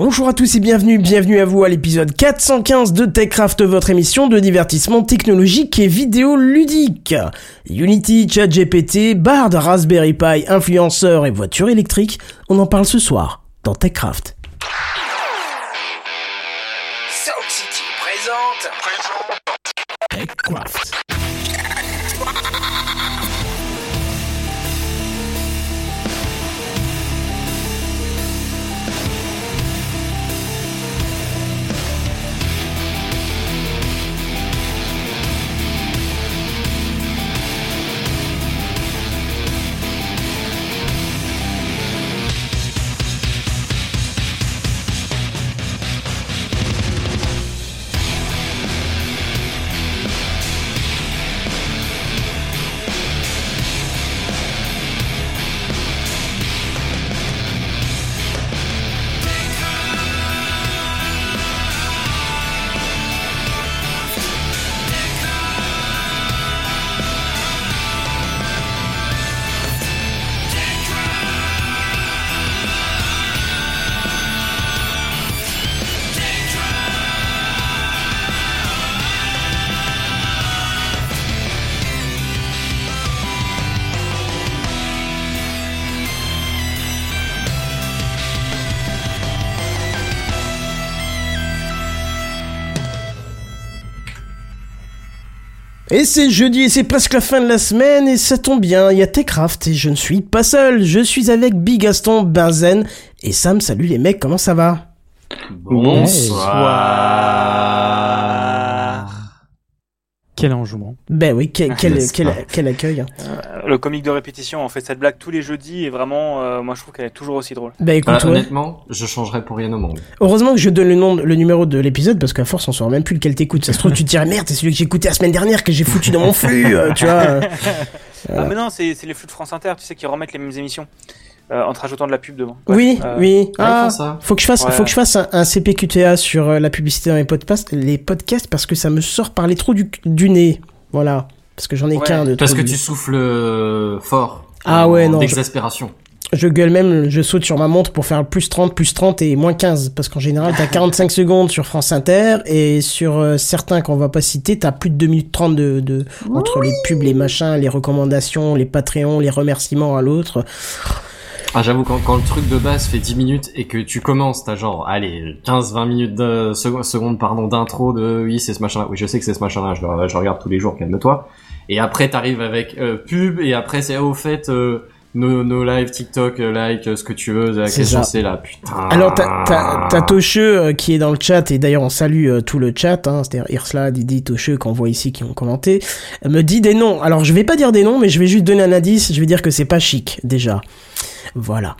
Bonjour à tous et bienvenue, bienvenue à vous à l'épisode 415 de TechCraft, votre émission de divertissement technologique et vidéo ludique. Unity, ChatGPT, Bard, Raspberry Pi, influenceurs et voitures électriques, on en parle ce soir dans TechCraft. City présente. TechCraft. Et c'est jeudi et c'est presque la fin de la semaine et ça tombe bien, il y a Techcraft et je ne suis pas seul, je suis avec Big Gaston, Benzen et Sam, salut les mecs, comment ça va? Bonsoir. Quel enjouement. Ben oui, quel, quel, quel, quel accueil. hein. Euh, le comique de répétition, on fait cette blague tous les jeudis et vraiment, euh, moi je trouve qu'elle est toujours aussi drôle. Ben écoute, Ah, Bah, ouais. honnêtement, je changerais pour rien au monde. heureusement que je donne le nom, le numéro de l'épisode parce qu'à force on saura même plus lequel t'écoutes. Ça se trouve tu te dirais merde, c'est celui que j'ai écouté la semaine dernière que j'ai foutu dans mon flux, euh, tu vois. Ah mais non, c'est c'est les flux de France Inter, tu sais, qui remettent les mêmes émissions euh, en te rajoutant de la pub devant. Ouais. Oui, Euh, oui. Ah, font ça. faut que je fasse, Ouais. faut que je fasse un, un CPQTA sur euh, la publicité dans les podcasts, les podcasts parce que ça me sort par les trous du, du nez. Voilà. Parce que j'en ai Ouais. qu'un de Parce que du- tu souffles euh, fort. Ah ouais, non, D'exaspération. Je gueule même, je saute sur ma montre pour faire plus 30, plus 30 et moins 15. Parce qu'en général, t'as 45 secondes sur France Inter et sur euh, certains qu'on va pas citer, t'as plus de 2 minutes 30 de, de entre les pubs, les machins, les recommandations, les Patreons, les remerciements à l'autre. Ah, j'avoue, quand, quand le truc de base fait 10 minutes et que tu commences, t'as genre, allez, 15-20 minutes de secondes, secondes pardon, d'intro de oui, c'est ce machin-là. Oui, je sais que c'est ce machin-là, je, le- je le regarde tous les jours, calme-toi. Et après, t'arrives avec euh, pub et après, c'est oh, au fait, euh, nos, nos live TikTok, euh, like, euh, ce que tu veux, la question c'est là, putain. Alors, t'as- Tocheux euh, qui est dans le chat, et d'ailleurs on salue euh, tout le chat, hein, c'est-à-dire Irsla, Didi, Tocheux qu'on voit ici qui ont commenté, me dit des noms. Alors je vais pas dire des noms, mais je vais juste donner un indice, je vais dire que c'est pas chic, déjà. Voilà.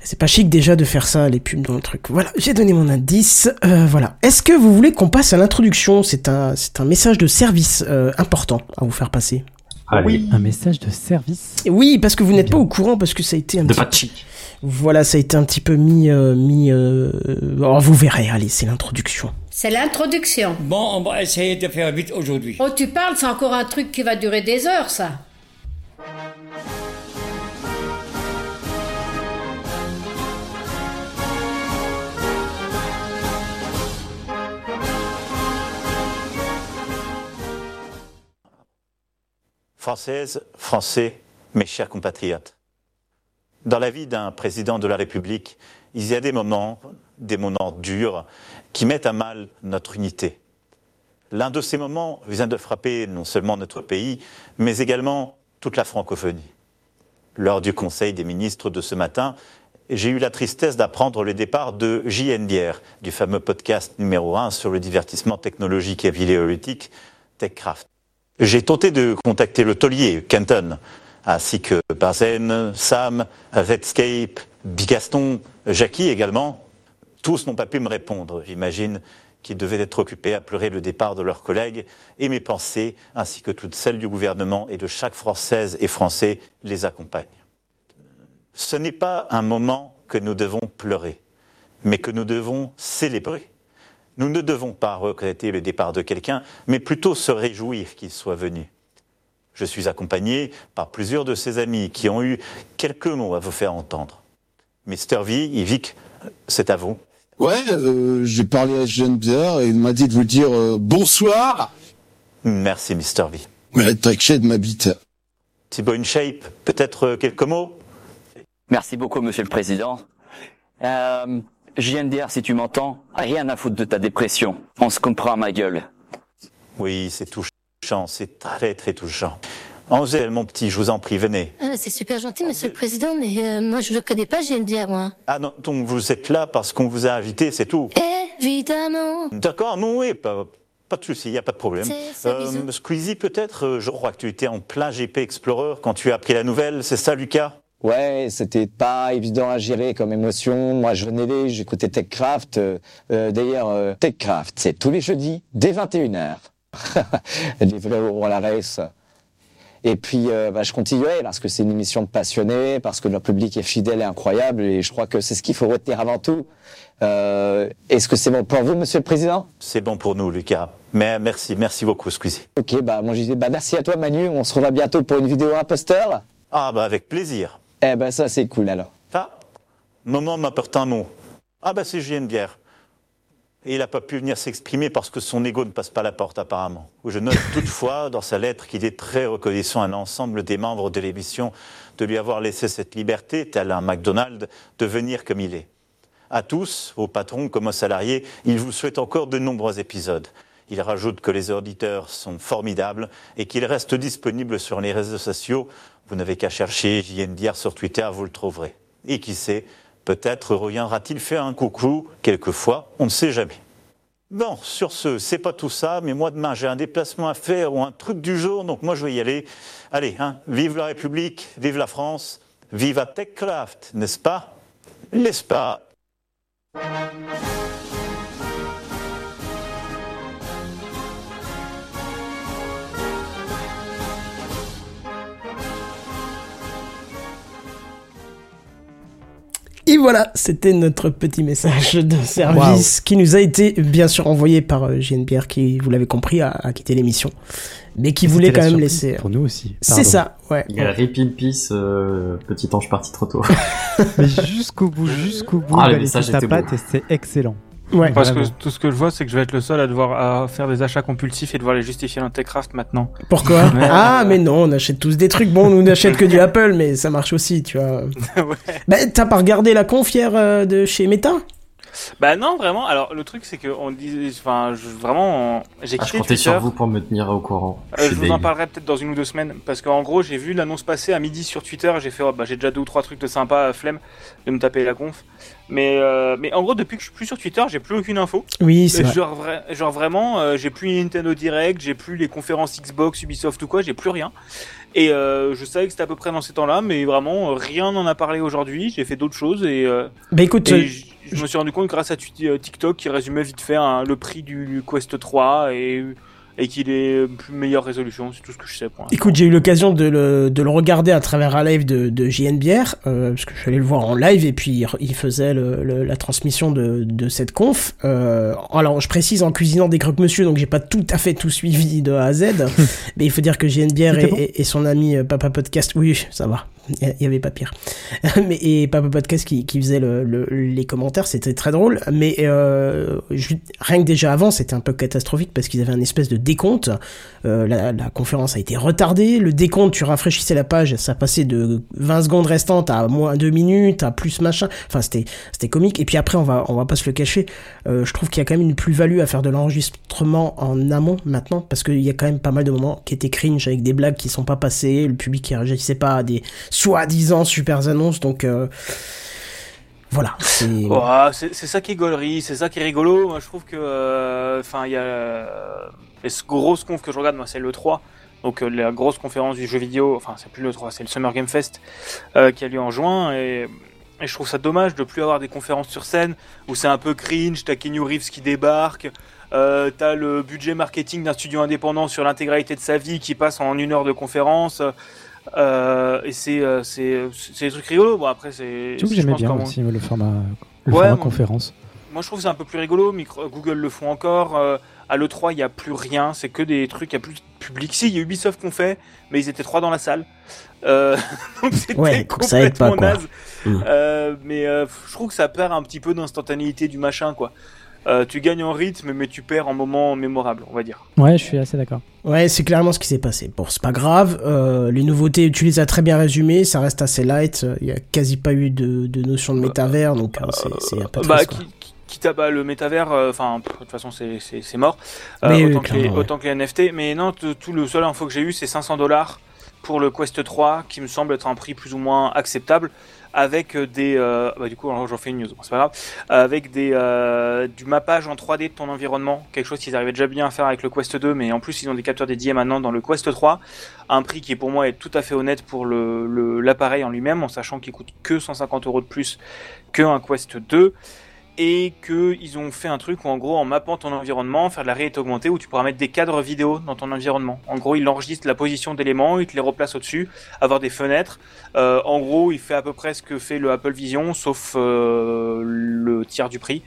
C'est pas chic déjà de faire ça, les pubs dans le truc. Voilà, j'ai donné mon indice. Euh, voilà. Est-ce que vous voulez qu'on passe à l'introduction? C'est un, c'est un message de service euh, important à vous faire passer. Allez, Un message de service. Oui, parce que vous n'êtes pas au courant, parce que ça a été un de petit pas de chic. voilà, ça a été un petit peu mis, euh, mis. Euh... oh, vous verrez. Allez, c'est l'introduction. C'est l'introduction. Bon, on va essayer de faire vite aujourd'hui. Oh, tu parles, c'est encore un truc qui va durer des heures, ça. Françaises, Français, mes chers compatriotes, dans la vie d'un président de la République, il y a des moments, des moments durs, qui mettent à mal notre unité. L'un de ces moments vient de frapper non seulement notre pays, mais également toute la francophonie. Lors du Conseil des ministres de ce matin, j'ai eu la tristesse d'apprendre le départ de JN Bière, du fameux podcast numéro 1 sur le divertissement technologique et vidéoludique TechCraft. J'ai tenté de contacter le taulier, Kenton, ainsi que Bazen, Sam, Redscape, Bigaston, Jackie également. Tous n'ont pas pu me répondre. J'imagine qu'ils devaient être occupés à pleurer le départ de leurs collègues et mes pensées, ainsi que toutes celles du gouvernement et de chaque Française et Français, les accompagnent. Ce n'est pas un moment que nous devons pleurer, mais que nous devons célébrer. Nous ne devons pas regretter le départ de quelqu'un, mais plutôt se réjouir qu'il soit venu. Je suis accompagné par plusieurs de ses amis qui ont eu quelques mots à vous faire entendre. Mr. V, Yvick, c'est à vous. Ouais, euh, j'ai parlé à Geneviève et il m'a dit de vous dire euh, bonsoir. Merci, Mr. V. Ouais, t'inquiète ma bite. Thibaut InShape, peut-être euh, quelques mots? Merci beaucoup, Monsieur le Président. Euh, JNDR, si tu m'entends, rien à foutre de ta dépression. On se comprend à ma gueule. Oui, c'est touchant, c'est très très touchant. Angèle, mon petit, je vous en prie, venez. Ah, c'est super gentil, monsieur le président, mais euh, moi je ne connais pas GNDR, moi. Ah non, donc vous êtes là parce qu'on vous a invité, c'est tout Évidemment. D'accord, non, oui, pas, pas de souci, il n'y a pas de problème. Bisous. Squeezie, peut-être, euh, je crois que tu étais en plein GP Explorer quand tu as appris la nouvelle, c'est ça, Lucas? Ouais, c'était pas évident à gérer comme émotion. Moi, je venais les, j'écoutais TechCraft. Euh, euh, D'ailleurs, euh, TechCraft, c'est tous les jeudis dès 21h. Les vélos à la race. Et puis, euh, bah, je continuerai parce que c'est une émission de passionnés, parce que leur public est fidèle et incroyable, et je crois que c'est ce qu'il faut retenir avant tout. Euh, Est-ce que c'est bon pour vous, Monsieur le Président? C'est bon pour nous, Lucas. Mais merci, merci beaucoup, Squeezie. Ok, bah moi je disais, bah merci à toi, Manu. On se revoit bientôt pour une vidéo imposteur. Ah, bah avec plaisir. Eh ben ça, c'est cool alors. Ah, moment m'apporte un mot. Ah, bah c'est JNBR. Et il n'a pas pu venir s'exprimer parce que son ego ne passe pas la porte, apparemment. Je note toutefois dans sa lettre qu'il est très reconnaissant à l'ensemble des membres de l'émission de lui avoir laissé cette liberté, tel un McDonald's, de venir comme il est. À tous, aux patrons comme aux salariés, il vous souhaite encore de nombreux épisodes. Il rajoute que les auditeurs sont formidables et qu'il reste disponible sur les réseaux sociaux. Vous n'avez qu'à chercher JNDR sur Twitter, vous le trouverez. Et qui sait, peut-être reviendra-t-il faire un coucou, quelquefois, on ne sait jamais. Bon, sur ce, c'est pas tout ça, mais moi demain j'ai un déplacement à faire ou un truc du genre, donc moi je vais y aller. Allez, hein, vive la République, vive la France, vive à TechCraft, n'est-ce pas? N'est-ce pas? Et voilà, c'était notre petit message de service qui nous a été bien sûr envoyé par euh, JNBR qui, vous l'avez compris, a, a quitté l'émission. Mais qui voulait quand la même laisser. Pour nous aussi. C'est ça, ouais. Il y a Rip in Peace, euh, petit ange parti trop tôt. Mais jusqu'au bout, jusqu'au bout, Ah, le il a message laissé sa était patte beau. et c'est excellent. Ouais. Parce que tout ce que je vois, c'est que je vais être le seul à devoir à faire des achats compulsifs et devoir les justifier dans Techcraft maintenant. Pourquoi. Ah, mais non, on achète tous des trucs. Bon, nous n'achète que du Apple, mais ça marche aussi, tu vois. ouais. Bah, t'as pas regardé la conf hier euh, de chez Meta? Bah non, vraiment. Alors le truc, c'est que on dit, enfin, je- vraiment, on- j'ai Ah, je quitté comptais Twitter. sur vous pour me tenir au courant. Euh, je vous en parlerai peut-être dans une ou deux semaines parce qu'en gros j'ai vu l'annonce passer à midi sur Twitter j'ai fait oh, bah, j'ai déjà deux ou trois trucs de sympa flemme de me taper la conf mais euh, mais en gros depuis que je suis plus sur Twitter j'ai plus aucune info Oui, c'est Et vrai. genre, vra- genre vraiment euh, j'ai plus Nintendo Direct j'ai plus les conférences Xbox Ubisoft ou quoi j'ai plus rien et euh, je savais que c'était à peu près dans ces temps-là mais vraiment euh, rien n'en a parlé aujourd'hui j'ai fait d'autres choses et, euh, Bah écoute, et euh, je me suis rendu compte grâce à euh, TikTok qui résumait vite fait hein, le prix du Quest 3 et et qu'il est plus meilleure résolution c'est tout ce que je sais pour. Écoute, j'ai eu l'occasion de le, de le regarder à travers un live de, de JNBR, euh, parce que je suis allé le voir en live et puis il, il faisait le, le- la transmission de, de cette conf. Euh, alors, je précise en cuisinant des croque-monsieur, donc j'ai pas tout à fait tout suivi de A à Z, mais il faut dire que JNBR et, bon et, et son ami Papa Podcast, oui, ça va, il y avait pas pire. mais, et Papa Podcast qui, qui faisait le, le- les commentaires, c'était très drôle, mais euh, rien que déjà avant, c'était un peu catastrophique parce qu'ils avaient un espèce de décompte. Euh, la, la conférence a été retardée. Le décompte, tu rafraîchissais la page, ça passait de 20 secondes restantes à moins 2 minutes, à plus machin. Enfin, c'était c'était comique. Et puis après, on va on va pas se le cacher. euh, je trouve qu'il y a quand même une plus-value à faire de l'enregistrement en amont maintenant parce qu'il y a quand même pas mal de moments qui étaient cringe avec des blagues qui sont pas passées, le public qui réagissait pas à des soi-disant super annonces. Donc euh, voilà. c'est- Ouah, c'est ça qui est gaulerie, c'est ça qui est rigolo. Moi, je trouve que, euh, enfin, il y a les grosses confs que je regarde, moi, c'est le 3. Donc, euh, la grosse conférence du jeu vidéo, enfin, c'est plus le 3, c'est le Summer Game Fest qui a lieu en juin. Et, et je trouve ça dommage de plus avoir des conférences sur scène où c'est un peu cringe. T'as Keanu Reeves qui débarque, euh, t'as le budget marketing d'un studio indépendant sur l'intégralité de sa vie qui passe en une heure de conférence. Euh, et c'est euh, c'est c'est des trucs rigolos. Bon, après, c'est. Je j'aimais bien aussi le format, le Ouais, format moi- conférence. moi je trouve que c'est un peu plus rigolo. Micro- Google le font encore. euh, à l'E3, il n'y a plus rien. C'est que des trucs, il n'y a plus de public. Si, il y a Ubisoft qu'on fait, mais ils étaient trois dans la salle. Euh, donc c'était Ouais, donc ça pas, complètement naze. Mm. Euh, mais euh, je trouve que ça perd un petit peu d'instantanéité du machin, quoi. Euh, tu gagnes en rythme, mais tu perds en moment mémorable, on va dire. Ouais, je suis assez d'accord. Ouais, c'est clairement ce qui s'est passé. Bon, c'est pas grave. euh, les nouveautés, tu les as très bien résumées. Ça reste assez light. Il y a quasi pas eu de, de notion de métavers, donc euh, c'est- peu bah, triste. quoi. qui- qui- quitte à bah, le métavers, euh, enfin, de toute façon, c'est- mort. Euh, Mais oui, autant, que les, ouais. autant que les NFT. Mais non, tout le seul info que j'ai eu, c'est 500 dollars pour le Quest 3, qui me semble être un prix plus ou moins acceptable, avec euh, des. euh, bah, du coup, j'en fais une news, c'est pas grave. Avec des, euh, du mappage en 3D de ton environnement, quelque chose qu'ils arrivaient déjà bien à faire avec le Quest 2, mais en plus, ils ont des capteurs dédiés maintenant dans le Quest 3. Un prix qui, pour moi, est tout à fait honnête pour l'appareil le, en lui-même, en sachant qu'il coûte que 150 euros de plus qu'un Quest 2 et qu'ils ont fait un truc où en gros en mappant ton environnement, faire de la réalité augmentée où tu pourras mettre des cadres vidéo dans ton environnement. En gros, il enregistre la position d'éléments, il te les replace au-dessus, avoir des fenêtres. Euh, en gros, il fait à peu près ce que fait le Apple Vision, sauf euh, le tiers du prix.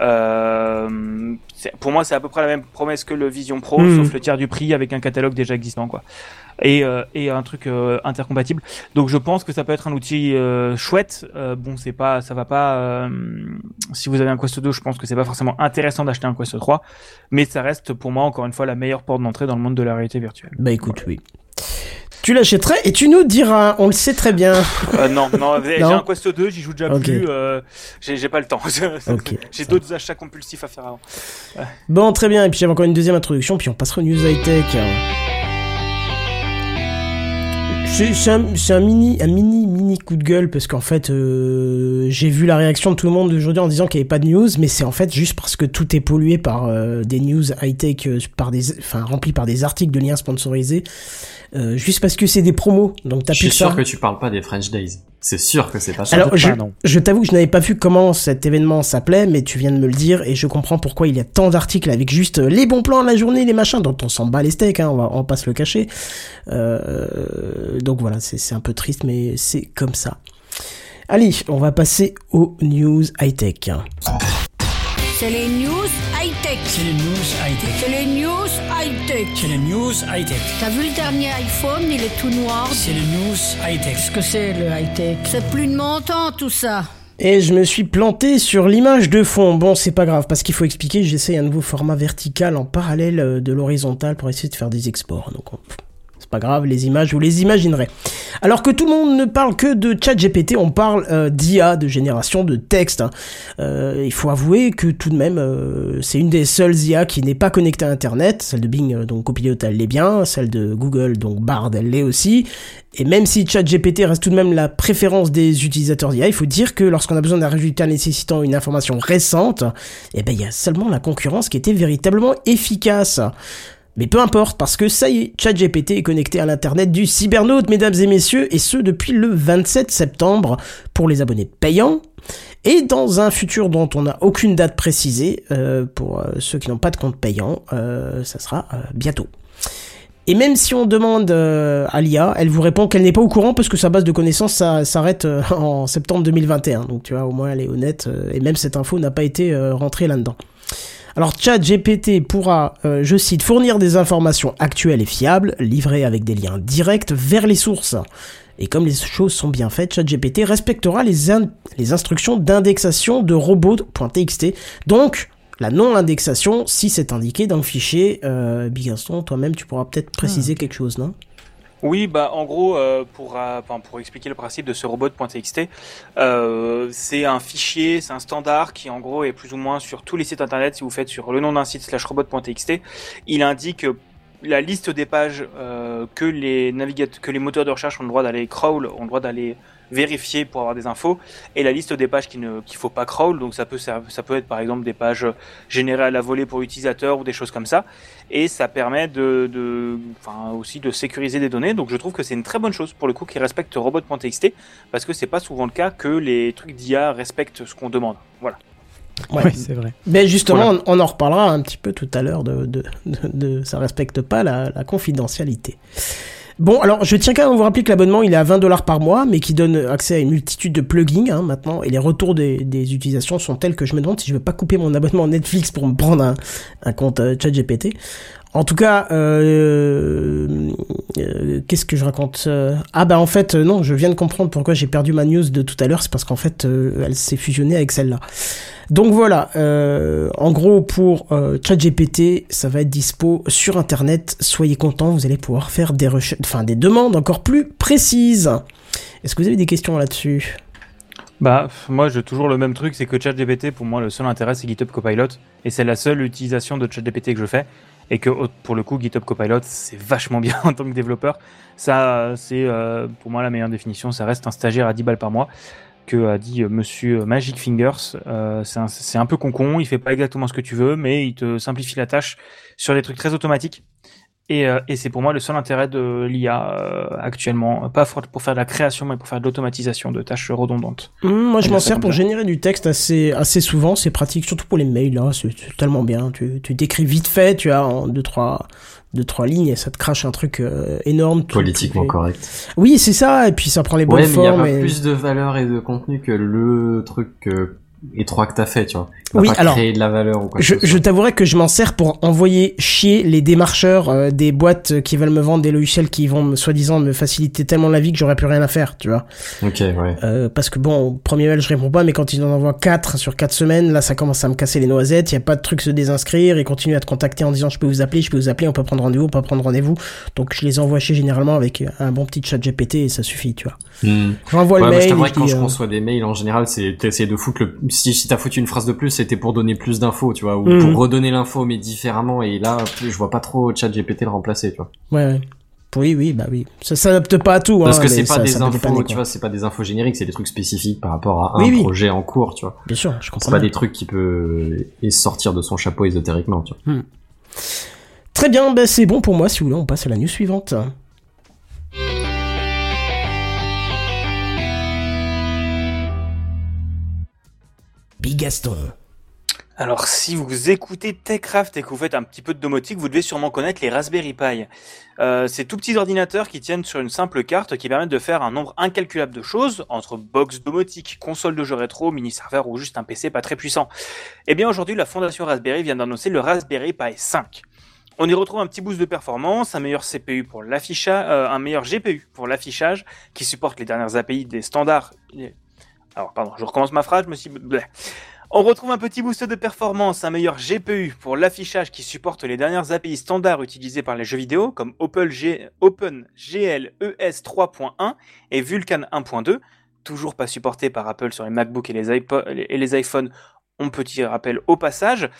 Euh, pour moi, c'est à peu près la même promesse que le Vision Pro, Mhm. sauf le tiers du prix avec un catalogue déjà existant, quoi. Et, euh, et un truc euh, intercompatible. Donc, je pense que ça peut être un outil euh, chouette. Euh, bon, c'est pas, ça va pas. euh, si vous avez un Quest 2, je pense que c'est pas forcément intéressant d'acheter un Quest 3, mais ça reste pour moi encore une fois la meilleure porte d'entrée dans le monde de la réalité virtuelle. Bah écoute, oui. Tu l'achèterais et tu nous diras, on le sait très bien. Euh, non, non, j'ai un Quest 2, j'y joue déjà plus. euh, j'ai pas le temps. J'ai d'autres achats compulsifs à faire avant. Bon, très bien. Et puis j'avais encore une deuxième introduction, puis on passera aux news high-tech. C'est un, un mini, un mini, mini coup de gueule parce qu'en fait, euh, j'ai vu la réaction de tout le monde aujourd'hui en disant qu'il n'y avait pas de news, mais c'est en fait juste parce que tout est pollué par euh, des news high-tech, euh, par des, enfin remplis par des articles de liens sponsorisés, euh, juste parce que c'est des promos. Donc t'as Je suis sûr ça. que tu parles pas des French Days. C'est sûr que c'est pas ça. Alors, je, je t'avoue que je n'avais pas vu comment cet événement s'appelait, mais tu viens de me le dire et je comprends pourquoi il y a tant d'articles avec juste euh, les bons plans de la journée, les machins, dont on s'en bat les steaks, hein, on va, on va pas se le cacher. Euh, donc voilà, c'est c'est un peu triste, mais c'est comme ça. Allez, on va passer aux news high-tech. C'est les news high-tech. C'est les news high-tech. C'est les news high-tech. C'est les news high-tech. T'as vu le dernier iPhone, il est tout noir. C'est les news high-tech. Qu'est-ce que c'est le high-tech? C'est plus de mon temps tout ça. Et je me suis planté sur l'image de fond. Bon, c'est pas grave, parce qu'il faut expliquer, j'essaie un nouveau format vertical en parallèle euh, de l'horizontal pour essayer de faire des exports. Donc, on- pas grave, les images, vous les imaginerez. Alors que tout le monde ne parle que de ChatGPT, on parle euh, d'IA, de génération de texte. hein. Euh, il faut avouer que tout de même, euh, c'est une des seules IA qui n'est pas connectée à Internet. Celle de Bing, donc Copilot, elle l'est bien. Celle de Google, donc Bard, elle l'est aussi. Et même si ChatGPT reste tout de même la préférence des utilisateurs d'IA, il faut dire que lorsqu'on a besoin d'un résultat nécessitant une information récente, eh ben, il y a seulement la concurrence qui était véritablement efficace. Mais peu importe, parce que ça y est, ChatGPT est connecté à l'internet du cybernaute, mesdames et messieurs, et ce depuis le 27 septembre pour les abonnés payants. Et dans un futur dont on n'a aucune date précisée, euh, pour euh, ceux qui n'ont pas de compte payant, euh, ça sera bientôt. Et même si on demande à l'IA, elle vous répond qu'elle n'est pas au courant parce que sa base de connaissances s'arrête en septembre 2021. Donc tu vois, au moins elle est honnête, et même cette info n'a pas été rentrée là-dedans. Alors ChatGPT pourra, euh, je cite, fournir des informations actuelles et fiables, livrées avec des liens directs vers les sources. Et comme les choses sont bien faites, ChatGPT respectera les, in- les instructions d'indexation de robots.txt. Donc, la non-indexation, si c'est indiqué dans le fichier, euh, Big Gaston, toi-même, tu pourras peut-être préciser quelque chose, non? Oui, bah en gros, euh, pour, euh, pour expliquer le principe de ce robot.txt, euh, c'est un fichier, c'est un standard qui en gros est plus ou moins sur tous les sites internet. Si vous faites sur le nom d'un site slash robot.txt, il indique la liste des pages que les que les moteurs de recherche ont le droit d'aller crawl, ont le droit d'aller vérifier pour avoir des infos, et la liste des pages qu'il ne qu'il faut pas crawl. Donc ça peut ça peut être par exemple des pages générées à la volée pour l'utilisateur ou des choses comme ça, et ça permet de, de enfin aussi de sécuriser des données. Donc je trouve que c'est une très bonne chose pour le coup qui respecte robot.txt parce que c'est pas souvent le cas que les trucs d'IA respectent ce qu'on demande. Voilà. Ouais. Oui, c'est vrai. Mais justement, Voilà. on, on en reparlera un petit peu tout à l'heure de, de, de, de- ça respecte pas la, la confidentialité. Bon, alors je tiens quand même à vous rappeler que l'abonnement il est à 20 dollars par mois, mais qui donne accès à une multitude de plugins hein, maintenant, et les retours des, utilisations sont tels que je me demande si je veux pas couper mon abonnement Netflix pour me prendre un, un compte euh, ChatGPT. En tout cas, euh, euh, qu'est-ce que je raconte Euh, Ah bah en fait euh, non, je viens de comprendre pourquoi j'ai perdu ma news de tout à l'heure, c'est parce qu'en fait elle s'est fusionnée avec celle-là. Donc voilà, en gros pour ChatGPT, ça va être dispo sur internet. Soyez contents, vous allez pouvoir faire des enfin des demandes encore plus précises. Est-ce que vous avez des questions là-dessus? Bah, moi, j'ai toujours le même truc, c'est que ChatGPT, pour moi, le seul intérêt, c'est GitHub Copilot. Et c'est la seule utilisation de ChatGPT que je fais. Et que, pour le coup, GitHub Copilot, c'est vachement bien en tant que développeur. Ça, c'est, euh, pour moi, la meilleure définition. Ça reste un stagiaire à 10 balles par mois, que a dit euh, monsieur Magic Fingers. Euh, c'est un, un peu concon, il fait pas exactement ce que tu veux, mais il te simplifie la tâche sur des trucs très automatiques. Et, euh, et c'est pour moi le seul intérêt de l'IA euh, actuellement, pas for- pour faire de la création, mais pour faire de l'automatisation de tâches redondantes. Hum, Moi, je m'en sers pour générer du texte assez, assez souvent. C'est pratique, surtout pour les mails. Là, c'est tellement bien. Tu, tu décris vite fait, tu as en deux trois, deux trois lignes et ça te crache un truc euh, énorme. tout- Politiquement correct. Oui, c'est ça. Et puis ça prend les bonnes Ouais, mais il y a formes. pas et- plus de valeur et de contenu que le truc euh, étroit que t'as fait, tu vois. Oui, pas alors, créer de la valeur ou quoi Je, je t'avouerais que je m'en sers pour envoyer chier les démarcheurs euh, des boîtes qui veulent me vendre des logiciels qui vont soi-disant me faciliter tellement la vie que j'aurais plus rien à faire, tu vois. Ok, ouais. Euh, parce que bon, au premier mail, je réponds pas, mais quand ils en envoient 4 sur 4 semaines, là, ça commence à me casser les noisettes. Il y a pas de truc se désinscrire. Ils continuent à te contacter en disant je peux vous appeler, je peux vous appeler, on peut prendre rendez-vous, on peut prendre rendez-vous. Donc je les envoie chez généralement avec un bon petit chat GPT et ça suffit, tu vois. Hmm. J'envoie Ouais, le je mail. t'avouerais et que quand puis, je euh, reçois des mails, en général, c'est t'essayes de foutre le. Si, si t'as foutu une phrase de plus, c'était pour donner plus d'infos, tu vois, ou Mhm. pour redonner l'info mais différemment. Et là, je vois pas trop ChatGPT le remplacer, tu vois. Ouais, ouais. Oui, oui, bah oui. Ça s'adapte pas à tout. Parce hein, que c'est pas ça- des ça infos, dépanner, tu vois, c'est pas des infos génériques, c'est des trucs spécifiques par rapport à un Oui, oui. projet en cours, tu vois. Bien sûr, je C'est comprends. pas bien. des trucs qui peut sortir de son chapeau ésotériquement, tu vois. Très bien, bah c'est bon pour moi. Si vous voulez, on passe à la news suivante. Bigaston. Alors, si vous écoutez TechCraft et que vous faites un petit peu de domotique, vous devez sûrement connaître les Raspberry Pi. Euh, ces tout petits ordinateurs qui tiennent sur une simple carte qui permettent de faire un nombre incalculable de choses entre box domotique, console de jeux rétro, mini-serveur ou juste un PC pas très puissant. Eh bien, aujourd'hui, la fondation Raspberry vient d'annoncer le Raspberry Pi 5. On y retrouve un petit boost de performance, un meilleur CPU pour l'affichage, euh, un meilleur GPU pour l'affichage qui supporte les dernières API des standards. Alors, pardon, je recommence ma phrase, je me suis. On retrouve un petit boost de performance, un meilleur GPU pour l'affichage qui supporte les dernières API standards utilisées par les jeux vidéo comme OpenG- OpenGL ES 3.1 et Vulkan 1.2, toujours pas supporté par Apple sur les MacBooks et les iPhones. On petit rappel au passage.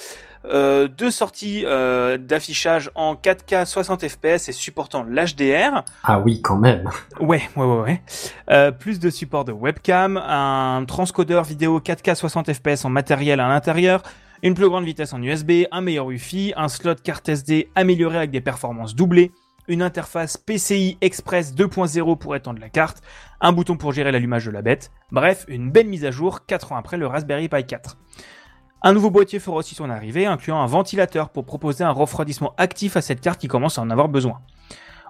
Euh, deux sorties euh, d'affichage en 4K 60 fps et supportant l'HDR. Ah oui, quand même. Ouais, ouais, ouais, ouais. Euh, plus de support de webcam, un transcodeur vidéo 4K 60 fps en matériel à l'intérieur, une plus grande vitesse en USB, un meilleur Wi-Fi, un slot carte SD amélioré avec des performances doublées, une interface PCI Express 2.0 pour étendre la carte, un bouton pour gérer l'allumage de la bête. Bref, une belle mise à jour 4 ans après le Raspberry Pi 4. Un nouveau boîtier fera aussi son arrivée, incluant un ventilateur pour proposer un refroidissement actif à cette carte qui commence à en avoir besoin.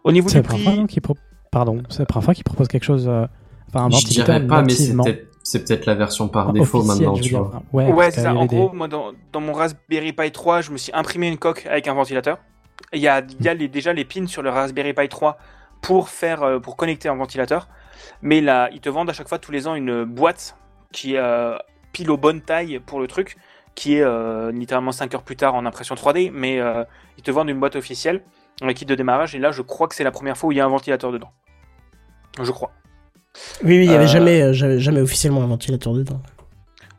Au niveau C'est du la première fois prix, qu'il pro- Pardon, c'est la première fois qu'il propose quelque chose. euh, Enfin, un Je ventilateur dirais pas, mais c'est peut-être la version par Enfin, défaut maintenant, je tu vois. Ouais, c'est ça. En des- gros, moi, dans, dans mon Raspberry Pi 3, je me suis imprimé une coque avec un ventilateur. Il y a, il y a les- déjà les pins sur le Raspberry Pi 3 pour faire, euh, pour connecter un ventilateur. Mais là, ils te vendent à chaque fois tous les ans une boîte qui est euh, pile aux bonnes tailles pour le truc, qui est euh, littéralement 5 heures plus tard en impression 3D. Mais euh, ils te vendent une boîte officielle, un kit de démarrage. Et là, je crois que c'est la première fois où il y a un ventilateur dedans. Je crois. Oui, oui, il y avait jamais, jamais, jamais officiellement un ventilateur dedans.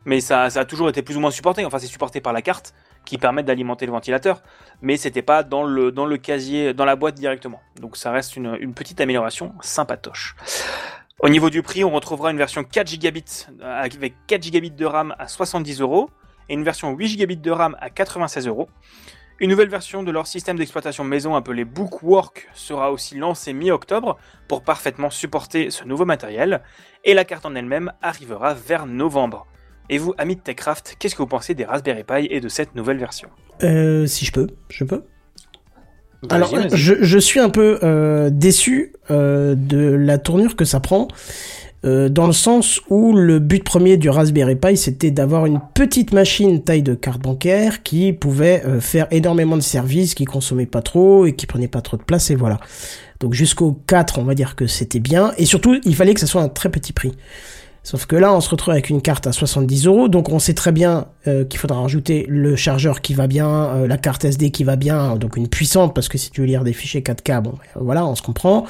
Mais ça, ça a toujours été plus ou moins supporté. Enfin, c'est supporté par la carte qui permet d'alimenter le ventilateur, mais c'était pas dans le, casier, dans la boîte directement. Donc ça reste une, une petite amélioration sympatoche. Au niveau du prix, on retrouvera une version 4 gigabits euh, avec 4 gigabits de RAM à 70 euros et une version 8 gigabits de RAM à 96 euros. Une nouvelle version de leur système d'exploitation maison appelé Bookwork sera aussi lancée mi-octobre pour parfaitement supporter ce nouveau matériel et la carte en elle-même arrivera vers novembre. Et vous, amis de TechCraft, qu'est-ce que vous pensez des Raspberry Pi et de cette nouvelle version Euh, si je peux, je peux. Alors, je, je suis un peu euh, déçu euh, de la tournure que ça prend, euh, dans le sens où le but premier du Raspberry Pi, c'était d'avoir une petite machine taille de carte bancaire qui pouvait euh, faire énormément de services, qui consommait pas trop et qui prenait pas trop de place, et voilà. Donc jusqu'au 4, on va dire que c'était bien, et surtout, il fallait que ça soit un très petit prix. Sauf que là, on se retrouve avec une carte à 70 euros, donc on sait très bien euh, qu'il faudra rajouter le chargeur qui va bien, euh, la carte SD qui va bien, donc une puissante, parce que si tu veux lire des fichiers 4K, bon, euh, voilà, on se comprend.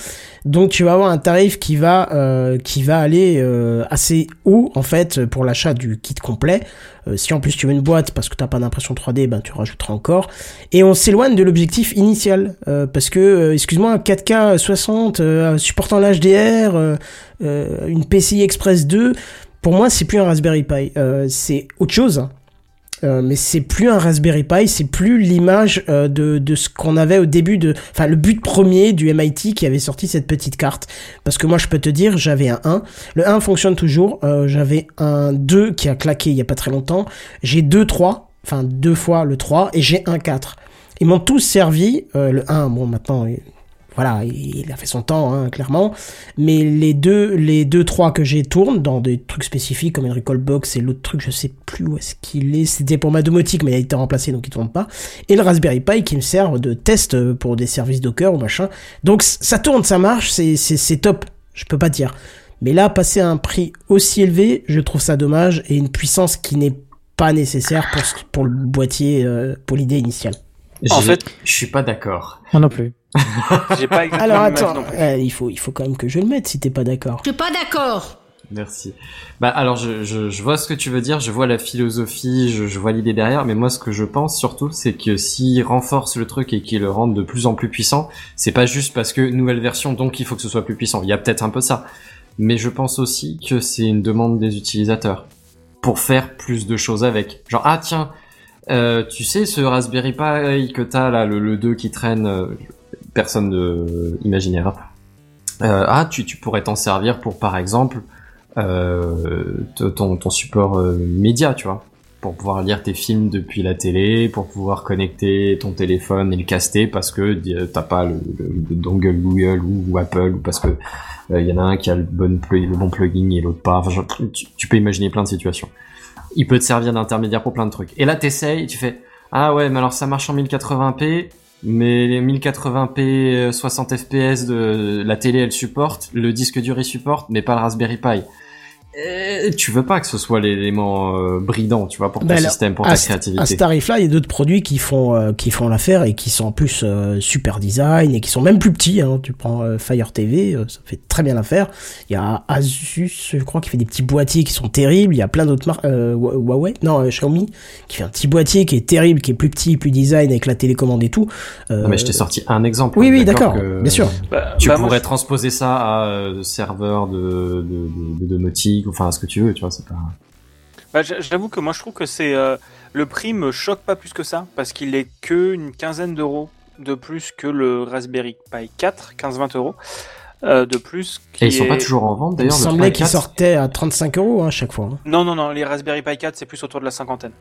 Donc tu vas avoir un tarif qui va, euh, qui va aller assez haut, en fait, pour l'achat du kit complet. Euh, si en plus tu veux une boîte parce que t'as pas d'impression 3D, ben tu rajouteras encore. Et on s'éloigne de l'objectif initial, euh, parce que, euh, excuse-moi, un 4K 60 euh, supportant l'HDR, une PCI Express 2, pour moi c'est plus un Raspberry Pi, c'est autre chose. Euh, mais c'est plus un Raspberry Pi, c'est plus l'image euh, de, de ce qu'on avait au début de, enfin le but premier du MIT qui avait sorti cette petite carte. Parce que moi je peux te dire, j'avais un 1, le 1 fonctionne toujours, euh, j'avais un 2 qui a claqué il y a pas très longtemps, j'ai deux 3, enfin deux fois le 3 et j'ai un 4. Ils m'ont tous servi, euh, le 1, bon maintenant voilà, il a fait son temps, hein, clairement. Mais les deux, les deux, trois que j'ai tournent dans des trucs spécifiques comme une Recall Box et l'autre truc, je sais plus où est-ce qu'il est. C'était pour ma domotique, mais il a été remplacé, donc il tourne pas. Et le Raspberry Pi qui me sert de test pour des services Docker ou machin. Donc ça tourne, ça marche, c'est, c'est, c'est top. Je peux pas dire. Mais là, passer à un prix aussi élevé, je trouve ça dommage et une puissance qui n'est pas nécessaire pour, ce- pour le boîtier, euh, pour l'idée initiale. En fait- je suis pas d'accord. Moi non plus. J'ai pas exactement Alors attends, non plus. euh, il faut, il faut quand même que je le mette si t'es pas d'accord. Je suis pas d'accord. Merci. Bah alors je, je, je vois ce que tu veux dire, je vois la philosophie, je, je vois l'idée derrière, mais moi ce que je pense surtout c'est que s'ils renforcent le truc et qu'ils le rendent de plus en plus puissant, c'est pas juste parce que nouvelle version donc il faut que ce soit plus puissant. Il y a peut-être un peu ça, mais je pense aussi que c'est une demande des utilisateurs pour faire plus de choses avec. Genre ah tiens, euh, tu sais ce Raspberry Pi que t'as là, le, le 2 qui traîne, euh, personne de imaginaire. Euh, ah, tu, tu pourrais t'en servir pour, par exemple, euh, ton, ton support euh, média, tu vois, pour pouvoir lire tes films depuis la télé, pour pouvoir connecter ton téléphone et le caster parce que euh, t'as pas le, le- le dongle Google ou, Apple ou parce que euh, il y en a un qui a le bon, le bon plugin et l'autre pas. Enfin, tu, tu peux imaginer plein de situations. Il peut te servir d'intermédiaire pour plein de trucs. Et là, t'essayes, tu fais ah ouais, mais alors ça marche en 1080p. Mais les 1080p euh, 60 fps de la télé elle supporte, le disque dur il supporte, mais pas le Raspberry Pi. Euh, tu veux pas que ce soit l'élément euh, bridant, tu vois, pour ton Bah, alors, système, pour ta créativité. À ce tarif-là, il y a d'autres produits qui font euh, qui font l'affaire et qui sont en plus euh, super design et qui sont même plus petits. Hein. Tu prends euh, Fire TV, euh, ça fait très bien l'affaire. Il y a Asus, je crois, qui fait des petits boîtiers qui sont terribles. Il y a plein d'autres marques, euh, Hua- Huawei, non euh, Xiaomi, qui fait un petit boîtier qui est terrible, qui est plus petit, plus design avec la télécommande et tout. Euh, Non, mais je t'ai sorti un exemple. Oui, hein, oui, d'accord, bien sûr. Bah, Tu bah, moi, pourrais je- transposer ça à euh, serveur de, de, de, de domotique, enfin ce que tu veux, tu vois, c'est pas. Bah, J'avoue que moi je trouve que c'est euh, le prix me choque pas plus que ça parce qu'il est que une quinzaine d'euros de plus que le Raspberry Pi 4, 15-20 euros euh, de plus. qui Et ils sont pas toujours en vente il me d'ailleurs. le semblait 3 qu'ils 4. sortaient à 35 euros hein, à chaque fois. hein. Non non non, les Raspberry Pi 4 c'est plus autour de la cinquantaine.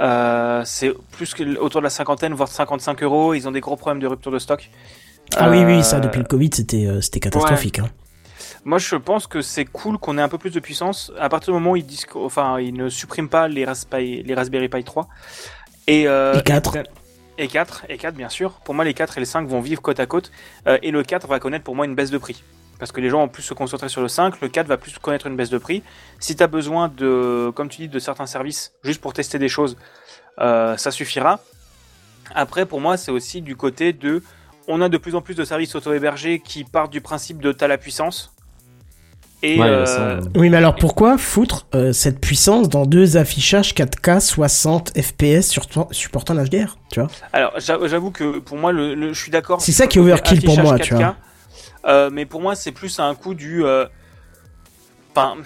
Euh, c'est plus que autour de la cinquantaine voire 55 euros. Ils ont des gros problèmes de rupture de stock. Ah oui, oui, ça depuis le Covid, c'était euh, c'était catastrophique. Hein. Moi, je pense que c'est cool qu'on ait un peu plus de puissance. À partir du moment où ils disent, qu'au- enfin, ils ne suppriment pas les, Raspberry Pi 3 et euh, Et 4. et 4 et 4 bien sûr. Pour moi, les 4 et les 5 vont vivre côte à côte euh, et le 4 va connaître pour moi une baisse de prix. Parce que les gens vont plus se concentrer sur le 5, le 4 va plus connaître une baisse de prix. Si tu as besoin de, comme tu dis, de certains services, juste pour tester des choses, euh, ça suffira. Après, pour moi, c'est aussi du côté de, on a de plus en plus de services auto-hébergés qui partent du principe de t'as la puissance. Et Ouais, euh, ça, Oui, mais alors pourquoi foutre euh, cette puissance dans deux affichages 4K 60 FPS sur supportant l'HDR, tu vois? Alors j'a- j'avoue que pour moi, le, le- je suis d'accord. C'est ça qui est overkill pour moi, tu 4K, vois. euh, mais pour moi, c'est plus un coup du. euh, Enfin,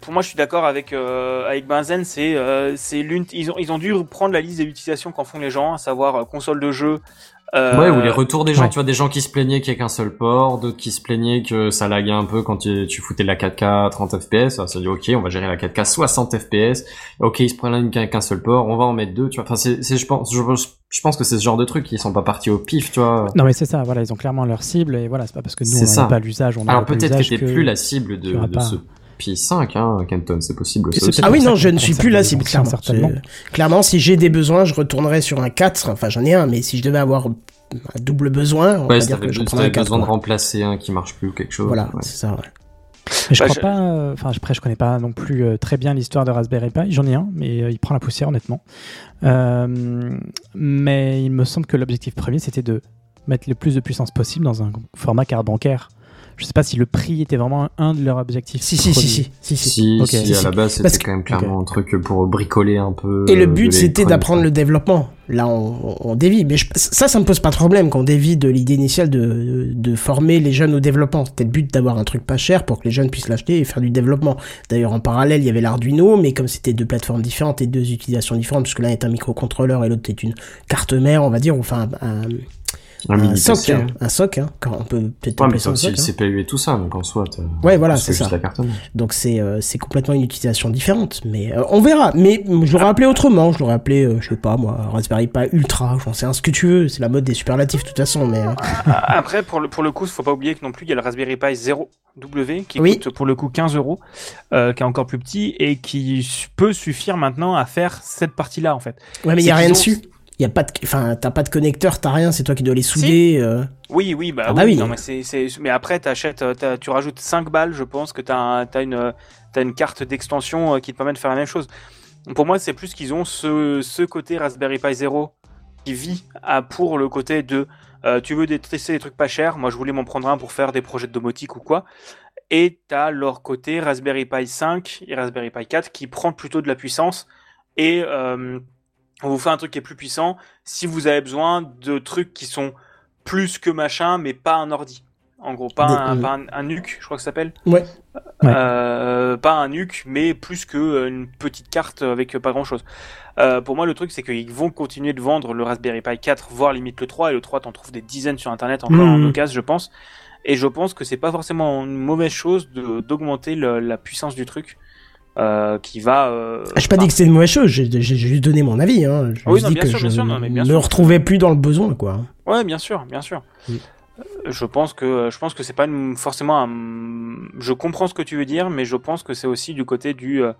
pour moi, je suis d'accord avec euh, avec Benzen. C'est euh, c'est l'une. Ils ont ils ont dû prendre la liste des utilisations qu'en font les gens, à savoir console de jeu, Euh, Ouais, ou les retours des gens, ouais. tu vois, des gens qui se plaignaient qu'il y ait qu'un seul port, d'autres qui se plaignaient que ça laguait un peu quand tu, tu foutais de la 4K à 30 FPS. Alors, ça dit, ok, on va gérer la 4K 60 FPS. Ok, ils se prennent qu'un qu'un seul port, on va en mettre deux, tu vois. Enfin, c'est, c'est, je pense, je, je pense que c'est ce genre de trucs qui sont pas partis au pif, tu vois. Non mais c'est ça, voilà, ils ont clairement leur cible et voilà, c'est pas parce que nous C'est on n'a pas l'usage, on Alors n'a pas peut-être que l'usage t'es plus la cible de, de ce Pi5, hein, Kenton, c'est possible. Ça Ah oui, non, je ne suis plus là, c'est clairement. certainement. Clairement, si j'ai des besoins, je retournerai sur un 4. Enfin, j'en ai un, mais si je devais avoir un double besoin, on Ouais, va si dire que je si prendrais un t'avais 4. besoin de remplacer un qui marche plus ou quelque chose. Voilà, ouais. c'est ça, ouais. Mais je Bah, crois je- pas. euh, Enfin, après, je connais pas non plus euh, très bien l'histoire de Raspberry Pi. J'en ai un, mais euh, il prend la poussière, honnêtement. Euh, mais il me semble que l'objectif premier, c'était de mettre le plus de puissance possible dans un format carte bancaire. Je sais pas si le prix était vraiment un de leurs objectifs. Si, si, si, si, si, si. Si, si, Si, à la base, c'était quand même clairement un truc pour bricoler un peu. Et le euh, but, c'était d'apprendre le développement. Là, on, on dévie. Mais je- ça, ça me pose pas de problème qu'on dévie de l'idée initiale de, de former les jeunes au développement. C'était le but d'avoir un truc pas cher pour que les jeunes puissent l'acheter et faire du développement. D'ailleurs, en parallèle, il y avait l'Arduino, mais comme c'était deux plateformes différentes et deux utilisations différentes, parce que l'un est un microcontrôleur et l'autre est une carte mère, on va dire, enfin un, un, Un soc, hein, un soc, hein, quand on peut peut-être Ouais, appeler mais ça soc, le hein. CPU et tout ça, donc en soi. t'as- Ouais, voilà, c'est c'est juste ça. Donc c'est euh, c'est complètement une utilisation différente, mais euh, on verra. Mais je l'aurais appelé autrement, je l'aurais appelé, euh, je sais pas moi, Raspberry Pi Ultra, j'en sais un ce que tu veux, c'est la mode des superlatifs de toute façon, mais... euh, Après, pour le, pour le coup, faut pas oublier que non plus, il y a le Raspberry Pi 0W qui Oui. coûte pour le coup 15 euros, euh, qui est encore plus petit et qui peut suffire maintenant à faire cette partie-là en fait. Ouais, mais il y C'est a rien ont- dessus. Y a pas de, enfin, t'as pas de connecteur, t'as rien, c'est toi qui dois les souder. euh. Oui, oui, bah, Ah oui, bah oui. Non, mais, c'est, c'est... mais après, t'achètes, euh, t'as- tu rajoutes 5 balles, je pense que t'as, un- t'as, une, t'as une carte d'extension euh, qui te permet de faire la même chose. Pour moi, c'est plus qu'ils ont ce, ce côté Raspberry Pi 0 qui vit à, pour le côté de euh, tu veux tester des trucs pas chers. Moi, je voulais m'en prendre un pour faire des projets de domotique ou quoi. Et t'as leur côté Raspberry Pi 5 et Raspberry Pi 4 qui prend plutôt de la puissance et euh, on vous fait un truc qui est plus puissant si vous avez besoin de trucs qui sont plus que machin, mais pas un ordi. En gros, pas, Des- un, euh. pas un, je crois que ça s'appelle. Ouais. Euh, pas un NUC, mais plus que euh, une petite carte avec pas grand chose. Euh, pour moi, le truc, c'est qu'ils vont continuer de vendre le Raspberry Pi 4, voire limite le 3, et le 3, t'en trouves des dizaines sur internet encore Mhm. en occasion, je pense. Et je pense que c'est pas forcément une mauvaise chose d'augmenter la puissance du truc. Euh, qui va. euh, Ah, J'ai pas dit que c'était une mauvaise chose, j'ai juste donné mon avis. Hein. Ah oui, non, dit bien que sûr, je bien sûr, non, mais bien me sûr. retrouvais plus dans le besoin, quoi. Ouais, bien sûr, bien sûr. Euh, Je pense que je pense que c'est pas une- forcément un. Je comprends ce que tu veux dire, mais je pense que c'est aussi du côté du. euh,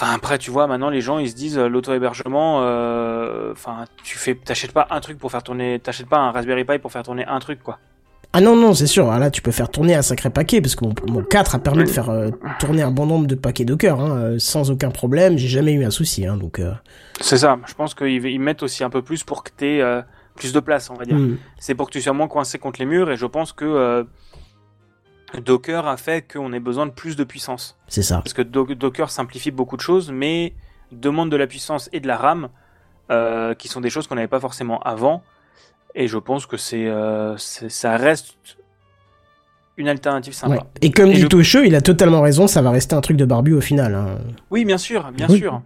Enfin après, tu vois, maintenant les gens ils se disent euh, l'auto-hébergement. euh, Enfin, tu fais, t'achètes pas un truc pour faire tourner, t'achètes pas un Raspberry Pi pour faire tourner un truc quoi. Ah non, non, c'est sûr. Ah, là, tu peux faire tourner un sacré paquet, parce que mon, mon 4 a permis de faire euh, tourner un bon nombre de paquets Docker, hein, euh, sans aucun problème. J'ai jamais eu un souci, hein, donc... euh, C'est ça. Je pense qu'ils ils mettent aussi un peu plus pour que t'aies euh, plus de place, on va dire. Mm. C'est pour que tu sois moins coincé contre les murs, et je pense que Docker a fait qu'on ait besoin de plus de puissance. C'est ça. Parce que Do- Docker simplifie beaucoup de choses, mais demande de la puissance et de la RAM, euh, qui sont des choses qu'on n'avait pas forcément avant. Et je pense que c'est, euh, c'est- ça reste une alternative sympa. Ouais. Et comme dit le- Tocheux, il a totalement raison, ça va rester un truc de barbu au final. hein. Oui, bien sûr, bien Oui. sûr.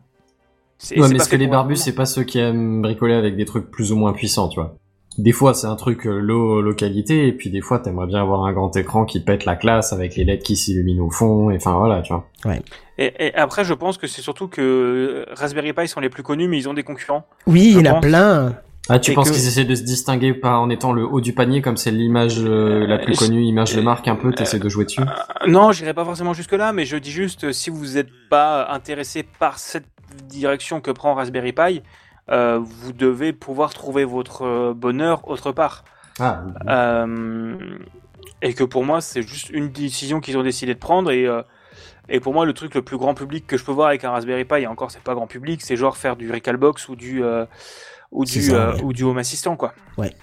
C'est- Ouais, mais pas ce que les barbus, c'est pas ceux qui aiment bricoler avec des trucs plus ou moins puissants, tu vois. Des fois, c'est un truc euh, low, low qualité, et puis des fois, t'aimerais bien avoir un grand écran qui pète la classe avec les LED qui s'illuminent au fond, et enfin voilà, tu vois. Et, et après, je pense que c'est surtout que euh, Raspberry Pi sont les plus connus, mais ils ont des concurrents. Oui, Je il y en a plein. Ah, tu penses qu'ils essaient de se distinguer par en étant le haut du panier, comme c'est l'image euh, la plus connue, image de marque un peu, t'essaies de jouer dessus Euh, Non, j'irai pas forcément jusque-là, mais je dis juste, euh, si vous n'êtes pas intéressé par cette direction que prend Raspberry Pi, euh, vous devez pouvoir trouver votre euh, bonheur autre part. Ah, Euh, et que pour moi, c'est juste une décision qu'ils ont décidé de prendre. Et, euh, et pour moi, le truc le plus grand public que je peux voir avec un Raspberry Pi, et encore, c'est pas grand public, c'est genre faire du Recalbox ou du, euh, ou du, ça, euh, ouais. ou du Home Assistant, quoi. Ouais.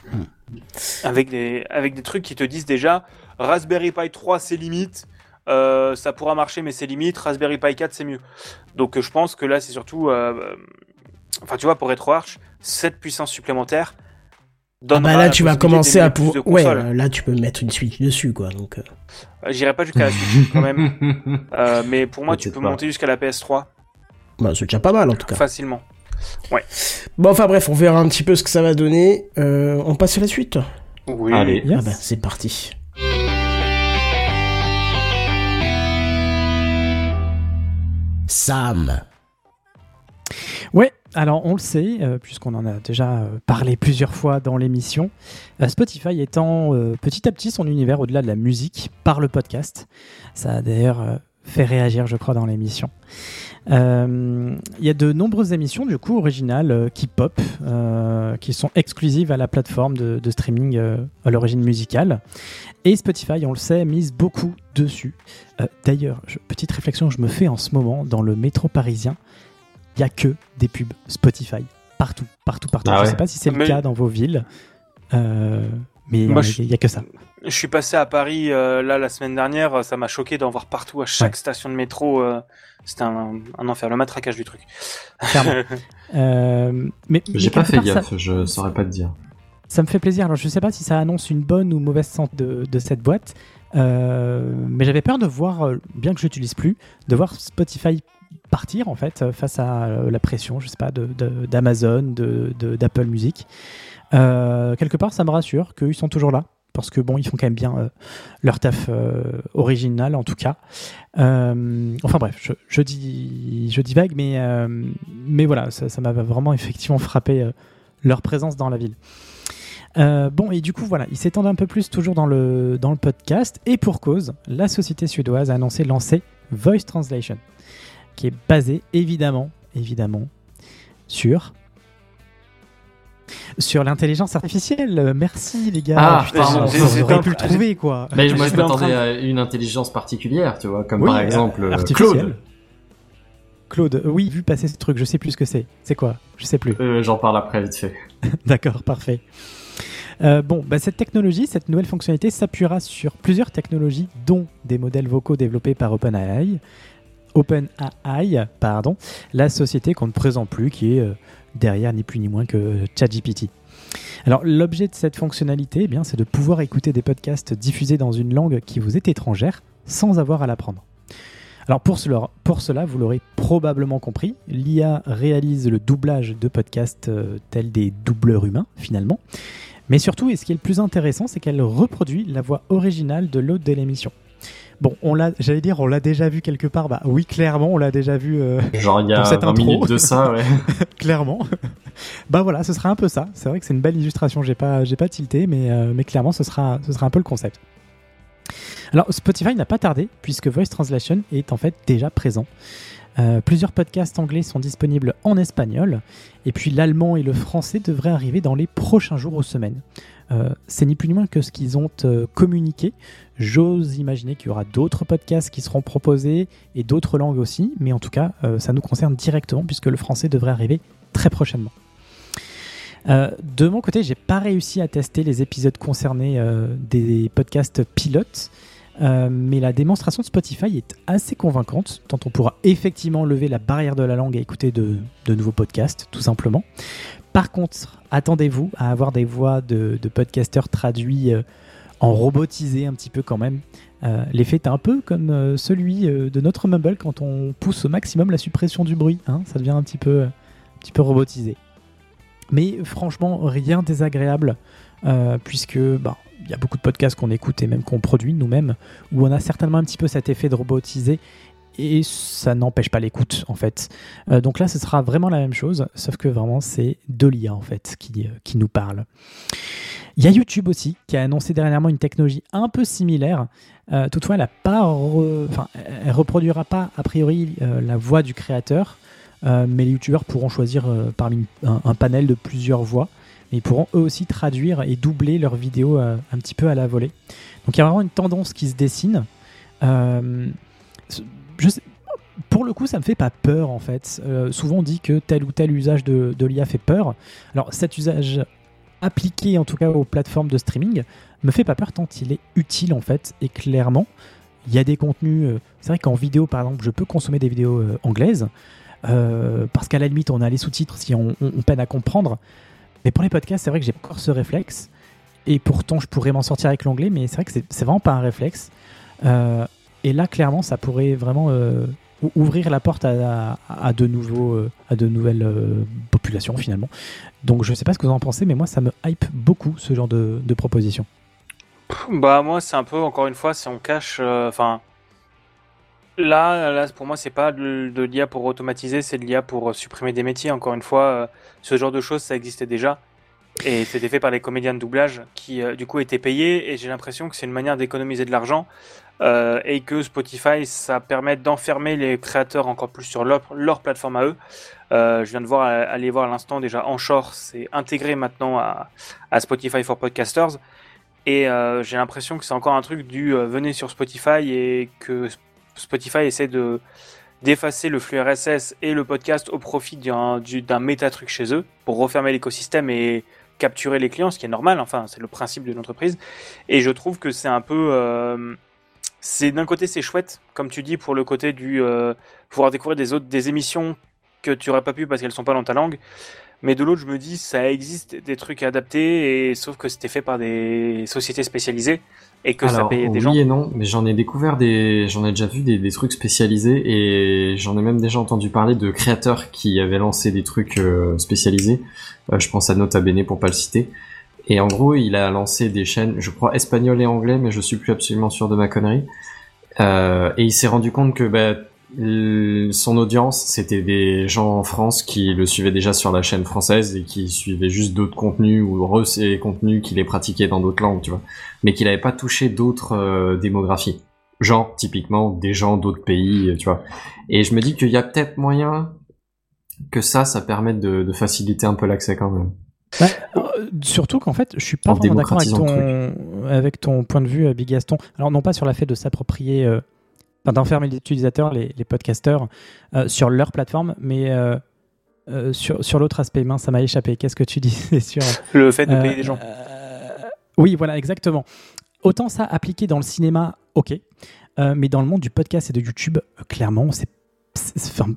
Avec des, avec des trucs qui te disent déjà Raspberry Pi 3, c'est limite. euh, ça pourra marcher, mais c'est limite. Raspberry Pi 4, c'est mieux. Donc, euh, je pense que là, c'est surtout. enfin, tu vois, pour RetroArch, cette puissance supplémentaire. Ah bah là, tu vas commencer à pouvoir... Ouais, là, tu peux mettre une Switch dessus, quoi. Donc, J'irai pas jusqu'à la Switch quand même. Euh, mais pour moi, tu peux pas. monter jusqu'à la PS3 bah, c'est déjà pas mal, en tout cas. facilement. Ouais. Bon, enfin bref, on verra un petit peu ce que ça va donner. Euh, on passe à la suite Oui. Allez. Ah bah, c'est parti. Sam. Ouais, alors on le sait, euh, puisqu'on en a déjà euh, parlé plusieurs fois dans l'émission, euh, Spotify étend euh, petit à petit son univers au-delà de la musique par le podcast. Ça a d'ailleurs euh, fait réagir, je crois, dans l'émission. Euh, Il y a de nombreuses émissions, du coup, originales, euh, qui pop, euh, qui sont exclusives à la plateforme de, de streaming euh, à l'origine musicale. Et Spotify, on le sait, mise beaucoup dessus. Euh, D'ailleurs, petite réflexion que je me fais en ce moment dans le métro parisien, il n'y a que des pubs Spotify. Partout, partout, partout. Ah je ne ouais sais pas si c'est le cas dans vos villes, euh, mais il je- n'y a que ça. Je suis passé à Paris euh, là la semaine dernière, ça m'a choqué d'en voir partout à chaque Ouais. station de métro. C'était un, un enfer, le matraquage du truc. Clairement. Euh, mais J'ai pas fait part, ça- gaffe, je saurais pas te dire. Ça me fait plaisir. Alors, je sais pas si ça annonce une bonne ou mauvaise santé de, de cette boîte, euh, mais j'avais peur de voir, euh, bien que je l'utilise plus, de voir Spotify partir en fait face à la pression, je sais pas, de- de- d'Amazon, de, de- d'Apple Music. Euh, quelque part, ça me rassure qu'ils sont toujours là. Parce que bon, ils font quand même bien euh, leur taf euh, original en tout cas. Euh, enfin bref, je, dis, je divague, mais voilà, ça m'a vraiment effectivement frappé leur présence dans la ville. Bon, et du coup, voilà, ils s'étendent un peu plus toujours dans le, dans le podcast. Et pour cause, la société suédoise a annoncé lancer Voice Translation, qui est basé évidemment, évidemment, sur. Sur l'intelligence artificielle. Euh, Merci les gars. Ah, Putain, c'est pu le trouver quoi. Mais moi, je m'attendais à une intelligence particulière, tu vois, comme Oui, par exemple euh, artificielle. Claude. Claude, euh, oui, vu passer ce truc, je sais plus ce que c'est. C'est quoi? Je sais plus. Euh, J'en parle après, vite fait. D'accord, parfait. Euh, bon, bah, cette technologie, cette nouvelle fonctionnalité s'appuiera sur plusieurs technologies, dont des modèles vocaux développés par OpenAI, OpenAI, pardon, la société qu'on ne présente plus, qui est euh, derrière ni plus ni moins que ChatGPT. Alors, l'objet de cette fonctionnalité, eh bien, c'est de pouvoir écouter des podcasts diffusés dans une langue qui vous est étrangère sans avoir à l'apprendre. Alors pour cela, pour cela, vous l'aurez probablement compris, l'IA réalise le doublage de podcasts euh, tels des doubleurs humains finalement. Mais surtout, et ce qui est le plus intéressant, c'est qu'elle reproduit la voix originale de l'hôte de l'émission. Bon, on l'a, j'allais dire, on l'a déjà vu quelque part. Bah oui, clairement, on l'a déjà vu. euh, Genre, il y a dans cette 20 intro. minutes de ça, ouais. clairement. bah voilà, ce sera un peu ça. C'est vrai que c'est une belle illustration. J'ai pas, j'ai pas tilté, mais, euh, mais clairement, ce sera, ce sera un peu le concept. Alors, Spotify n'a pas tardé, puisque Voice Translation est en fait déjà présent. Euh, plusieurs podcasts anglais sont disponibles en espagnol, et puis l'allemand et le français devraient arriver dans les prochains jours ou semaines. Euh, c'est ni plus ni moins que ce qu'ils ont euh, communiqué. J'ose imaginer qu'il y aura d'autres podcasts qui seront proposés et d'autres langues aussi, mais en tout cas, euh, ça nous concerne directement puisque le français devrait arriver très prochainement. De mon côté, j'ai pas réussi à tester les épisodes concernés des podcasts pilotes, mais la démonstration de Spotify est assez convaincante, tant on pourra effectivement lever la barrière de la langue et écouter de nouveaux podcasts, tout simplement. Par contre, attendez-vous à avoir des voix de, de podcasteurs traduits euh, en robotisé un petit peu quand même. Euh, L'effet est un peu comme euh, celui de notre Mumble quand on pousse au maximum la suppression du bruit. hein, ça devient un petit peu, robotisé. Mais franchement, rien désagréable, puisque bah, il y a beaucoup de podcasts qu'on écoute et même qu'on produit nous-mêmes, où on a certainement un petit peu cet effet de robotisé, et ça n'empêche pas l'écoute en fait. Euh, donc là, ce sera vraiment la même chose, sauf que vraiment c'est de l'IA en fait qui, euh, qui nous parle. Il y a YouTube aussi qui a annoncé dernièrement une technologie un peu similaire. Euh, toutefois, elle elle reproduira pas a priori la voix du créateur, mais les youtubeurs pourront choisir parmi un, panel de plusieurs voix. Mais ils pourront eux aussi traduire et doubler leurs vidéos un petit peu à la volée. Donc il y a vraiment une tendance qui se dessine. Je sais- pour le coup, ça me fait pas peur en fait. Euh, souvent on dit que tel ou tel usage de, l'IA fait peur. Alors cet usage appliqué en tout cas aux plateformes de streaming me fait pas peur tant il est utile en fait et clairement il y a des contenus euh, c'est vrai qu'en vidéo par exemple je peux consommer des vidéos euh, anglaises parce qu'à la limite on a les sous-titres si on, peine à comprendre mais pour les podcasts c'est vrai que j'ai encore ce réflexe et pourtant je pourrais m'en sortir avec l'anglais mais c'est vrai que c'est vraiment pas un réflexe et là clairement ça pourrait vraiment euh, ou- ouvrir la porte à, de nouveaux, euh, à de nouvelles euh, populations finalement. Donc je sais pas ce que vous en pensez, mais moi ça me hype beaucoup ce genre de, proposition. Bah moi c'est un peu encore une fois si on cache enfin là, là pour moi c'est pas de, l'IA pour automatiser c'est de l'IA pour supprimer des métiers encore une fois ce genre de choses ça existait déjà et c'était fait par les comédiens de doublage qui euh, du coup étaient payés. Et j'ai l'impression que c'est une manière d'économiser de l'argent euh, et que Spotify ça permet d'enfermer les créateurs encore plus sur leur, leur plateforme à eux. Euh, je viens de voir aller voir à l'instant déjà Anchor c'est intégré maintenant à, à Spotify for Podcasters. Et j'ai l'impression que c'est encore un truc du venez sur Spotify et que Sp- Spotify essaie de d'effacer le flux RSS et le podcast au profit d'un du- d'un méta truc chez eux pour refermer l'écosystème et capturer les clients, ce qui est normal. Enfin, c'est le principe d'une entreprise. Et je trouve que c'est un peu euh, c'est d'un côté c'est chouette, comme tu dis, pour le côté du euh, pouvoir découvrir des autres des émissions que tu aurais pas pu parce qu'elles sont pas dans ta langue. Mais de l'autre, je me dis, ça existe des trucs adaptés, et sauf que c'était fait par des sociétés spécialisées et que ça payait des oui gens. et non, mais j'en ai découvert des, j'en ai déjà vu des, des trucs spécialisés et j'en ai même déjà entendu parler de créateurs qui avaient lancé des trucs euh, spécialisés. Euh, je pense à Nota Bene pour pas le citer. Et en gros, il a lancé des chaînes, je crois espagnoles et anglais, mais je suis plus absolument sûr de ma connerie. Euh, et il s'est rendu compte que bah, son audience, c'était des gens en France qui le suivaient déjà sur la chaîne française et qui suivaient juste d'autres contenus ou re ces contenus qu'il les pratiquait dans d'autres langues, tu vois. Mais qu'il n'avait pas touché d'autres euh, démographies. Genre, typiquement, des gens d'autres pays, tu vois. Et je me dis qu'il y a peut-être moyen que ça, ça permette de, de faciliter un peu l'accès quand même. Ouais, euh, surtout qu'en fait, je suis pas d'accord avec ton, avec ton point de vue, euh, Big Gaston. Alors, non pas sur la fait de s'approprier, euh, enfin, d'enfermer les utilisateurs, les, les podcasteurs, euh, sur leur plateforme, mais euh, euh, sur, sur l'autre aspect, ça m'a échappé. Qu'est-ce que tu disais sur. Le fait de payer des gens. Oui, voilà, exactement. Autant ça appliqué dans le cinéma, ok. Mais dans le monde du podcast et de YouTube, clairement, c'est.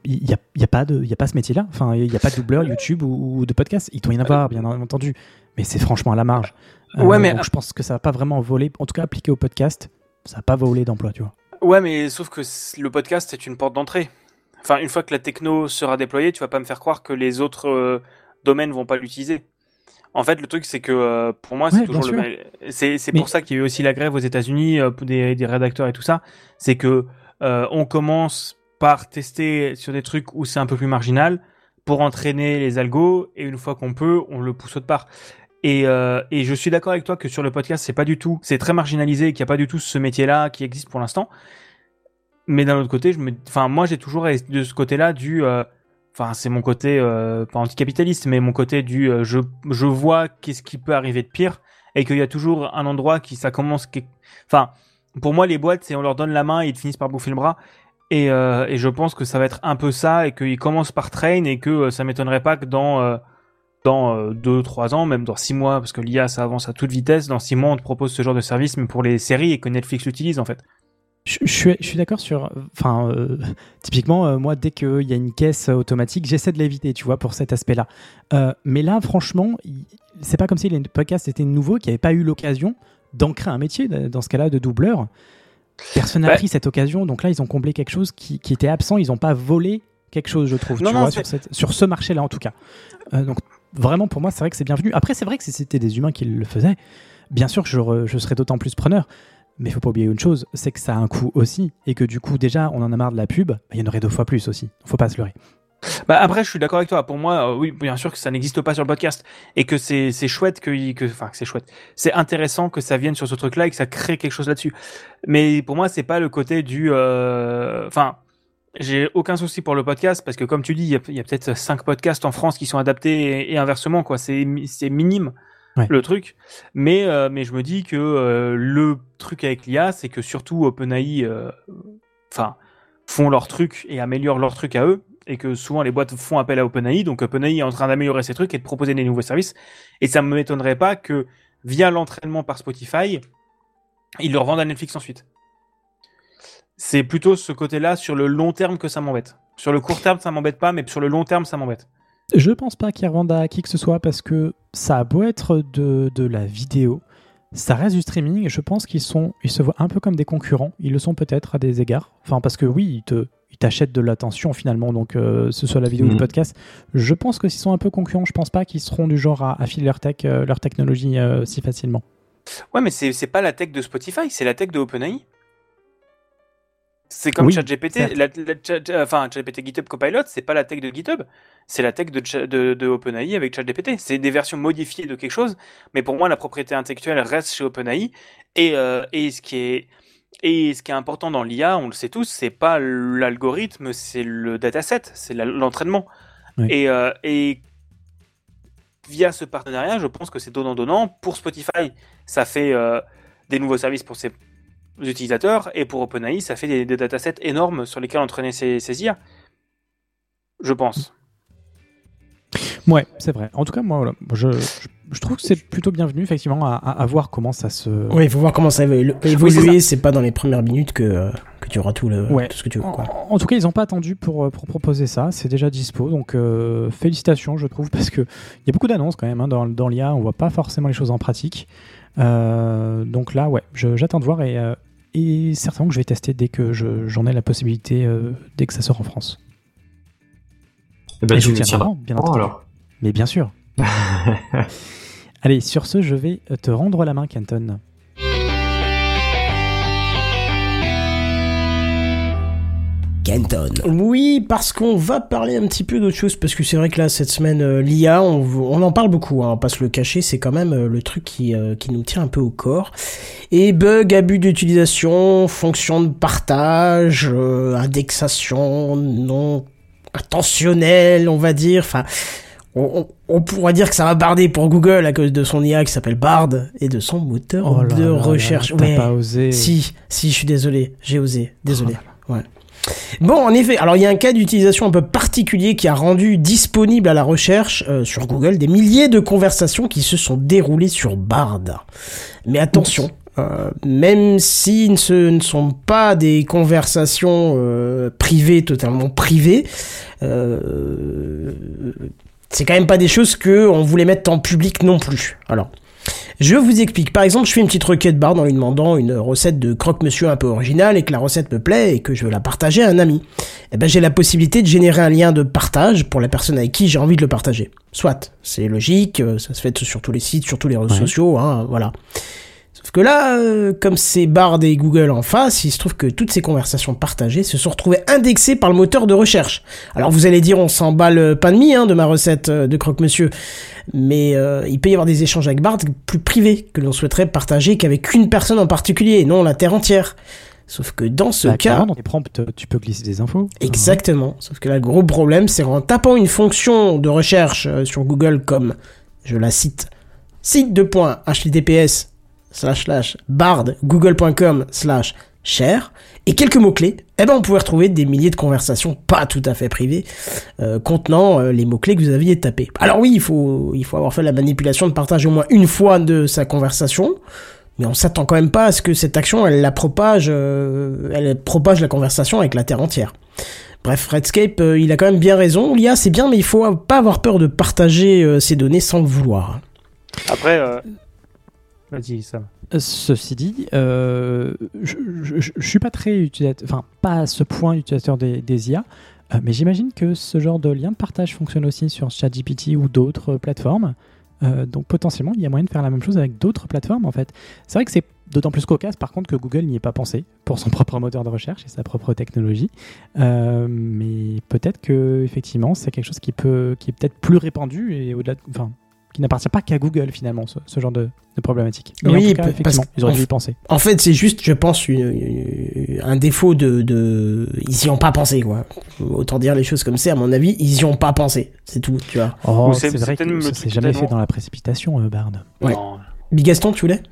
Il n'y a, y a, pas de- y a pas ce métier-là. Enfin, il n'y a pas de doubleur YouTube ou, ou de podcast. Il doit y en avoir, bien entendu. Mais c'est franchement à la marge. Euh, Ouais, mais- donc je pense que ça va pas vraiment voler. En tout cas, appliqué au podcast, ça va pas voler d'emploi, tu vois. Ouais, mais sauf que le podcast, c'est une porte d'entrée. Enfin, une fois que la techno sera déployée, tu vas pas me faire croire que les autres euh, domaines vont pas l'utiliser. En fait, le truc, c'est que euh, pour moi, c'est Ouais, toujours le. C'est pour ça qu'il y a eu aussi la grève aux États-Unis euh, des, des rédacteurs et tout ça. C'est que on commence par tester sur des trucs où c'est un peu plus marginal pour entraîner les algos et une fois qu'on peut, on le pousse autre part. Et, euh, et je suis d'accord avec toi que sur le podcast, c'est pas du tout, c'est très marginalisé qu'il n'y a pas du tout ce métier-là qui existe pour l'instant. Mais d'un autre côté, je me, enfin, moi, j'ai toujours de ce côté-là du, euh, enfin, c'est mon côté euh, pas anticapitaliste, mais mon côté du, euh, je, je vois qu'est-ce qui peut arriver de pire et qu'il y a toujours un endroit qui ça commence, qui- enfin, pour moi, les boîtes, c'est on leur donne la main et ils finissent par bouffer le bras. Et, et je pense que ça va être un peu ça et qu'ils commencent par train et que ça m'étonnerait pas que dans dans euh, deux trois ans, même dans six mois, parce que l'IA ça avance à toute vitesse, dans six mois on te propose ce genre de service, mais pour les séries et que Netflix l'utilise en fait. Je, je suis, je suis d'accord sur. Enfin, euh, typiquement, euh, moi, dès qu'il y a une caisse euh, automatique, j'essaie de l'éviter, tu vois, pour cet aspect-là. Euh, mais là, franchement, c'est pas comme si les podcasts étaient nouveaux, qui n'avaient pas eu l'occasion d'ancrer un métier, dans ce cas-là, de doubleur. Personne n'a Bah- pris cette occasion, donc là, ils ont comblé quelque chose qui, qui était absent. Ils n'ont pas volé quelque chose, je trouve, Non, tu non, vois, sur, cette- sur ce marché-là, en tout cas. Euh, donc, vraiment, pour moi, c'est vrai que c'est bienvenu. Après, c'est vrai que si c'était des humains qui le faisaient, bien sûr je, serais d'autant plus preneur. Mais il faut pas oublier une chose, c'est que ça a un coût aussi, et que du coup déjà on en a marre de la pub, bah, il y en aurait deux fois plus aussi. Faut pas se leurrer. Bah après, je suis d'accord avec toi. Pour moi, euh, oui, bien sûr que ça n'existe pas sur le podcast et que c'est chouette que, que, enfin, c'est chouette. C'est intéressant que ça vienne sur ce truc-là et que ça crée quelque chose là-dessus. Mais pour moi, c'est pas le côté du, euh, enfin. J'ai aucun souci pour le podcast parce que comme tu dis, il y a, peut-être cinq podcasts en France qui sont adaptés et, et inversement quoi. C'est mi- c'est minime Ouais. le truc. Mais euh, mais je me dis que euh, le truc avec l'IA, c'est que surtout OpenAI, euh, enfin font leur truc et améliorent leur truc à eux et que souvent les boîtes font appel à OpenAI. Donc OpenAI est en train d'améliorer ses trucs et de proposer des nouveaux services. Et ça me m'étonnerait pas que via l'entraînement par Spotify, ils le revendent à Netflix ensuite. C'est plutôt ce côté-là sur le long terme que ça m'embête. Sur le court terme, ça m'embête pas, mais sur le long terme, ça m'embête. Je pense pas qu'ils revendent à qui que ce soit parce que ça a beau être de, de la vidéo, ça reste du streaming et je pense qu'ils sont ils se voient un peu comme des concurrents. Ils le sont peut-être à des égards. Enfin parce que oui, ils te, ils t'achètent de l'attention finalement, donc euh, ce soit la vidéo ou le Mhm. podcast. Je pense que s'ils sont un peu concurrents, je pense pas qu'ils seront du genre à, à filer leur tech, euh, leur technologie euh, si facilement. Ouais, mais c'est c'est pas la tech de Spotify, c'est la tech de OpenAI. C'est comme Oui, ChatGPT, la, la- enfin ChatGPT GitHub Copilot, c'est pas la tech de GitHub, c'est la tech de, Cha- de, de OpenAI avec ChatGPT. C'est des versions modifiées de quelque chose, mais pour moi la propriété intellectuelle reste chez OpenAI. Et, euh, et ce qui est et ce qui est important dans l'IA, on le sait tous, c'est pas l'algorithme, c'est le dataset, c'est l'entraînement. Oui. Et, euh, et via ce partenariat, je pense que c'est donnant-donnant. Pour Spotify, ça fait euh, des nouveaux services pour ses utilisateurs, et pour OpenAI, ça fait des, des datasets énormes sur lesquels entraîner ses, ses IA. Je pense. Ouais, c'est vrai. En tout cas, moi, voilà, je, je, je trouve que c'est plutôt bienvenu, effectivement, à, à- à voir comment ça se. Oui, il faut voir comment ça Oui, évoluer. c'est pas dans les premières minutes que, que tu auras tout, le, Ouais. tout ce que tu veux. Quoi. En, en tout cas, ils n'ont pas attendu pour, pour proposer ça. C'est déjà dispo. Donc, euh, félicitations, je trouve, parce qu'il y a beaucoup d'annonces quand même hein, dans, dans l'IA. On voit pas forcément les choses en pratique. Euh, donc là, ouais, j'attends de voir et, euh, et certainement que je vais tester dès que je- j'en ai la possibilité, euh, dès que ça sort en France. Eh ben, Et tu je nous tiens bien entendu. alors. Mais bien sûr. Allez, sur ce, je vais te rendre la main, Kenton. Kenton. Oui, parce qu'on va parler un petit peu d'autre chose, parce que c'est vrai que là, cette semaine, euh, l'IA, on, on en parle beaucoup, hein, on va pas se le cacher, c'est quand même euh, le truc qui, euh, qui nous tient un peu au corps. Et bug, abus d'utilisation, fonction de partage, euh, indexation non intentionnelle, on va dire, enfin... On, on, on pourrait dire que ça va barder pour Google à cause de son IA qui s'appelle Bard et de son moteur Oh là de là là, recherche. t'as Ouais. pas osé. Si, si, je suis désolé, j'ai osé, désolé. Oh ouais. Bon, en effet, alors il y a un cas d'utilisation un peu particulier qui a rendu disponible à la recherche euh, sur Google des milliers de conversations qui se sont déroulées sur Bard. Mais attention, euh, même si ce ne sont pas des conversations euh, privées, totalement privées, c'est quand même pas des choses que on voulait mettre en public non plus. Alors, je vous explique. Par exemple, je fais une petite requête barre en lui demandant une recette de croque-monsieur un peu originale et que la recette me plaît et que je veux la partager à un ami. Eh ben, j'ai la possibilité de générer un lien de partage pour la personne avec qui j'ai envie de le partager. Soit, c'est logique, euh, ça se fait sur tous les sites, sur tous les réseaux Ouais. sociaux, hein, voilà. Sauf que là, euh, comme c'est Bard et Google en face, il se trouve que toutes ces conversations partagées se sont retrouvées indexées par le moteur de recherche. Alors vous allez dire, on s'en bat le pain de mie hein, de ma recette euh, de croque-monsieur, mais euh, il peut y avoir des échanges avec Bard plus privés que l'on souhaiterait partager qu'avec une personne en particulier, et non la Terre entière. Sauf que dans ce Bah, cas... clairement, dans tes prompts, tu peux glisser des infos. Exactement. Sauf que là, le gros problème, c'est en tapant une fonction de recherche euh, sur Google comme, je la cite, site de point https slash slash bard google.com slash share et quelques mots-clés, eh ben on pouvait retrouver des milliers de conversations pas tout à fait privées euh, contenant euh, les mots-clés que vous aviez tapés. Alors oui, il faut, il faut avoir fait la manipulation de partage au moins une fois de sa conversation, mais on s'attend quand même pas à ce que cette action, elle la propage, euh, elle propage la conversation avec la Terre entière. Bref, Redscape, il a quand même bien raison. L'IA, c'est bien, mais il faut pas avoir peur de partager ses données sans le vouloir. Après, Euh, Ceci dit, euh, je, je, je- suis pas très utilisateur, enfin pas à ce point utilisateur des, IA, euh, mais j'imagine que ce genre de lien de partage fonctionne aussi sur ChatGPT ou d'autres plateformes. Donc potentiellement, il y a moyen de faire la même chose avec d'autres plateformes en fait. C'est vrai que c'est d'autant plus cocasse par contre que Google n'y est pas pensé pour son propre moteur de recherche et sa propre technologie. Mais peut-être que effectivement, c'est quelque chose qui peut, qui est peut-être plus répandu et au-delà, de- qui n'appartient pas qu'à Google finalement, ce, ce genre de, de problématique. Mais en tout cas, parce effectivement, ils auraient dû y penser. En fait, c'est juste, je pense, une- une- un défaut de, de... Ils y ont pas pensé, quoi. Autant dire les choses comme c'est, à mon avis, ils y ont pas pensé. C'est tout, tu vois. Oh, c'est- c'est vrai que ça s'est jamais tellement- fait dans la précipitation, euh, Bard. Ouais. non. Big Gaston, tu voulais?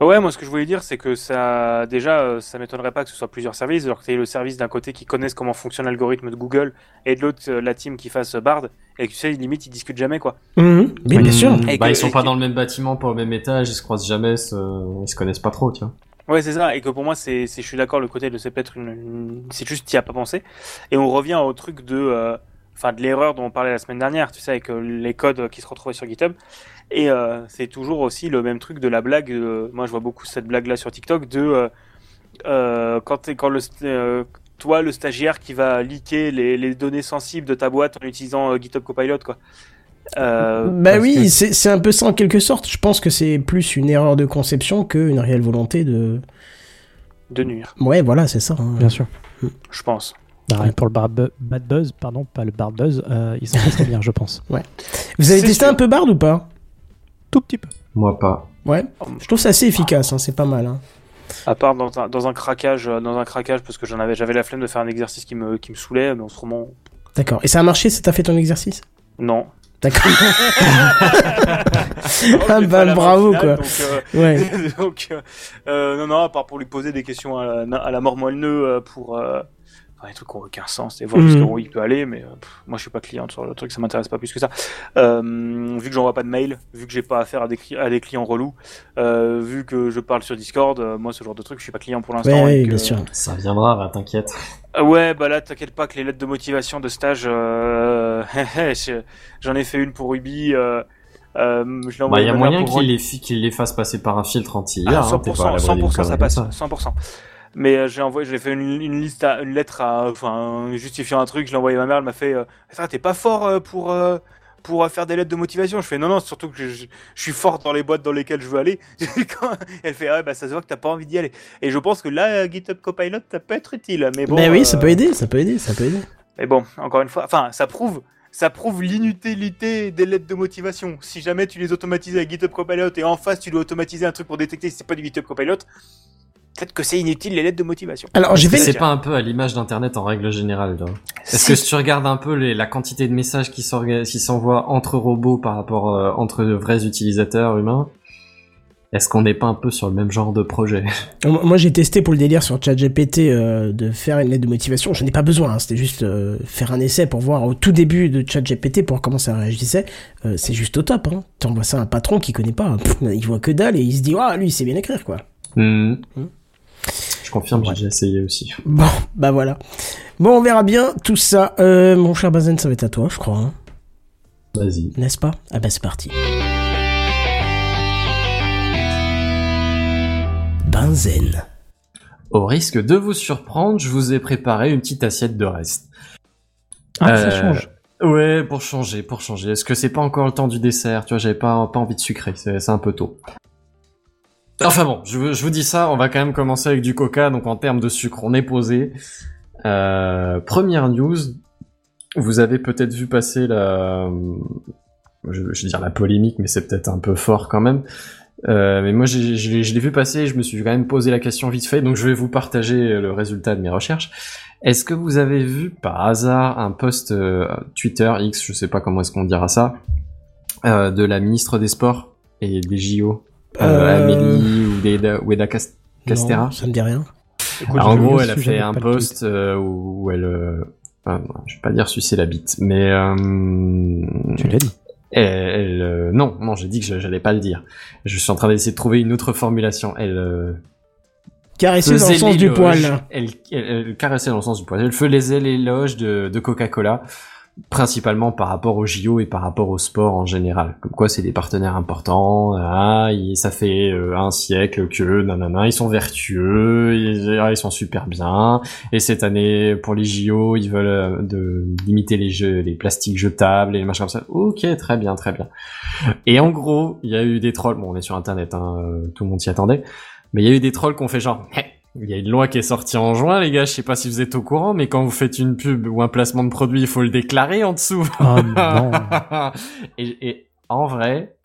Ouais, moi ce que je voulais dire, c'est que ça, déjà, euh, ça m'étonnerait pas que ce soit plusieurs services, alors que tu le service d'un côté qui connaissent comment fonctionne l'algorithme de Google, et de l'autre euh, la team qui fasse Bard, et que tu sais, limite ils discutent jamais quoi. Mais bien sûr. Et Bah, que- ils sont pas que- dans le même bâtiment, pas au même étage, ils se croisent jamais, se- ils se connaissent pas trop, tu vois. Ouais, c'est ça, et que pour moi, c'est, c'est- je suis d'accord, le côté de c'est peut-être une, une- c'est juste t'y as pas pensé. Et on revient au truc de, euh, enfin, de l'erreur dont on parlait la semaine dernière, tu sais, avec euh, les codes qui se retrouvaient sur GitHub. Et euh, c'est toujours aussi le même truc de la blague. euh, moi, je vois beaucoup cette blague-là sur TikTok de euh, euh, quand, t'es- quand le, euh, toi, le stagiaire qui va leaker les, les données sensibles de ta boîte en utilisant euh, GitHub Copilot, quoi. Euh, Bah oui, que- c'est un peu ça en quelque sorte. Je pense que c'est plus une erreur de conception qu'une réelle volonté de. de nuire, Ouais, voilà, c'est ça. hein. Bien sûr. je pense. Bah, pour le bad buzz, pardon, pas le bar buzz, euh, ils sont très très bien, je pense. Vous avez testé sûr. un peu Bard ou pas? Tout petit peu. Moi pas. Ouais. Je trouve ça assez efficace, hein, c'est pas mal. hein. À part dans un, dans un craquage, euh, dans un craquage, parce que j'en avais, j'avais la flemme de faire un exercice qui me, qui me saoulait, mais autrement, D'accord. Et ça a marché, ça t'a fait ton exercice? Non. D'accord. Ah bah bravo finale, quoi. Donc, euh, Ouais. donc, euh, euh, non, non, à part pour lui poser des questions à la, à la mort euh, pour euh, enfin, des trucs qui n'ont aucun sens et voir Mhm. jusqu'où il peut aller, mais euh, pff, moi je suis pas client sur le truc, ça m'intéresse pas plus que ça. Euh, vu que j'envoie pas de mail, vu que j'ai pas affaire à des, cli- à des clients relous, euh, vu que je parle sur Discord, euh, moi ce genre de truc, je suis pas client pour l'instant. Ouais, que- bien sûr. Ça viendra, t'inquiète. Ah ouais, bah là, t'inquiète pas que les lettres de motivation de stage, euh, je- j'en ai fait une pour Ruby. Euh, euh, je Bah, envoyé y a moyen qu'il les, qu'il les fasse passer par un filtre anti-IA. ah, hein, t'es pas à 100%, l'abri d'une 100% ça passe, comme 100%. Mais euh, j'ai envoyé, j'ai fait une, une liste, à, une lettre à, enfin, justifiant un truc. Je l'ai envoyé à ma mère. Elle m'a fait, euh, Attends, t'es pas fort euh, pour pour faire des lettres de motivation. Je fais non, non, surtout que je, je- je suis fort dans les boîtes dans lesquelles je veux aller. Elle fait, ah ouais, bah ça se voit que t'as pas envie d'y aller. Et je pense que là, GitHub Copilot, ça peut être utile. Mais bon. Mais oui, ça peut aider, ça peut aider, ça peut aider. mais bon, encore une fois, enfin, ça prouve, ça prouve l'inutilité des lettres de motivation. Si jamais tu les automatises avec GitHub Copilot et en face tu dois automatiser un truc pour détecter si c'est pas du GitHub Copilot, peut-être que c'est inutile les lettres de motivation. Alors, j'ai fait. c'est pas un peu à l'image d'Internet en règle générale, toi? Est-ce Si. que si tu regardes un peu les, la quantité de messages qui s'envoient entre robots par rapport euh, entre de vrais utilisateurs humains, est-ce qu'on n'est pas un peu sur le même genre de projet? Moi, j'ai testé pour le délire sur ChatGPT euh, de faire une lettre de motivation. Je n'ai pas besoin, hein, c'était juste euh, faire un essai pour voir au tout début de ChatGPT pour voir comment ça réagissait. Euh, c'est juste au top. Hein. Tu envoies ça à un patron qui connaît pas. Pff, il voit que dalle et il se dit ah lui il sait bien écrire quoi. Hmm. Hmm. Je confirme, j'ai déjà essayé aussi. Bon, bah voilà. Bon, on verra bien tout ça. Euh, mon cher Bazen, ça va être à toi, je crois. hein. Vas-y. N'est-ce pas? Ah bah c'est parti. Benzen. Au risque de vous surprendre, je vous ai préparé une petite assiette de reste. Ah, ça Euh, change. Ouais, pour changer, pour changer. Est-ce que c'est pas encore le temps du dessert? Tu vois, j'avais pas, pas envie de sucrer, c'est un peu tôt. Enfin bon, je, vous- dis ça, on va quand même commencer avec du coca, donc en termes de sucre, on est posé. Euh, première news, vous avez peut-être vu passer la... Je, vais dire la polémique, mais c'est peut-être un peu fort quand même. Euh, mais moi, je l'ai vu passer, je me suis quand même posé la question vite fait, donc je vais vous partager le résultat de mes recherches. Est-ce que vous avez vu par hasard un post euh, Twitter X, je sais pas comment est-ce qu'on dira ça, euh, de la ministre des Sports et des JO, Amélie ou Weda, Weda Cas- Castera Non, ça me dit rien. Écoute, alors, en gros, le elle a fait un post euh, où, où elle, euh, enfin, je vais pas dire sucer la bite, mais euh, Tu l'as dit. elle, elle, euh, non, non, j'ai dit que je- j'allais pas le dire. Je suis en train d'essayer de trouver une autre formulation. Elle euh, Caresser dans le sens du poil. Elle, elle, elle caressait dans le sens du poil. Elle faisait l'éloge de, de Coca-Cola, principalement par rapport au JO et par rapport au sport en général. Comme quoi, c'est des partenaires importants. Ah, ça fait euh, un siècle que nanana, ils sont vertueux, ils, ah, ils sont super bien. Et cette année, pour les JO, ils veulent euh, de limiter les jeux, les plastiques jetables et les machins comme ça. Ok, très bien, très bien. Et en gros, il y a eu des trolls. Bon, on est sur Internet, hein, euh, tout le monde s'y attendait. Mais il y a eu des trolls qui ont fait genre, il y a une loi qui est sortie en juin, les gars, je sais pas si vous êtes au courant, mais quand vous faites une pub ou un placement de produit, il faut le déclarer en dessous. Oh non. et, et en vrai,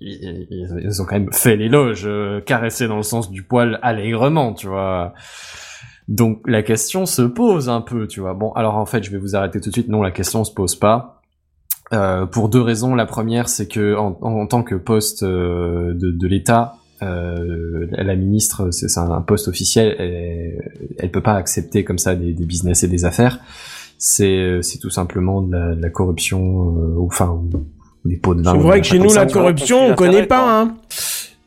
ils, ils- ont quand même fait l'éloge, euh, caressé dans le sens du poil allègrement, tu vois. Donc la question se pose un peu, tu vois. Bon, alors en fait, je vais vous arrêter tout de suite. Non, la question se pose pas. Euh, pour deux raisons. La première, c'est que en, en tant que poste euh, de, de l'État, euh, la ministre, c'est un poste officiel, elle, elle peut pas accepter comme ça des, des business et des affaires. C'est c'est tout simplement de la, de la corruption, euh, ou enfin ou des pots de vin. C'est vrai que chez nous, la corruption, on connaît pas, hein.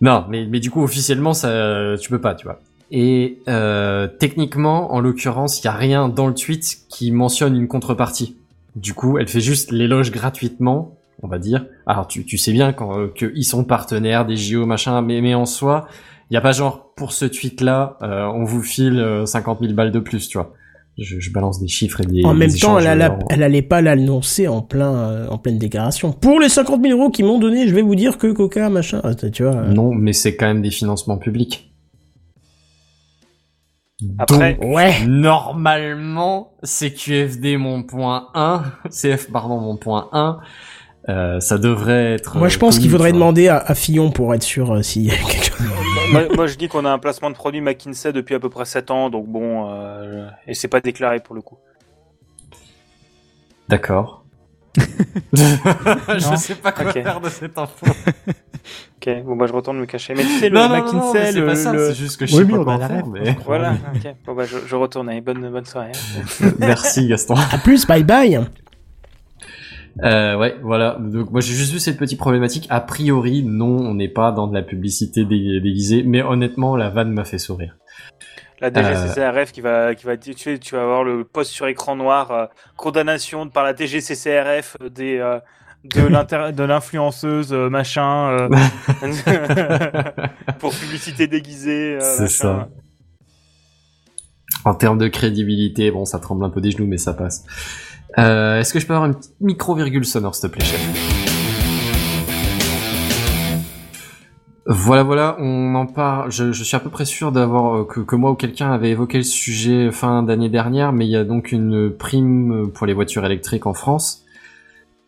Non, mais, mais du coup, officiellement, ça, tu peux pas, tu vois. Et euh, techniquement, en l'occurrence, il y a rien dans le tweet qui mentionne une contrepartie. Du coup, elle fait juste l'éloge gratuitement, on va dire. Alors, tu, tu sais bien quand, euh, qu'ils sont partenaires des JO, machin, mais, mais en soi, Il y a pas genre pour ce tweet là, on vous file euh, 50 000 balles de plus, tu vois. Je, je balance des chiffres et des. En même des temps, elle, alla- en- elle allait pas l'annoncer en plein, euh, en pleine déclaration. Pour les 50 000 euros qu'ils m'ont donné, je vais vous dire que Coca, machin, Ah, tu vois. euh. Non, mais c'est quand même des financements publics. Après- Donc, Ouais. normalement, CQFD mon point 1, CF pardon mon point 1, euh, ça devrait être. Moi, je pense qu'il faudrait demander à, à Fillon pour être sûr euh, s'il y a quelque chose. moi, moi, je dis qu'on a un placement de produit McKinsey depuis à peu près 7 ans, donc bon, euh, et c'est pas déclaré pour le coup. D'accord. je sais pas quoi faire de cette info. Ok, bon bah je retourne me cacher. Mais tu sais, le Non, non, non, McKinsey, c'est le, pas ça, le- c'est juste que je sais pas quoi en faire, mais- Voilà, ok. Bon bah je, je retourne. Allez, bonne, bonne soirée. Merci Gaston. À plus, bye bye. Euh, ouais, voilà. Donc moi j'ai juste vu cette petite problématique. A priori, non, on n'est pas dans de la publicité dé- déguisée, mais honnêtement, la vanne m'a fait sourire. La DGCCRF qui va, qui va tu, vas avoir le post sur écran noir, euh, condamnation par la DGCCRF des, euh, de l'influenceuse euh, machin euh, pour publicité déguisée. euh, C'est ça. En termes de crédibilité, bon, ça tremble un peu des genoux, mais ça passe. Euh, Est-ce que je peux avoir une petite micro-virgule sonore, s'il te plaît, chef? Voilà, voilà, on en parle. Je, suis à peu près sûr d'avoir euh, que, que moi ou quelqu'un avait évoqué le sujet fin d'année dernière, mais il y a donc une prime pour les voitures électriques en France,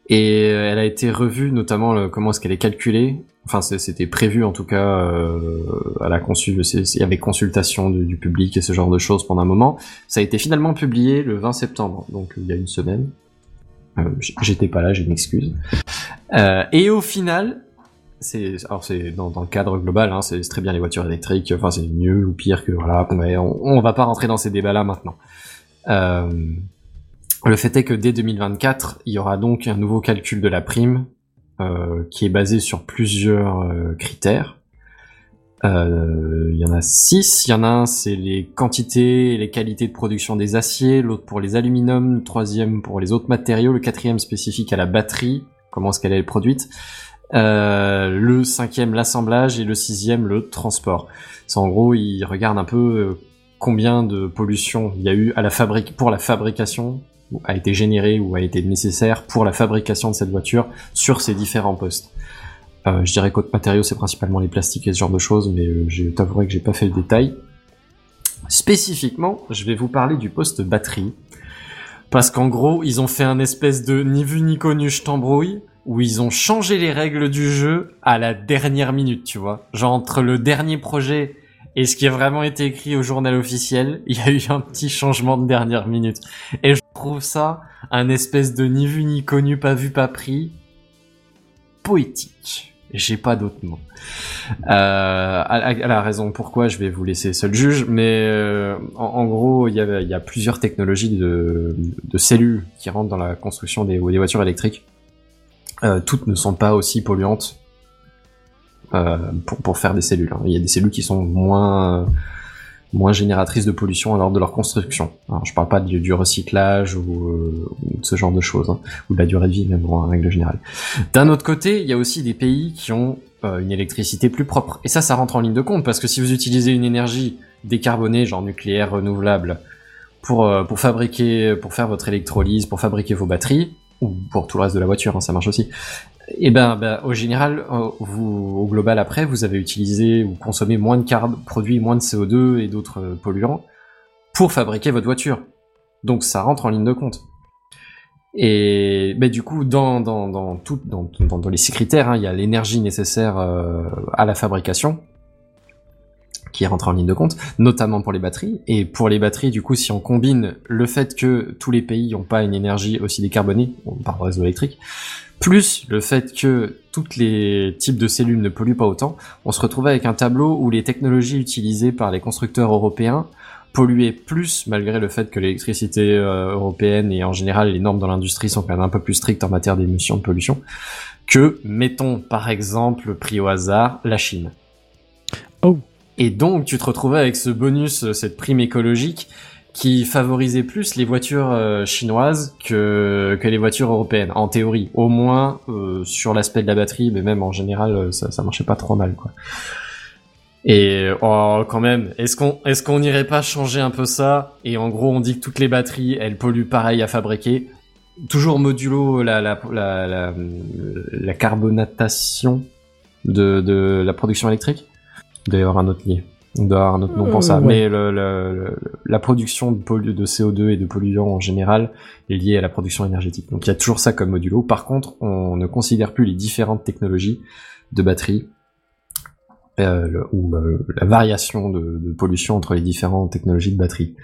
et elle a été revue, notamment comment est-ce qu'elle est calculée. Enfin, c'était prévu en tout cas euh, à la consul, il y avait consultation du, du public et ce genre de choses pendant un moment. Ça a été finalement publié le 20 septembre, donc il y a une semaine. Euh, J'étais pas là, j'ai une excuse. Euh, et au final, c'est alors c'est dans, dans le cadre global, hein, c'est très bien les voitures électriques. Enfin, c'est mieux ou pire que voilà. Mais on, on va pas rentrer dans ces débats-là maintenant. Euh, le fait est que dès 2024, il y aura donc un nouveau calcul de la prime euh, qui est basé sur plusieurs euh, critères. Euh, Il y en a six. Il y en a un, c'est les quantités et les qualités de production des aciers. L'autre pour les aluminiums. Le troisième pour les autres matériaux. Le quatrième spécifique à la batterie. Comment est-ce qu'elle est produite. Euh, le cinquième, l'assemblage. Et le sixième, le transport. C'est en gros, ils regardent un peu euh, combien de pollution il y a eu à la fabrique pour la fabrication a été généré ou a été nécessaire pour la fabrication de cette voiture sur ces différents postes. Euh, je dirais qu'autre matériaux, c'est principalement les plastiques et ce genre de choses, mais euh, je t'avouerai que j'ai pas fait le détail. Spécifiquement, je vais vous parler du poste batterie. Parce qu'en gros, ils ont fait un espèce de ni vu ni connu, je t'embrouille, où ils ont changé les règles du jeu à la dernière minute, tu vois. Genre entre le dernier projet et ce qui a vraiment été écrit au journal officiel, il y a eu un petit changement de dernière minute. Et je trouve ça un espèce de ni vu ni connu, pas vu, pas pris, poétique. J'ai pas d'autre mot. Euh, à, la raison pourquoi je vais vous laisser seul juge, mais euh, en, gros, il y a, y a plusieurs technologies de, de cellules qui rentrent dans la construction des, des voitures électriques. Euh, toutes ne sont pas aussi polluantes pour, pour faire des cellules. hein. Il y a des cellules qui sont moins moins génératrices de pollution lors de leur construction. Alors, je parle pas du, du recyclage ou, euh, de ce genre de choses, hein, ou de la durée de vie même en règle générale. D'un autre côté, il y a aussi des pays qui ont euh, une électricité plus propre. Et ça, ça rentre en ligne de compte, parce que si vous utilisez une énergie décarbonée, genre nucléaire renouvelable, pour, euh, pour fabriquer, pour faire votre électrolyse, pour fabriquer vos batteries, ou pour tout le reste de la voiture, hein, ça marche aussi. Et ben, ben, au général, euh, vous, au global après, vous avez utilisé ou consommé moins de carb, produit moins de CO2 et d'autres euh, polluants pour fabriquer votre voiture. Donc ça rentre en ligne de compte. Et ben, du coup, dans, dans, dans, tout, dans, dans, dans les six critères, hein, il y a l'énergie nécessaire euh, à la fabrication qui rentre en ligne de compte, notamment pour les batteries. Et pour les batteries, du coup, si on combine le fait que tous les pays n'ont pas une énergie aussi décarbonée, par réseau électrique, plus le fait que tous les types de cellules ne polluent pas autant, on se retrouve avec un tableau où les technologies utilisées par les constructeurs européens polluaient plus malgré le fait que l'électricité euh, européenne et en général les normes dans l'industrie sont quand même un peu plus strictes en matière d'émissions de pollution que, mettons par exemple, pris au hasard, la Chine. Oh. Et donc tu te retrouvais avec ce bonus, euh, cette prime écologique qui favorisait plus les voitures euh, chinoises que, que les voitures européennes, en théorie. Au moins euh, sur l'aspect de la batterie, mais même en général, euh, ça, ça marchait pas trop mal. quoi. Et oh, quand même, est-ce qu'on est-ce qu'on n'irait pas changer un peu ça? Et en gros, on dit que toutes les batteries, elles polluent pareil à fabriquer. Toujours modulo la la la, la, la carbonatation de, de la production électrique? Il doit y avoir un autre lien. Il doit y avoir un autre nom pour ça. Ouais. Mais le, le- le- la production de, pollu- de CO2 et de polluants en général est liée à la production énergétique. Donc il y a toujours ça comme modulo. Par contre, on ne considère plus les différentes technologies de batterie euh, le- ou euh, la variation de, de pollution entre les différentes technologies de batterie.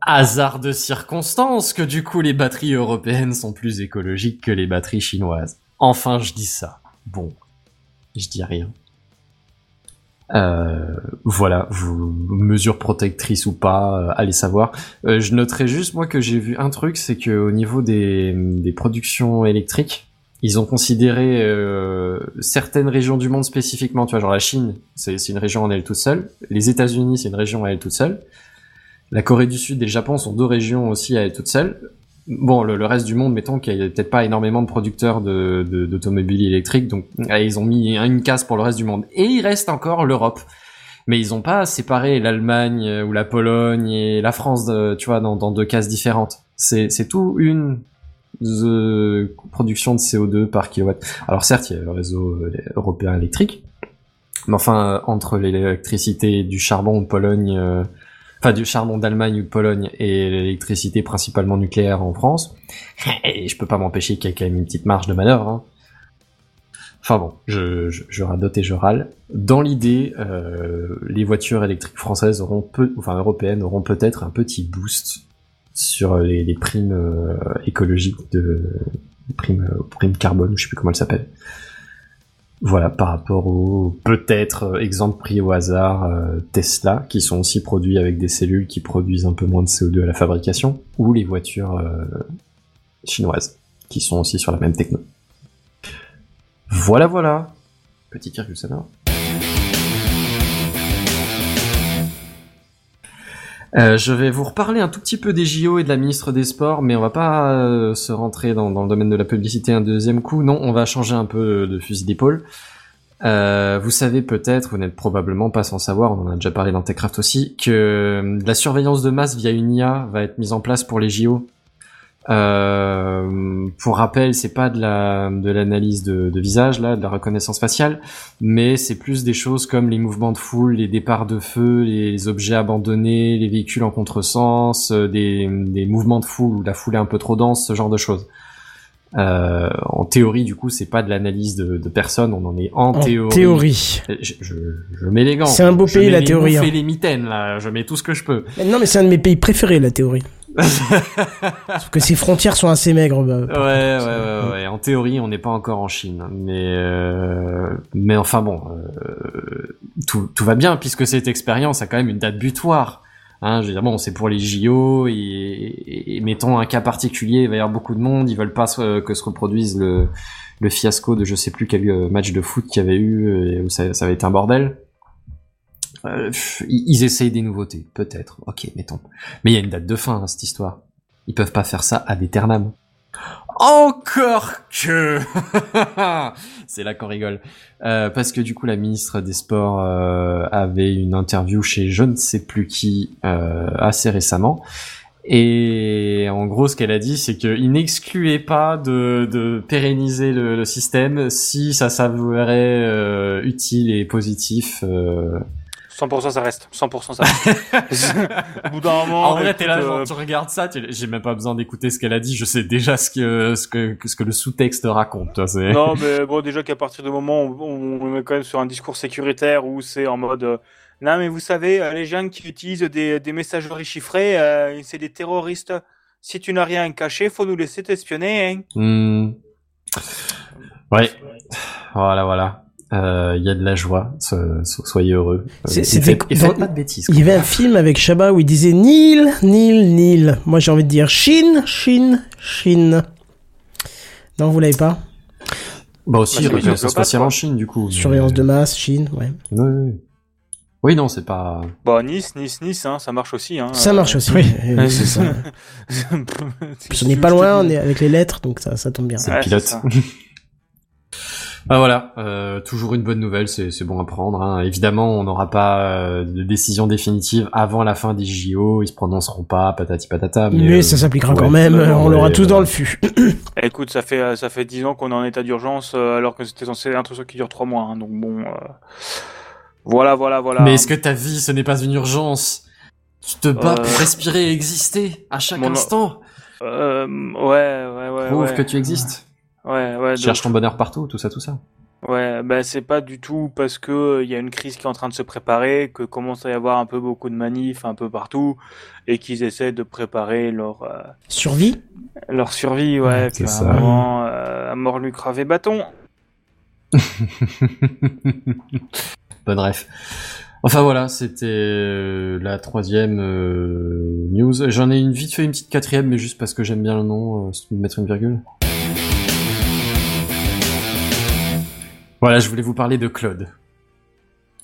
Hasard de circonstance que du coup les batteries européennes sont plus écologiques que les batteries chinoises. Enfin, je dis ça. Bon, je dis rien. Euh, voilà, vous, mesures protectrices ou pas, euh, allez savoir. Euh, je noterai juste moi que j'ai vu un truc, c'est que au niveau des, des productions électriques, ils ont considéré certaines régions du monde spécifiquement, tu vois, genre la Chine, c'est une région en elle toute seule, les États-Unis, c'est une région à elle toute seule, la Corée du Sud et le Japon sont deux régions aussi à elle toute seule. Bon, le, le reste du monde, mettons qu'il y a peut-être pas énormément de producteurs de- de- d'automobiles électriques, donc euh, ils ont mis une case pour le reste du monde. Et il reste encore l'Europe. Mais ils ont pas séparé l'Allemagne euh, ou la Pologne et la France, de- tu vois, dans, dans deux cases différentes. C'est tout une euh, production de CO2 par kilowatt. Alors certes, il y a le réseau euh, européen électrique, mais enfin, euh, entre l'électricité du charbon de Pologne, euh, enfin du charbon d'Allemagne ou de Pologne et l'électricité principalement nucléaire en France, et je peux pas m'empêcher qu'il y a quand même une petite marge de manœuvre. Hein. Enfin bon, je, je, je radote et je râle. Dans l'idée, euh, les voitures électriques françaises auront peu, enfin européennes auront peut-être un petit boost sur les, primes euh, écologiques de primes, euh, primes carbone, je sais plus comment elles s'appellent. Voilà, par rapport au peut-être euh, exemple pris au hasard euh, Tesla, qui sont aussi produits avec des cellules qui produisent un peu moins de CO2 à la fabrication, ou les voitures euh, chinoises, qui sont aussi sur la même techno. Voilà, voilà. Petit virgule sonore. Euh, je vais vous reparler un tout petit peu des JO et de la ministre des Sports, mais on va pas euh, se rentrer dans, le domaine de la publicité un deuxième coup. Non, on va changer un peu de fusil d'épaule. Euh, vous savez peut-être, vous n'êtes probablement pas sans savoir, on en a déjà parlé dans Techcraft aussi, que la surveillance de masse via une IA va être mise en place pour les JO. Euh, pour rappel, c'est pas de la de l'analyse de, de visage là, de la reconnaissance faciale, mais c'est plus des choses comme les mouvements de foule, les départs de feu, les, les objets abandonnés, les véhicules en contresens, euh, des, des mouvements de foule où la foule est un peu trop dense, ce genre de choses. Euh, en théorie, du coup, c'est pas de l'analyse de, de personnes, on en est en, En théorie. théorie. Je, je, je mets les gants. C'est un beau Je pays, la les théorie, moufles hein. les mitaines là, je mets tout ce que je peux. Mais Non, mais c'est un de mes pays préférés, la théorie. Sauf que ses frontières sont assez maigres. bah, Ouais, ouais, contre, c'est- ouais, ouais. En théorie, on n'est pas encore en Chine, mais euh, mais enfin bon, euh, tout tout va bien puisque cette expérience a quand même une date butoir. Hein, je veux dire, bon, c'est pour les JO et, et- et mettons un cas particulier, il va y avoir beaucoup de monde, ils veulent pas que se reproduise le le fiasco de je sais plus quel euh, match de foot qu'il y avait eu euh, et où ça, ça avait été un bordel. Euh, ils essayent des nouveautés, peut-être. Ok, mettons. Mais il y a une date de fin à cette histoire. Ils peuvent pas faire ça ad aeternam. Encore que C'est là qu'on rigole. Euh, parce que du coup, la ministre des Sports euh, avait une interview chez je ne sais plus qui euh, assez récemment. Et en gros, ce qu'elle a dit, c'est qu'il n'excluait pas de, de pérenniser le, le système si ça s'avérait euh, utile et positif. Euh, 100% ça reste. 100% ça reste. Au bout d'un moment. en vrai, t'es là, écoute, genre, euh, tu regardes ça, tu- j'ai même pas besoin d'écouter ce qu'elle a dit, je sais déjà ce que, ce que, ce que le sous-texte raconte. toi, Non, mais bon, déjà qu'à partir du moment où on, est quand même sur un discours sécuritaire où c'est en mode. euh, non, mais vous savez, euh, les gens qui utilisent des, des messageries chiffrées, euh, c'est des terroristes. Si tu n'as rien caché, faut nous laisser t'espionner. Hein. Hmm. Ouais. Voilà, voilà. Euh, Il y a de la joie, so- so- soyez heureux. Euh, C'est- et C'était faites- et faites pas de bêtises. Il y avait un film avec Chabat où il disait Nil, Nil, Nil. Moi j'ai envie de dire Chine, Chine, Chine. Non, vous l'avez pas? Bah aussi, Bah, c'est reconnaissance psychopathe, spatiale quoi. en Chine, du coup. Surveillance de masse, Chine, ouais. Oui, oui. Oui, non, c'est pas... Bah, Nice, Nice, Nice, hein, ça marche aussi. Hein. Ça marche aussi. Oui. Oui, c'est ça. Puis on n'est pas loin, on est avec les lettres, donc ça, ça tombe bien. C'est Ouais, le pilote. Ah voilà, euh, toujours une bonne nouvelle, c'est c'est bon à prendre. hein. Évidemment, on n'aura pas euh, de décision définitive avant la fin des JO, ils se prononceront pas, patati patata. Mais, Mais euh, ça s'appliquera ouais. quand même, on l'aura tous dans le fût. Écoute, ça fait ça fait dix ans qu'on est en état d'urgence euh, alors que c'était censé être un truc qui dure trois mois. hein, donc bon, euh, voilà, voilà, voilà. Mais est-ce que ta vie, ce n'est pas une urgence? Tu te bats Euh, pour respirer et exister à chaque mon- instant. Euh, ouais, ouais, ouais. Prouve ouais. que tu existes. Ouais, ouais. Cherche donc- ton bonheur partout, tout ça, tout ça. Ouais, bah c'est pas du tout parce que euh, il y a une crise qui est en train de se préparer, que commence à y avoir un peu beaucoup de manifs un peu partout, et qu'ils essaient de préparer leur euh, Survie leur survie, ouais. c'est puis à ça. un moment, euh, à mort lui cravé bâton. Bonne ref. Enfin voilà, c'était euh, la troisième euh, news. J'en ai une vite fait une petite quatrième, mais juste parce que j'aime bien le nom, euh, mettre une virgule. Voilà, je voulais vous parler de Claude.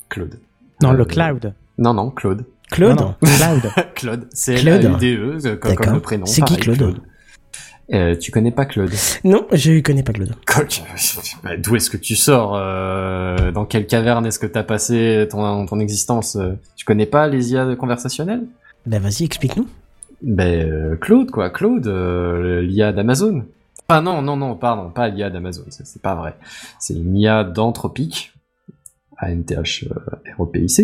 Claude. Non, Euh, le cloud. Non, non, Claude. Claude Non, non, Cloud. Claude, c'est Claude. L-A-U-D-E, euh, comme, comme le prénom. C'est qui, Claude Euh, Tu connais pas Claude? Non, je connais pas Claude. Bah, D'où est-ce que tu sors euh, Dans quelle caverne est-ce que t'as passé ton, ton existence euh, Tu connais pas les IA conversationnelles Bah vas-y, explique-nous. Ben euh, Claude quoi, Claude, euh, l'IA d'Amazon. Ah non non non, pardon, pas l'IA d'Amazon, c'est pas vrai. C'est une IA d'Anthropic, ANTH euh, ROPIC,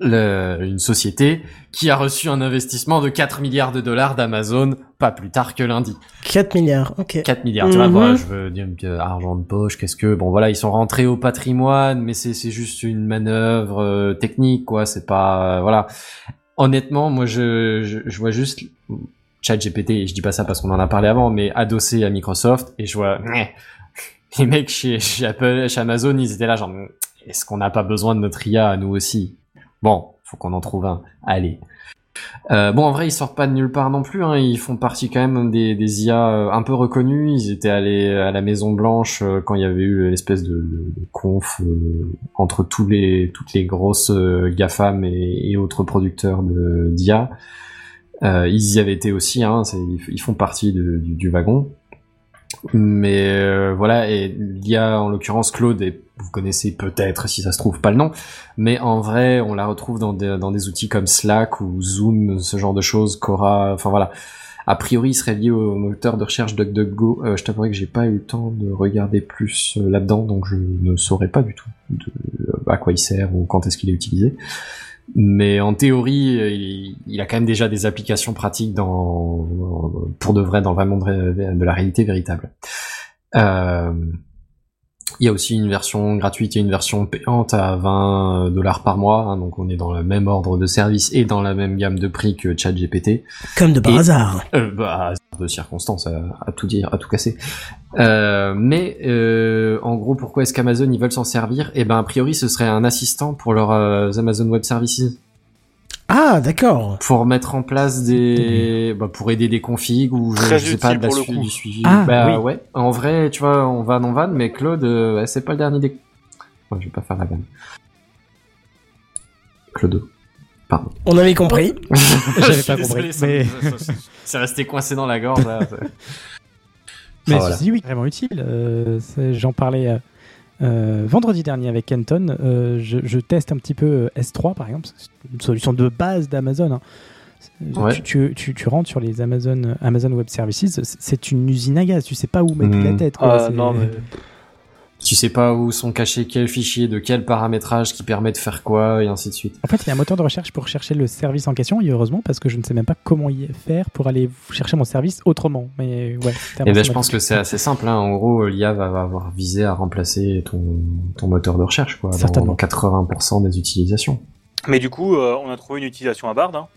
le- une société qui a reçu un investissement de 4 milliards de dollars d'Amazon pas plus tard que lundi. 4 milliards, ok. 4 milliards, tu vois, Mhm. voilà, je veux dire argent de poche, qu'est-ce que bon voilà, ils sont rentrés au patrimoine, mais c'est c'est juste une manœuvre euh, technique quoi, c'est pas euh, voilà. Honnêtement, moi je, je je vois juste ChatGPT et je dis pas ça parce qu'on en a parlé avant, mais adossé à Microsoft et je vois les mecs chez, Apple, chez Amazon, ils étaient là genre est-ce qu'on n'a pas besoin de notre IA à nous aussi? Bon, faut qu'on en trouve un. Allez. Euh, bon, en vrai, ils sortent pas de nulle part non plus. Hein. Ils font partie quand même des, IA euh, un peu reconnus. Ils étaient allés à la Maison Blanche euh, quand il y avait eu l'espèce de, conf entre tous les toutes les grosses gafam et, et autres producteurs d'IA. Euh, ils y avaient été aussi. Hein. Ils, font partie du, wagon. Mais euh, voilà, et l'IA en l'occurrence Claude, et vous connaissez peut-être si ça se trouve pas le nom, mais en vrai on la retrouve dans des, outils comme Slack ou Zoom, ce genre de choses, Cora, enfin voilà. A priori, il serait lié au moteur de recherche DuckDuckGo. Euh, je t'avouerai que j'ai pas eu le temps de regarder plus là-dedans, donc je ne saurais pas du tout à quoi il sert ou quand est-ce qu'il est utilisé. Mais en théorie, euh, il, a quand même déjà des applications pratiques dans, pour de vrai dans le vrai monde ré- de la réalité véritable. Euh, il y a aussi une version gratuite et une version payante à 20 dollars par mois, hein, donc on est dans le même ordre de service et dans la même gamme de prix que ChatGPT. Comme de par Et- hasard. Euh, bah, de circonstances, à, à tout dire, à tout casser. Euh, mais euh, en gros, pourquoi est-ce qu'Amazon ils veulent s'en servir? Eh ben, a priori, ce serait un assistant pour leurs Amazon Web Services, Ah, d'accord. pour mettre en place des, bah, pour aider des configs ou je, Très je sais pas de la suivi, du suivi. Ah, bah oui. ouais. En vrai, tu vois, on va en van, mais Claude, euh, ouais, c'est pas le dernier des. Ouais, je vais pas faire la vanne. Claude. Pardon. On avait compris. J'avais pas désolé, compris, ça- mais- C'est resté coincé dans la gorge là. Mais Ah, voilà. ceci, oui, vraiment utile. Euh, c'est- J'en parlais euh, euh, vendredi dernier avec Kenton. Euh, je, je teste un petit peu euh, S3, par exemple. C'est une solution de base d'Amazon. hein. Ouais. Tu, tu, tu- tu rentres sur les Amazon, Amazon Web Services, c'est- une usine à gaz. Tu sais pas où mettre Mhm. la tête. quoi. Ah, C'est- non, mais- Tu sais pas où sont cachés quels fichiers, de quel paramétrage qui permet de faire quoi, et ainsi de suite. En fait, il y a un moteur de recherche pour chercher le service en question, et heureusement, parce que je ne sais même pas comment y faire pour aller chercher mon service autrement. Mais ouais. Et ben, je pense que c'est assez simple. Hein. En gros, l'IA va avoir visé à remplacer ton, ton moteur de recherche, quoi, dans 80% des utilisations. Mais du coup, euh, on a trouvé une utilisation à Bard hein,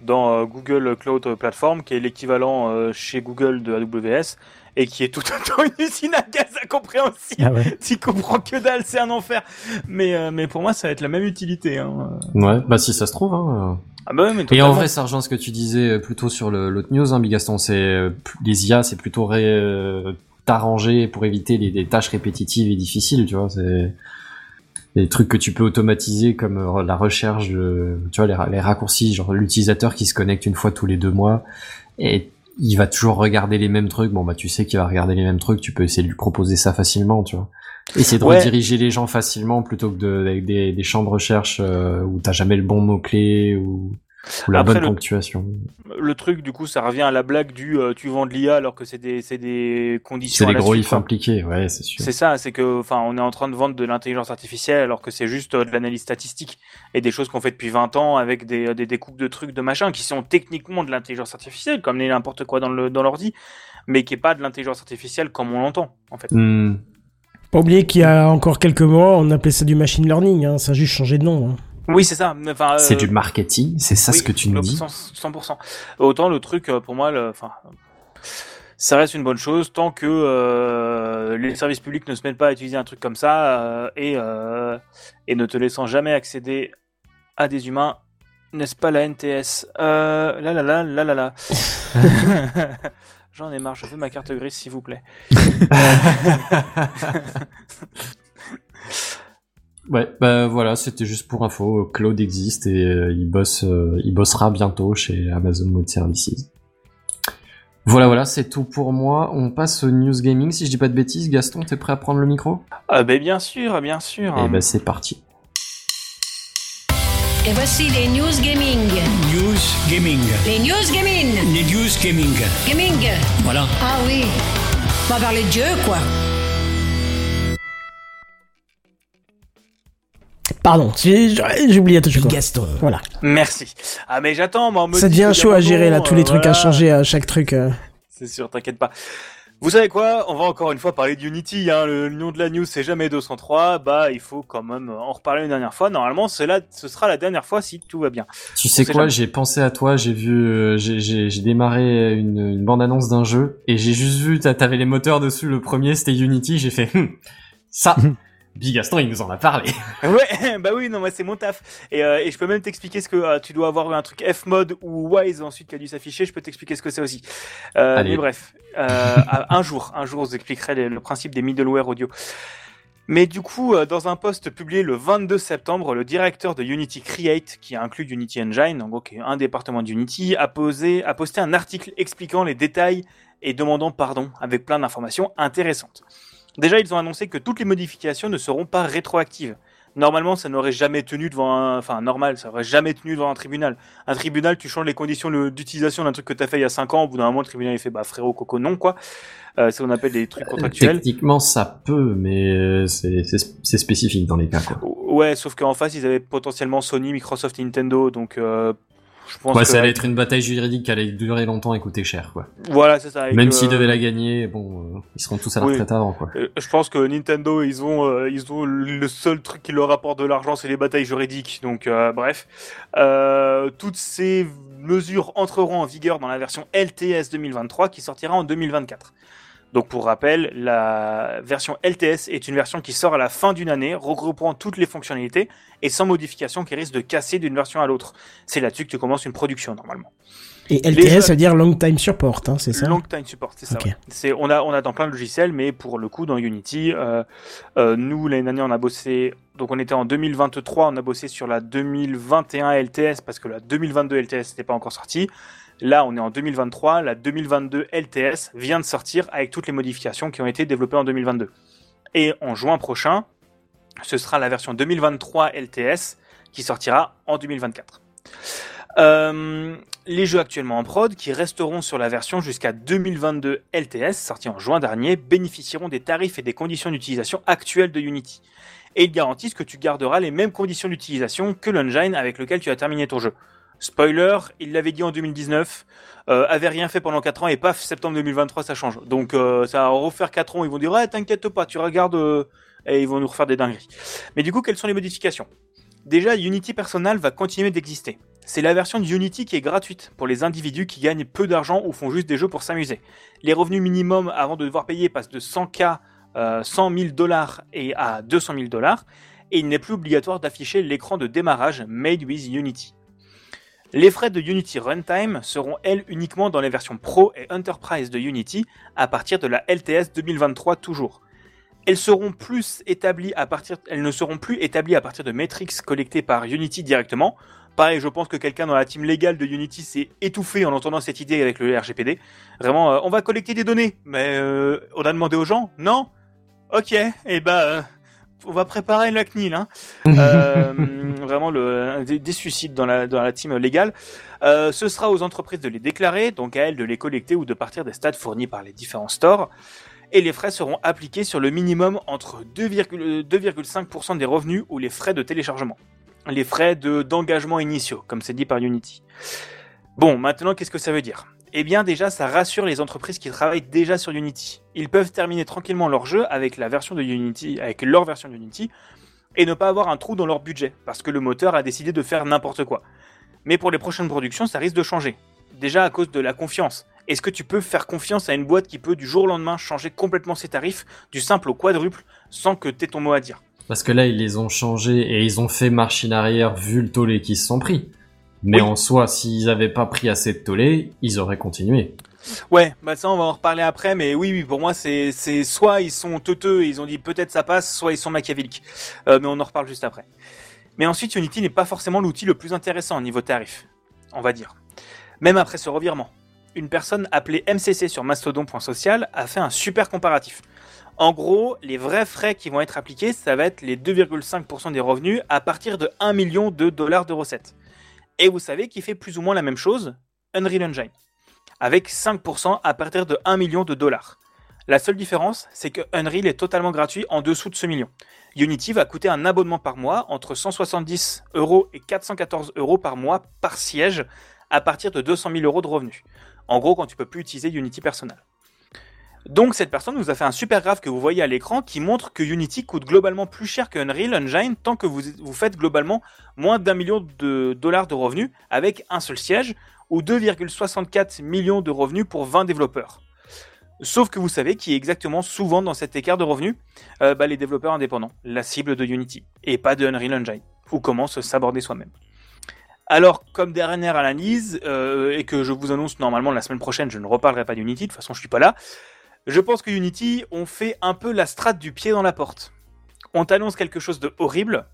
dans euh, Google Cloud Platform, qui est l'équivalent euh, chez Google de AWS, et qui est tout autant une usine à gaz incompréhensible. Ah ouais. Tu comprends que dalle, c'est un enfer. Mais, euh, mais pour moi, ça va être la même utilité. Hein. Ouais, bah si ça se trouve. Hein. Ah bah ouais, mais Et en vrai, ça rejoint ce que tu disais euh, plutôt sur le- l'autre news, hein, Bigaston. C'est euh, les IA, c'est plutôt ré, euh, t'arranger pour éviter les, des tâches répétitives et difficiles, tu vois. C'est des trucs que tu peux automatiser comme la recherche, de, tu vois, les, les raccourcis, genre l'utilisateur qui se connecte une fois tous les deux mois. Et il va toujours regarder les mêmes trucs. Bon bah tu sais qu'il va regarder les mêmes trucs, tu peux essayer de lui proposer ça facilement, tu vois. Essayer de Ouais. rediriger les gens facilement plutôt que de, avec des, des champs de recherche euh, où t'as jamais le bon mot clé ou, ou la Après, bonne le- ponctuation. Le truc, du coup, ça revient à la blague du euh, tu vends de l'IA alors que c'est des, c'est des conditions. C'est des gros ifs impliqués, ouais, c'est sûr. C'est ça, c'est que, enfin, on est en train de vendre de l'intelligence artificielle alors que c'est juste euh, de l'analyse statistique et des choses qu'on fait depuis 20 ans avec des, des découpes de trucs de machin qui sont techniquement de l'intelligence artificielle, comme n'importe quoi dans le dans l'ordi, mais qui est pas de l'intelligence artificielle comme on l'entend, en fait. Hmm. Pas oublier qu'il y a encore quelques mois, on appelait ça du machine learning, hein, ça a juste changé de nom. hein. Oui, c'est ça. Enfin, C'est euh, du marketing, c'est ça oui, ce que tu nous dis 100%, 100%. Autant le truc, euh, pour moi, le, enfin, ça reste une bonne chose tant que euh, les services publics ne se mettent pas à utiliser un truc comme ça euh, et, et ne te laissant jamais accéder à des humains, n'est-ce pas la NTS euh, Là là là là là là. J'en ai marre, je veux ma carte grise s'il vous plaît. Ouais, bah voilà, c'était juste pour info. Claude existe et euh, il bosse, euh, il bossera bientôt chez Amazon Web Services. Voilà, voilà, c'est tout pour moi. On passe au news gaming. Si je dis pas de bêtises, Gaston, t'es prêt à prendre le micro? Ah ben bien sûr, bien sûr. Eh ben c'est parti. Et voici les news gaming. News Gaming. Les news gaming. Les News Gaming. Gaming. Voilà. Ah oui. On va parler de jeu, quoi. Pardon, j'ai oublié tout. Gaston. Voilà. Merci. Ah mais j'attends, moi. Ça devient chaud à gérer là, tous les euh, trucs à changer à chaque truc. euh. C'est sûr, t'inquiète pas. Vous savez quoi? On va encore une fois parler d'Unity. Hein. Le nom de la news, c'est jamais 203. Bah, il faut quand même en reparler une dernière fois. Normalement, c'est là, ce sera la dernière fois si tout va bien. Tu On sais quoi? jamais. J'ai pensé à toi. J'ai vu, euh, j'ai- démarré une, une bande annonce d'un jeu et j'ai juste vu, t'a- t'avais les moteurs dessus. Le premier, c'était Unity. J'ai fait Hum, ça. Big Gaston, il nous en a parlé. Ouais, bah oui, non, moi c'est mon taf. Et, euh, et je peux même t'expliquer ce que euh, tu dois avoir eu un truc F-mode ou Wise ensuite qui a dû s'afficher. Je peux t'expliquer ce que c'est aussi. Euh, Allez. mais bref, euh, un jour, un jour, je vous expliquerai le, le principe des middleware audio. Mais du coup, dans un post publié le 22 septembre, le directeur de Unity Create, qui inclut Unity Engine, en gros qui est un département d'Unity, a posé, a posté un article expliquant les détails et demandant pardon avec plein d'informations intéressantes. Déjà, ils ont annoncé que toutes les modifications ne seront pas rétroactives. Normalement, ça n'aurait jamais tenu devant un, enfin, normal, ça aurait jamais tenu devant un tribunal. Un tribunal, tu changes les conditions d'utilisation d'un truc que t'as fait il y a 5 ans, au bout d'un moment, le tribunal, il fait, bah, frérot, coco, non, quoi. Euh, c'est ce qu'on appelle des trucs contractuels. Techniquement, ça peut, mais euh, c'est spécifique dans les cas. Quoi. Ouais, sauf qu'en face, ils avaient potentiellement Sony, Microsoft, Nintendo, donc, euh, je pense Ouais, que... ça allait être une bataille juridique qui allait durer longtemps et coûter cher, quoi. Voilà, c'est ça. Même que- s'ils devaient la gagner, bon, euh, ils seront tous à la Oui. retraite avant, quoi. Euh, Je pense que Nintendo, ils ont, euh, ils ont le seul truc qui leur apporte de l'argent, c'est les batailles juridiques. Donc, euh, bref, Euh, toutes ces mesures entreront en vigueur dans la version LTS 2023 qui sortira en 2024. Donc, pour rappel, la version LTS est une version qui sort à la fin d'une année, regroupant toutes les fonctionnalités et sans modification qui risque de casser d'une version à l'autre. C'est là-dessus que tu commences une production normalement. Et Les LTS, jeux- ça veut dire Long Time Support, hein, c'est ça Long time support, c'est ça. Ok. ouais. C'est on a on a dans plein de logiciels, mais pour le coup dans Unity, euh, euh, nous l'année dernière on a bossé. Donc on était en 2023, on a bossé sur la 2021 LTS parce que la 2022 LTS n'était pas encore sortie. Là on est en 2023, la 2022 LTS vient de sortir avec toutes les modifications qui ont été développées en 2022. Et en juin prochain, ce sera la version 2023 LTS qui sortira en 2024. Euh, les jeux actuellement en prod, qui resteront sur la version jusqu'à 2022 LTS, sorti en juin dernier, bénéficieront des tarifs et des conditions d'utilisation actuelles de Unity. Et ils garantissent que tu garderas les mêmes conditions d'utilisation que l'engine avec lequel tu as terminé ton jeu. Spoiler, il l'avait dit en 2019, euh, avait rien fait pendant 4 ans et paf, septembre 2023 ça change. Donc euh, ça va refaire 4 ans, ils vont dire ouais t'inquiète pas, tu regardes euh, et ils vont nous refaire des dingueries. Mais du coup, quelles sont les modifications? Déjà, Unity Personal va continuer d'exister. C'est la version de Unity qui est gratuite pour les individus qui gagnent peu d'argent ou font juste des jeux pour s'amuser. Les revenus minimums avant de devoir payer passent de 100K, euh, 100 000 dollars et à 200 000 dollars. Et il n'est plus obligatoire d'afficher l'écran de démarrage Made with Unity. Les frais de Unity Runtime seront, elles, uniquement dans les versions Pro et Enterprise de Unity à partir de la LTS 2023 toujours. Elles, ne seront plus établies à partir de métriques collectées par Unity directement. Pareil, je pense que quelqu'un dans la team légale de Unity s'est étouffé en entendant cette idée avec le RGPD. Vraiment, euh, on va collecter des données, mais euh, on a demandé aux gens? Non? Ok, et eh ben, euh, on va préparer la CNIL. Hein. Euh, vraiment, le, des, des suicides dans la, dans la team légale. Euh, ce sera aux entreprises de les déclarer, donc à elles de les collecter ou de partir des stats fournis par les différents stores. Et les frais seront appliqués sur le minimum entre 2,5% 2,5% des revenus ou les frais de téléchargement. Les frais de d'engagement initiaux, comme c'est dit par Unity. Bon, maintenant, qu'est-ce que ça veut dire? Eh bien, déjà, ça rassure les entreprises qui travaillent déjà sur Unity. Ils peuvent terminer tranquillement leur jeu avec la version de Unity, avec leur version d'Unity, et ne pas avoir un trou dans leur budget, parce que le moteur a décidé de faire n'importe quoi. Mais pour les prochaines productions, ça risque de changer. Déjà à cause de la confiance. Est-ce que tu peux faire confiance à une boîte qui peut du jour au lendemain changer complètement ses tarifs, du simple au quadruple, sans que t'aies ton mot à dire? Parce que là, ils les ont changés et ils ont fait machine arrière vu le tollé qu'ils se sont pris. Mais Oui. en soi, s'ils avaient pas pris assez de tollé, ils auraient continué. Ouais, bah ça on va en reparler après, mais oui, oui, pour moi c'est c'est soit ils sont teuteux et ils ont dit peut-être ça passe, soit ils sont machiavéliques. Euh, mais on en reparle juste après. Mais ensuite, Unity n'est pas forcément l'outil le plus intéressant au niveau tarif, on va dire. Même après ce revirement, une personne appelée MCC sur mastodon.social a fait un super comparatif. En gros, les vrais frais qui vont être appliqués, ça va être les 2,5% des revenus à partir de 1 million de dollars de recettes. Et vous savez qui fait plus ou moins la même chose Unreal Engine avec 5% à partir de 1 million de dollars. La seule différence, c'est que Unreal est totalement gratuit en dessous de ce million. Unity va coûter un abonnement par mois entre 170 euros et 414 euros par mois par siège à partir de 200 000 euros de revenus. En gros, quand tu peux plus utiliser Unity personnel. Donc cette personne nous a fait un super graphe que vous voyez à l'écran qui montre que Unity coûte globalement plus cher que Unreal Engine tant que vous, vous faites globalement moins d'un million de dollars de revenus avec un seul siège ou 2,64 millions de revenus pour 20 développeurs. Sauf que vous savez qui est exactement souvent dans cet écart de revenus Euh, bah, Les développeurs indépendants, la cible de Unity, et pas de Unreal Engine, ou comment se s'aborder soi-même. Alors, comme dernière analyse, euh, et que je vous annonce normalement la semaine prochaine, je ne reparlerai pas d'Unity, de toute façon je suis pas là, je pense que Unity, on fait un peu la strate du pied dans la porte. On t'annonce quelque chose de horrible,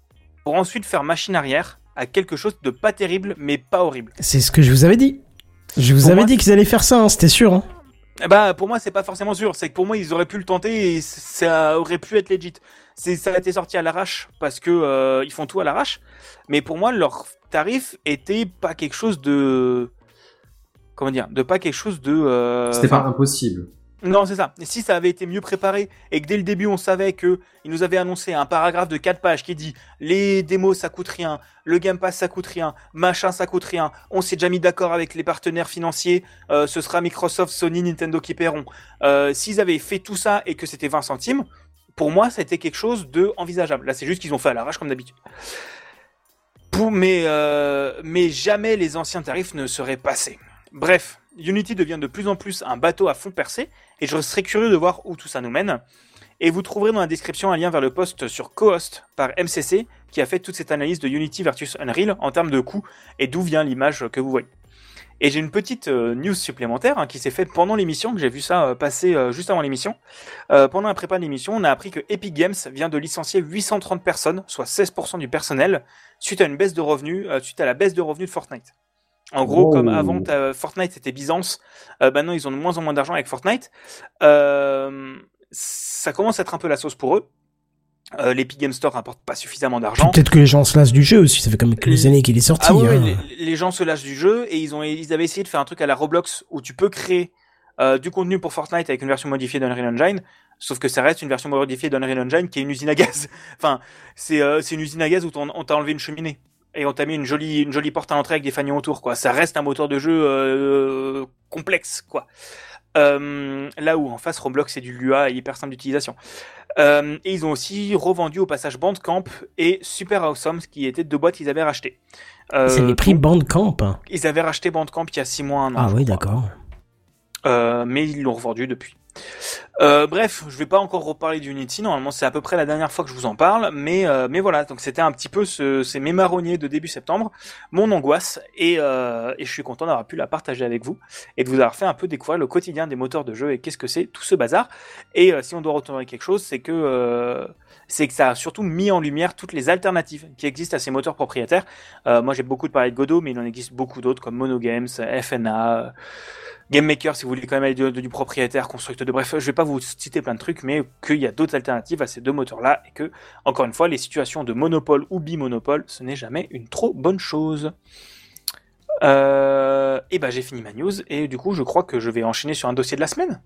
pour ensuite faire machine arrière à quelque chose de pas terrible, mais pas horrible. C'est ce que je vous avais dit. Je vous Pour avais moi, dit qu'ils allaient faire ça, hein, c'était sûr. hein. Eh Bah pour moi c'est pas forcément sûr, c'est que pour moi ils auraient pu le tenter et ça aurait pu être legit. C'est ça a été sorti à l'arrache parce que euh, ils font tout à l'arrache, mais pour moi leur tarif était pas quelque chose de comment dire, de pas quelque chose de euh, C'était pas impossible. Non, c'est ça. Si ça avait été mieux préparé et que dès le début on savait que il nous avait annoncé un paragraphe de 4 pages qui dit les démos ça coûte rien, le Game Pass ça coûte rien, machin ça coûte rien, on s'est déjà mis d'accord avec les partenaires financiers, euh, ce sera Microsoft, Sony, Nintendo qui paieront. Euh, S'ils avaient fait tout ça et que c'était 20 centimes, pour moi c'était quelque chose de envisageable. Là c'est juste qu'ils ont fait à l'arrache comme d'habitude. Euh, mais jamais les anciens tarifs ne seraient passés. Bref, Unity devient de plus en plus un bateau à fond percé, et je serais curieux de voir où tout ça nous mène. Et vous trouverez dans la description un lien vers le post sur Cohost par MCC, qui a fait toute cette analyse de Unity versus Unreal en termes de coût et d'où vient l'image que vous voyez. Et j'ai une petite euh, news supplémentaire hein, qui s'est faite pendant l'émission, que j'ai vu ça euh, passer euh, juste avant l'émission. Pendant la prépa de l'émission, on a appris que Epic Games vient de licencier 830 personnes, soit 16% du personnel, suite à une baisse de revenus, suite à la baisse de revenus de Fortnite. En gros, Oh. comme avant t'as- Fortnite c'était Byzance, euh, maintenant ils ont de moins en moins d'argent avec Fortnite. Euh, ça commence à être un peu la sauce pour eux. Euh, L'Epic Game Store rapporte pas suffisamment d'argent. Peut-être que les gens se lassent du jeu aussi, ça fait comme quelques années qu'il est sorti. Ah ouais, hein. les, les gens se lâchent du jeu et ils ont ils avaient essayé de faire un truc à la Roblox où tu peux créer euh, du contenu pour Fortnite avec une version modifiée d'Unreal Engine, sauf que ça reste une version modifiée d'Unreal Engine qui est une usine à gaz. enfin, c'est euh, une usine à gaz où on t'a enlevé une cheminée et on t'a mis une jolie une jolie porte à l'entrée avec des fanions autour quoi. Ça reste un moteur de jeu euh, complexe quoi. Euh, là où en face Roblox c'est du Lua et hyper simple d'utilisation. Euh, et ils ont aussi revendu au passage Bandcamp et Super Awesome, qui étaient deux boîtes qu'ils avaient rachetées. Ils avaient pris Bandcamp. ils avaient racheté Bandcamp il y a 6 mois, un an. Ah oui, d'accord. Mais ils l'ont revendu depuis. Euh, bref, je vais pas encore reparler d'Unity. Normalement, c'est à peu près la dernière fois que je vous en parle, mais euh, mais voilà. Donc c'était un petit peu ce, ces mes marronniers de début septembre, mon angoisse, et, euh, et je suis content d'avoir pu la partager avec vous et de vous avoir fait un peu découvrir le quotidien des moteurs de jeu et qu'est-ce que c'est tout ce bazar. Et si on doit retourner quelque chose, c'est que c'est que ça a surtout mis en lumière toutes les alternatives qui existent à ces moteurs propriétaires. Moi, j'ai beaucoup de parler de Godot, mais il en existe beaucoup d'autres comme Monogames, FNA. Game Maker, si vous voulez quand même aller du, du propriétaire, constructeur de bref, je vais pas vous citer plein de trucs, mais qu'il y a d'autres alternatives à ces deux moteurs-là et que, encore une fois, les situations de monopole ou bimonopole, ce n'est jamais une trop bonne chose. Euh, et ben j'ai fini ma news et du coup je crois que je vais enchaîner sur un dossier de la semaine.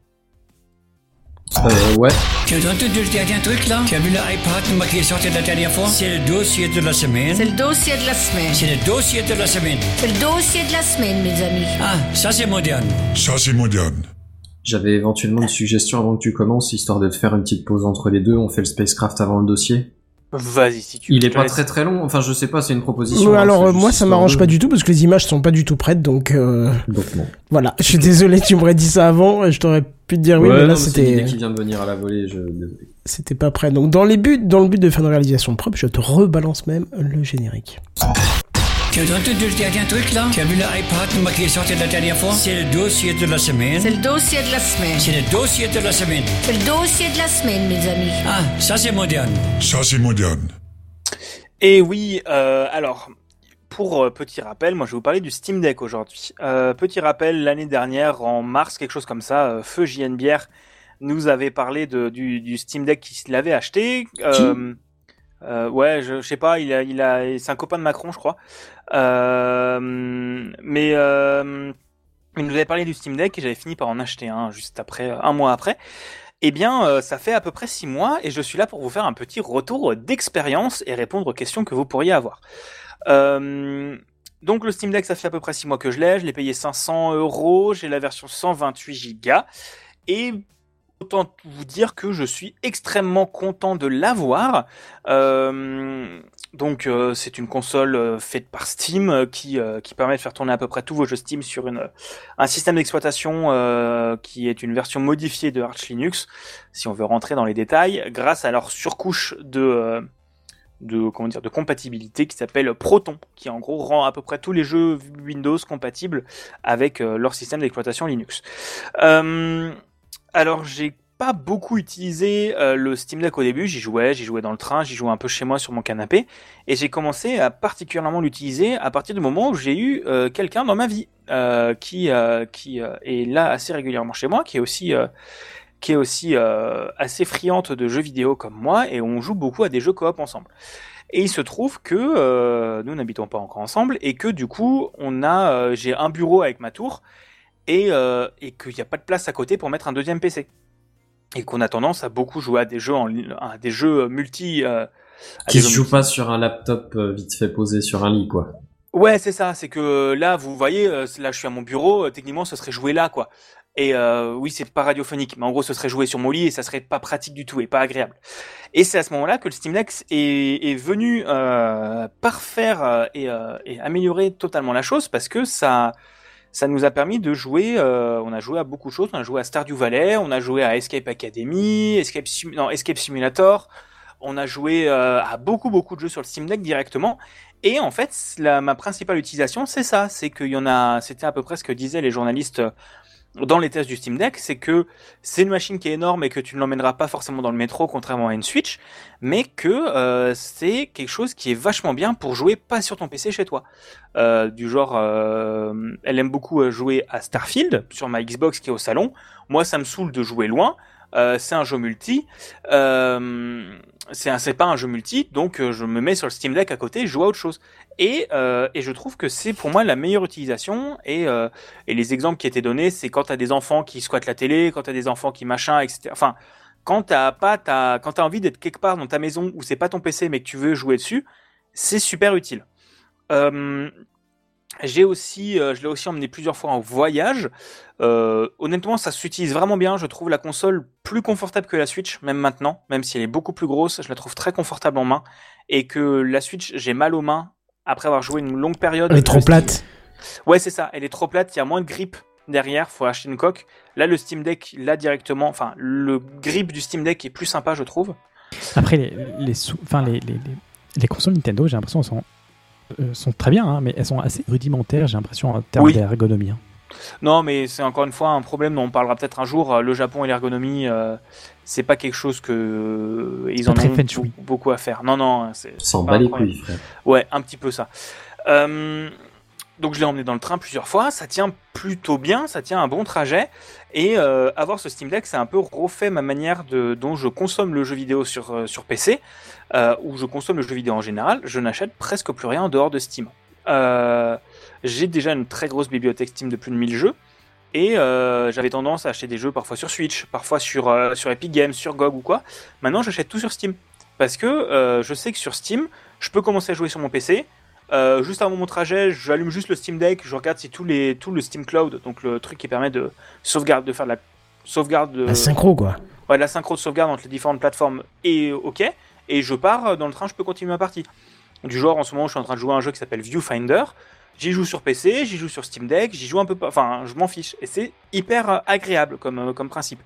Euh, ouais. Tu as entendu le dernier truc là? Tu as vu l'iPad qui est sorti la dernière fois? C'est le dossier de la semaine. C'est le dossier de la semaine. C'est le dossier de la semaine. C'est le dossier de la semaine, mes amis. Ah, ça c'est moderne. Ça, c'est moderne. J'avais éventuellement une suggestion avant que tu commences, histoire de te faire une petite pause entre les deux. On fait le spacecraft avant le dossier. Vas-y si tu Il est pas laisse. très très long. Enfin, je sais pas, c'est une proposition. Ouais, hein, alors euh, moi ça m'arrange pas du tout parce que les images sont pas du tout prêtes donc euh, Donc non. voilà. Je suis désolé, tu m'aurais dit ça avant et je t'aurais pu te dire oui, mais non, là c'était qui vient de venir à la volée. Je... c'était pas prêt. Donc dans les buts, dans le but de faire une réalisation propre, je te rebalance même le générique. Tu as entendu le dernier truc là? Tu as vu l'iPad qui est sorti la dernière fois? C'est le dossier de la semaine. C'est le dossier de la semaine. C'est le dossier de la semaine. C'est le dossier de la semaine, mes amis. Ah, ça c'est moderne. Ça, c'est moderne. Et oui, euh, alors, pour euh, petit rappel, moi je vais vous parler du Steam Deck aujourd'hui. Euh, petit rappel, l'année dernière, en mars, quelque chose comme ça, euh, Feu JNBR nous avait parlé de, du, du Steam Deck qu'il avait acheté. Euh, euh, ouais, je, sais pas, il a, il a, c'est un copain de Macron, je crois. Euh, mais euh, il nous avait parlé du Steam Deck et j'avais fini par en acheter un juste après, un mois après. Eh bien, euh, ça fait à peu près six mois et je suis là pour vous faire un petit retour d'expérience et répondre aux questions que vous pourriez avoir. Euh, donc le Steam Deck, ça fait à peu près six mois que je l'ai. Je l'ai payé 500 euros. J'ai la version 128 Go et autant vous dire que je suis extrêmement content de l'avoir. Euh, donc euh, c'est une console euh, faite par Steam euh, qui, euh, qui permet de faire tourner à peu près tous vos jeux Steam sur une, un système d'exploitation qui est une version modifiée de Arch Linux, si on veut rentrer dans les détails, grâce à leur surcouche de, de, comment dire, de compatibilité qui s'appelle Proton, qui en gros rend à peu près tous les jeux Windows compatibles avec leur système d'exploitation Linux. Euh, alors j'ai pas beaucoup utilisé euh, le Steam Deck au début, j'y jouais, j'y jouais dans le train, j'y jouais un peu chez moi sur mon canapé, et j'ai commencé à particulièrement l'utiliser à partir du moment où j'ai eu euh, quelqu'un dans ma vie euh, qui qui est là assez régulièrement chez moi, qui est aussi qui est aussi assez friande de jeux vidéo comme moi, et on joue beaucoup à des jeux coop ensemble. Et il se trouve que nous n'habitons pas encore ensemble, et que du coup on a j'ai un bureau avec ma tour, et, euh, et qu'il n'y a pas de place à côté pour mettre un deuxième PC et qu'on a tendance à beaucoup jouer à des jeux en à des jeux multi euh, Qui se jeux joue multi. pas sur un laptop euh, vite fait posé sur un lit, quoi. Ouais, c'est ça, c'est que euh, là vous voyez euh, là je suis à mon bureau, euh, techniquement ce serait joué là quoi. Et euh, oui, c'est pas radiophonique, mais en gros ce serait joué sur mon lit et ça serait pas pratique du tout et pas agréable. Et c'est à ce moment-là que le Steam Deck est, est venu euh, parfaire euh, et, euh, et améliorer totalement la chose parce que ça ça nous a permis de jouer. euh, on a joué à beaucoup de choses. On a joué à Stardew Valley, on a joué à Escape Academy, Escape, non, Escape Simulator. On a joué euh, à beaucoup beaucoup de jeux sur le Steam Deck directement. Et en fait, ma principale utilisation, c'est ça, c'est qu'il y en a. C'était à peu près ce que disaient les journalistes dans les tests du Steam Deck, c'est que c'est une machine qui est énorme et que tu ne l'emmèneras pas forcément dans le métro, contrairement à une Switch, mais que euh, c'est quelque chose qui est vachement bien pour jouer pas sur ton PC chez toi. Euh, du genre, euh, elle aime beaucoup jouer à Starfield sur ma Xbox qui est au salon. Moi, ça me saoule de jouer loin. Euh, c'est un jeu multi. Euh, c'est pas un jeu multi, donc euh, je me mets sur le Steam Deck à côté, je joue à autre chose. Et, euh, et je trouve que c'est pour moi la meilleure utilisation. Et, euh, et les exemples qui étaient donnés, c'est quand t'as des enfants qui squattent la télé, quand t'as des enfants qui machin, etc. Enfin, quand t'as pas, t'as, quand t'as envie d'être quelque part dans ta maison où c'est pas ton PC mais que tu veux jouer dessus, c'est super utile. Euh, j'ai aussi, euh, je l'ai aussi emmené plusieurs fois en voyage. Euh, honnêtement, ça s'utilise vraiment bien. Je trouve la console plus confortable que la Switch, même maintenant, même si elle est beaucoup plus grosse. Je la trouve très confortable en main. Et que la Switch, j'ai mal aux mains après avoir joué une longue période. Elle est trop plate. Ouais, c'est ça. Elle est trop plate. Il y a moins de grip derrière, faut acheter une coque. Là, le Steam Deck, là directement, enfin, le grip du Steam Deck est plus sympa, je trouve. Après, les, les, les, les, les- les consoles Nintendo, j'ai l'impression, sont, sont très bien, hein, mais elles sont assez rudimentaires, j'ai l'impression, en termes Oui. d'ergonomie. hein. Non, mais c'est encore une fois un problème dont on parlera peut-être un jour. Euh, Le Japon et l'ergonomie, euh, c'est pas quelque chose que euh, ils Pas en très ont beaucoup, beaucoup à faire. Non, non, c'est S'en bat les couilles, frère. Ouais, un petit peu ça. Euh, donc je l'ai emmené dans le train plusieurs fois. Ça tient plutôt bien, ça tient un bon trajet. Et euh, avoir ce Steam Deck, c'est un peu refait ma manière de dont je consomme le jeu vidéo sur euh, sur PC, euh, ou je consomme le jeu vidéo en général. Je n'achète presque plus rien en dehors de Steam. Euh, J'ai déjà une très grosse bibliothèque Steam de plus de 1000 jeux. Et euh, j'avais tendance à acheter des jeux parfois sur Switch, parfois sur, euh, sur Epic Games, sur GOG ou quoi. Maintenant, j'achète tout sur Steam. Parce que euh, je sais que sur Steam, je peux commencer à jouer sur mon PC. Juste avant mon trajet, j'allume juste le Steam Deck, je regarde si tous les, tout le Steam Cloud, donc le truc qui permet de sauvegarde, de faire de la sauvegarde. de- La synchro, quoi. Ouais, la synchro de sauvegarde entre les différentes plateformes est OK. Et je pars euh, dans le train, je peux continuer ma partie. Du genre, en ce moment, je suis en train de jouer à un jeu qui s'appelle Viewfinder. J'y joue sur PC, j'y joue sur Steam Deck, j'y joue un peu. Enfin, je m'en fiche. Et c'est hyper euh, agréable comme, euh, comme principe.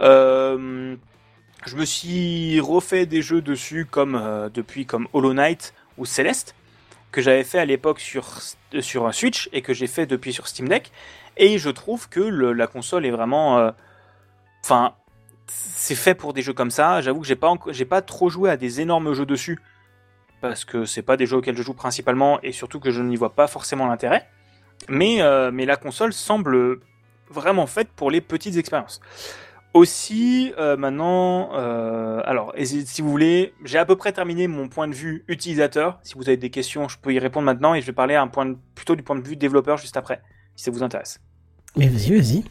Je me suis refait des jeux dessus comme depuis comme Hollow Knight ou Celeste que j'avais fait à l'époque sur sur un Switch et que j'ai fait depuis sur Steam Deck et je trouve que la console est vraiment enfin c'est fait pour des jeux comme ça j'avoue que j'ai pas pas trop joué à des énormes jeux dessus parce que c'est pas des jeux auxquels je joue principalement et surtout que je n'y vois pas forcément l'intérêt mais euh, la console semble vraiment faite pour les petites expériences aussi, euh, maintenant, euh, alors, si vous voulez, j'ai à peu près terminé mon point de vue utilisateur. Si vous avez des questions, je peux y répondre maintenant et je vais parler un point plutôt du point de vue développeur juste après, si ça vous intéresse. Mais vas-y, vas-y.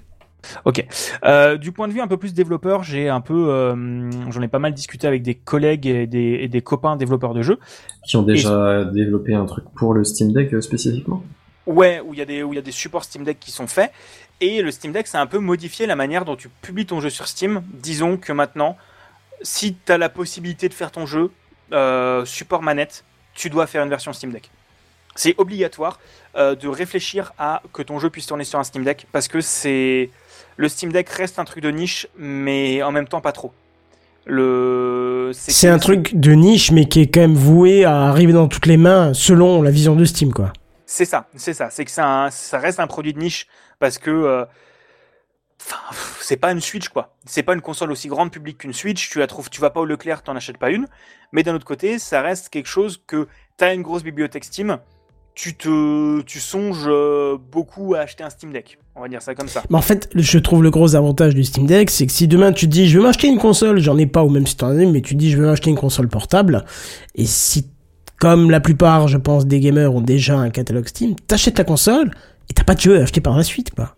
Ok. Euh, du point de vue un peu plus développeur, j'ai un peu, euh, j'en ai pas mal discuté avec des collègues et des, et des copains développeurs de jeux. Qui ont déjà développé un truc pour le Steam Deck euh, spécifiquement? Ouais, où il y a des où il y a des supports Steam Deck qui sont faits et le Steam Deck c'est un peu modifié la manière dont tu publies ton jeu sur Steam. Disons que maintenant, si tu as la possibilité de faire ton jeu support manette, tu dois faire une version Steam Deck. C'est obligatoire de réfléchir à que ton jeu puisse tourner sur un Steam Deck parce que c'est le Steam Deck reste un truc de niche, mais en même temps pas trop. Le C'est un truc de niche, mais qui est quand même voué à arriver dans toutes les mains selon la vision de Steam, quoi. C'est ça, c'est ça. C'est que ça, reste un produit de niche parce que euh, enfin, c'est pas une Switch quoi. C'est pas une console aussi grande public qu'une Switch. Tu la trouves, tu vas pas au Leclerc, t'en achètes pas une. Mais d'un autre côté, ça reste quelque chose que t'as une grosse bibliothèque Steam. Tu te, tu songes euh, beaucoup à acheter un Steam Deck. On va dire ça comme ça. Mais en fait, je trouve le gros avantage du Steam Deck, c'est que si demain tu te dis je veux m'acheter une console, j'en ai pas ou même si t'en as une, mais tu te dis je veux m'acheter une console portable, et si, comme la plupart, je pense, des gamers ont déjà un catalogue Steam, t'achètes la console et t'as pas de jeu à acheter par la suite, quoi.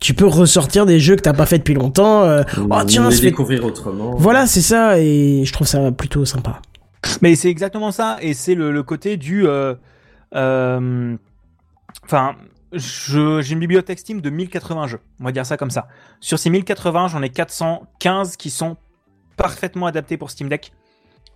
Tu peux ressortir des jeux que t'as pas fait depuis longtemps. euh, oh tiens, les fait- découvrir autrement. Voilà, c'est ça, et je trouve ça plutôt sympa. Mais c'est exactement ça, et c'est le, le côté du. euh, Enfin, je- j'ai une bibliothèque Steam de 1080 jeux, on va dire ça comme ça. Sur ces 1080, j'en ai 415 qui sont parfaitement adaptés pour Steam Deck.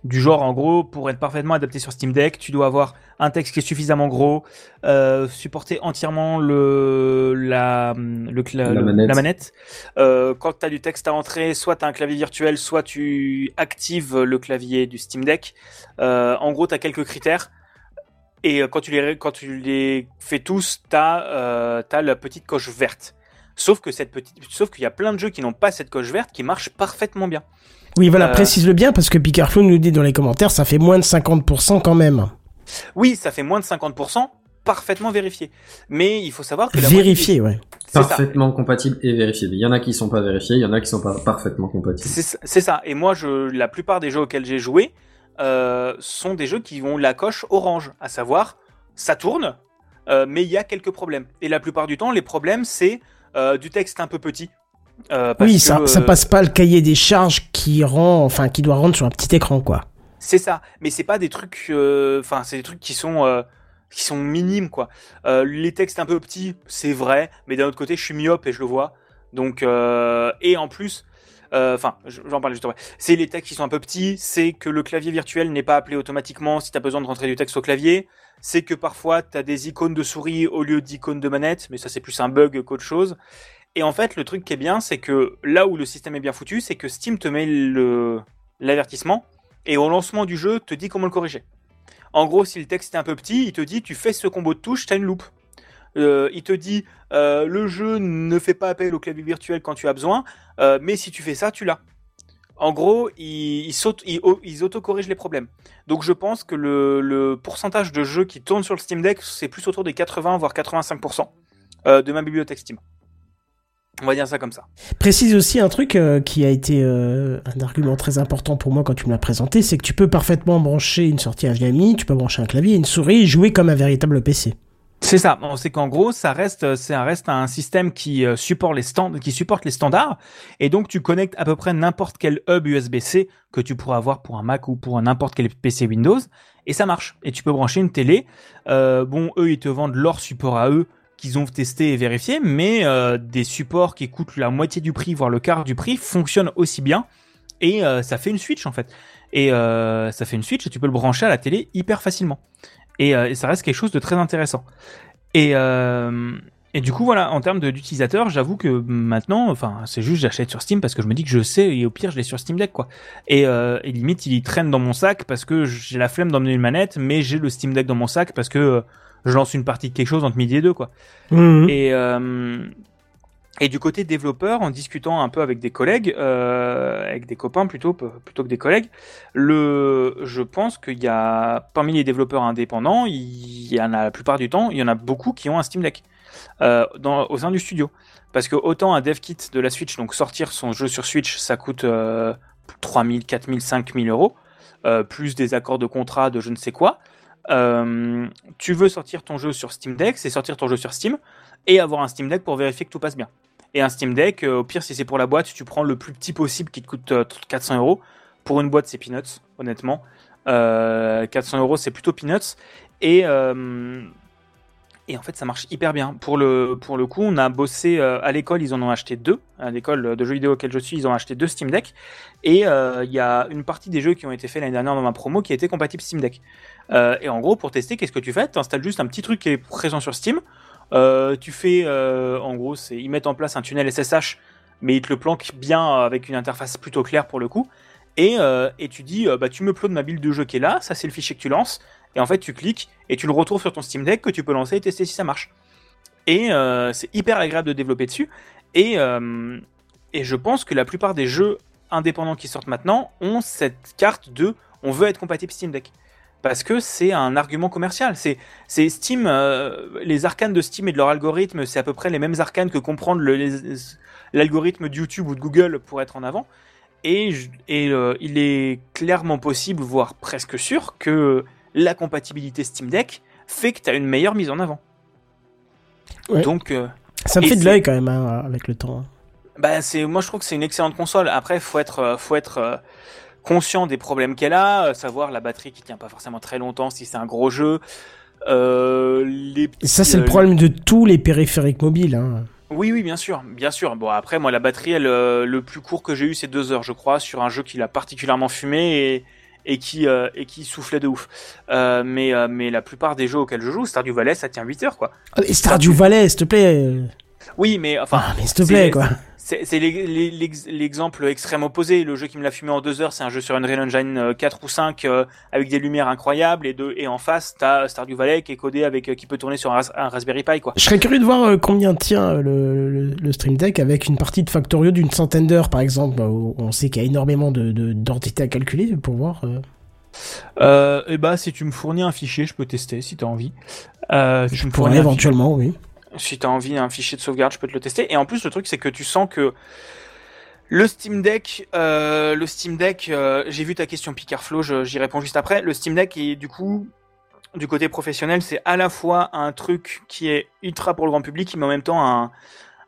Du genre, en gros, pour être parfaitement adapté sur Steam Deck, tu dois avoir un texte qui est suffisamment gros, euh, supporter entièrement le, la, le, La le- manette. la manette. Euh, quand tu as du texte à entrer, soit tu as un clavier virtuel, soit tu actives le clavier du Steam Deck. Euh, en gros, tu as quelques critères. Et euh, quand tu les, quand tu les fais tous, tu as, euh, t'as la petite coche verte. Sauf que cette petite, sauf qu'il y a plein de jeux qui n'ont pas cette coche verte qui marchent parfaitement bien. Oui, voilà, Euh, précise-le bien, parce que Picarflou nous dit dans les commentaires, ça fait moins de 50% quand même. Oui, ça fait moins de 50%, parfaitement vérifié. Mais il faut savoir que la moitié Vérifié, des- ouais. C'est ça. Parfaitement compatible et vérifié. Il y en a qui sont pas vérifiés, il y en a qui sont pas parfaitement compatibles. C'est c'est ça. Et moi, je, la plupart des jeux auxquels j'ai joué euh, sont des jeux qui ont la coche orange, à savoir, ça tourne, euh, mais il y a quelques problèmes. Et la plupart du temps, les problèmes, c'est euh, du texte un peu petit. Parce Oui, que, ça, ça passe pas le cahier des charges qui rend, enfin, qui doit rendre sur un petit écran, quoi. C'est ça, mais c'est pas des trucs, enfin c'est des trucs qui sont qui sont minimes quoi. Les textes un peu petits, c'est vrai, mais d'un autre côté, je suis myope et je le vois. Donc et en plus, Enfin, je- j'en parle juste. C'est les textes qui sont un peu petits, c'est que le clavier virtuel n'est pas appelé automatiquement si tu as besoin de rentrer du texte au clavier, c'est que parfois tu as des icônes de souris au lieu d'icônes de manette, mais ça c'est plus un bug qu'autre chose. Et en fait, le truc qui est bien, c'est que là où le système est bien foutu, c'est que Steam te met l'avertissement et au lancement du jeu te dit comment le corriger. En gros, si le texte est un peu petit, il te dit tu fais ce combo de touches, t'as une loupe. Euh, il te dit euh, le jeu ne fait pas appel au clavier virtuel quand tu as besoin, euh, mais si tu fais ça, tu l'as. En gros, ils, ils, autocorrigent les problèmes. Donc je pense que le, pourcentage de jeux qui tournent sur le Steam Deck, c'est plus autour des 80 voire 85% euh, de ma bibliothèque Steam. On va dire ça comme ça. Précise aussi un truc qui a été un argument très important pour moi quand tu me l'as présenté, c'est que tu peux parfaitement brancher une sortie HDMI, tu peux brancher un clavier, une souris, et jouer comme un véritable PC. C'est ça. On sait qu'en gros, ça reste, reste un système qui euh, supporte les stand- qui supporte les standards, et donc tu connectes à peu près n'importe quel hub USB-C que tu pourras avoir pour un Mac ou pour n'importe quel PC Windows, et ça marche. Et tu peux brancher une télé. Euh, bon, eux, ils te vendent leur support à eux qu'ils ont testé et vérifié, mais euh, des supports qui coûtent la moitié du prix, voire le quart du prix, fonctionnent aussi bien, et euh, ça fait une Switch en fait. Et euh, ça fait une Switch et tu peux le brancher à la télé hyper facilement. Et, euh, et ça reste quelque chose de très intéressant. Et, euh, et du coup, voilà, en termes d'utilisateurs, j'avoue que maintenant, enfin, c'est juste j'achète sur Steam parce que je me dis que je sais et au pire, je l'ai sur Steam Deck, quoi. Et, euh, et limite, il traîne dans mon sac parce que j'ai la flemme d'emmener une manette, mais j'ai le Steam Deck dans mon sac parce que je lance une partie de quelque chose entre midi et deux, quoi. Mhm. Et, et du côté développeur, en discutant un peu avec des collègues, euh, avec des copains plutôt, plutôt que des collègues, le, je pense qu'il y a, parmi les développeurs indépendants, il y en a la plupart du temps, il y en a beaucoup qui ont un Steam Deck euh, au sein du studio. Parce que autant un dev kit de la Switch, donc sortir son jeu sur Switch, ça coûte euh, 3000, 4000, 5000 euros, euh, plus des accords de contrat de je ne sais quoi. Tu veux sortir ton jeu sur Steam Deck, c'est sortir ton jeu sur Steam et avoir un Steam Deck pour vérifier que tout passe bien. Et un Steam Deck, euh, au pire, si c'est pour la boîte, tu prends le plus petit possible qui te coûte euh, 400 euros. Pour une boîte, c'est peanuts, honnêtement. Euh, 400 euros, c'est plutôt peanuts. Et, euh, et en fait, ça marche hyper bien. Pour le, pour le coup, on a bossé euh, à l'école, ils en ont acheté deux. À l'école de jeux vidéo auquel je suis, ils ont acheté deux Steam Deck. Et euh, il y a une partie des jeux qui ont été faits l'année dernière dans ma promo qui était compatible Steam Deck. Euh, et en gros, pour tester, qu'est-ce que tu fais? Tu installes juste un petit truc qui est présent sur Steam. Euh, tu fais, euh, en gros, c'est ils mettent en place un tunnel SSH, mais ils te le planquent bien avec une interface plutôt claire pour le coup. Et, euh, tu dis, bah, tu me uploads ma build de jeu qui est là, ça c'est le fichier que tu lances. Et en fait, tu cliques et tu le retrouves sur ton Steam Deck que tu peux lancer et tester si ça marche. Et c'est hyper agréable de développer dessus. Et je pense que la plupart des jeux indépendants qui sortent maintenant ont cette carte de on veut être compatible Steam Deck. Parce que c'est un argument commercial. C'est c'est Steam, euh, les arcanes de Steam et de leur algorithme, c'est à peu près les mêmes arcanes que comprendre le- les- l'algorithme de YouTube ou de Google pour être en avant. Et, euh, il est clairement possible, voire presque sûr, que la compatibilité Steam Deck fait que tu as une meilleure mise en avant. Ouais. Donc, euh, Ça me fait de l'œil quand même hein, avec le temps. bah, c'est, moi je trouve que c'est une excellente console. Après, faut être, faut être conscient des problèmes qu'elle a, euh, savoir la batterie qui tient pas forcément très longtemps si c'est un gros jeu. Euh, les ça, c'est le euh, problème de tous les périphériques mobiles. Hein. Oui, oui, bien sûr, bien sûr. Bon, après, moi, la batterie, elle, euh, le plus court que j'ai eu, c'est deux heures, je crois, sur un jeu qui l'a particulièrement fumé et, et qui et qui soufflait de ouf. Mais mais la plupart des jeux auxquels je joue, Stardew Valley, ça tient 8 heures, quoi. Ah, Stardew Valley, s'il te plaît. Oui, mais enfin. Ah, mais s'il te plaît, quoi. C'est c'est l'e- l'e- l'ex- l'exemple extrême opposé. Le jeu qui me l'a fumé en deux heures, c'est un jeu sur Unreal Engine euh, 4 ou 5 euh, avec des lumières incroyables et, de, et en face, t'as Stardew Valley qui est codé avec euh, qui peut tourner sur un, ras- un Raspberry Pi, quoi. Je serais curieux de voir euh, combien tient euh, le, le, le Stream Deck avec une partie de Factorio d'une centaine d'heures, par exemple, bah, où on sait qu'il y a énormément de de- d'entités à calculer pour voir. euh. Euh, et bah, si tu me fournis un fichier, je peux tester si t'as envie. Euh, si tu me pourrais éventuellement, oui. Si t'as envie d'un fichier de sauvegarde, je peux te le tester. Et en plus, le truc, c'est que tu sens que le Steam Deck, euh, le Steam Deck, euh, j'ai vu ta question Picard Flo, je- j'y réponds juste après. Le Steam Deck est du coup du côté professionnel, c'est à la fois un truc qui est ultra pour le grand public, mais en même temps un,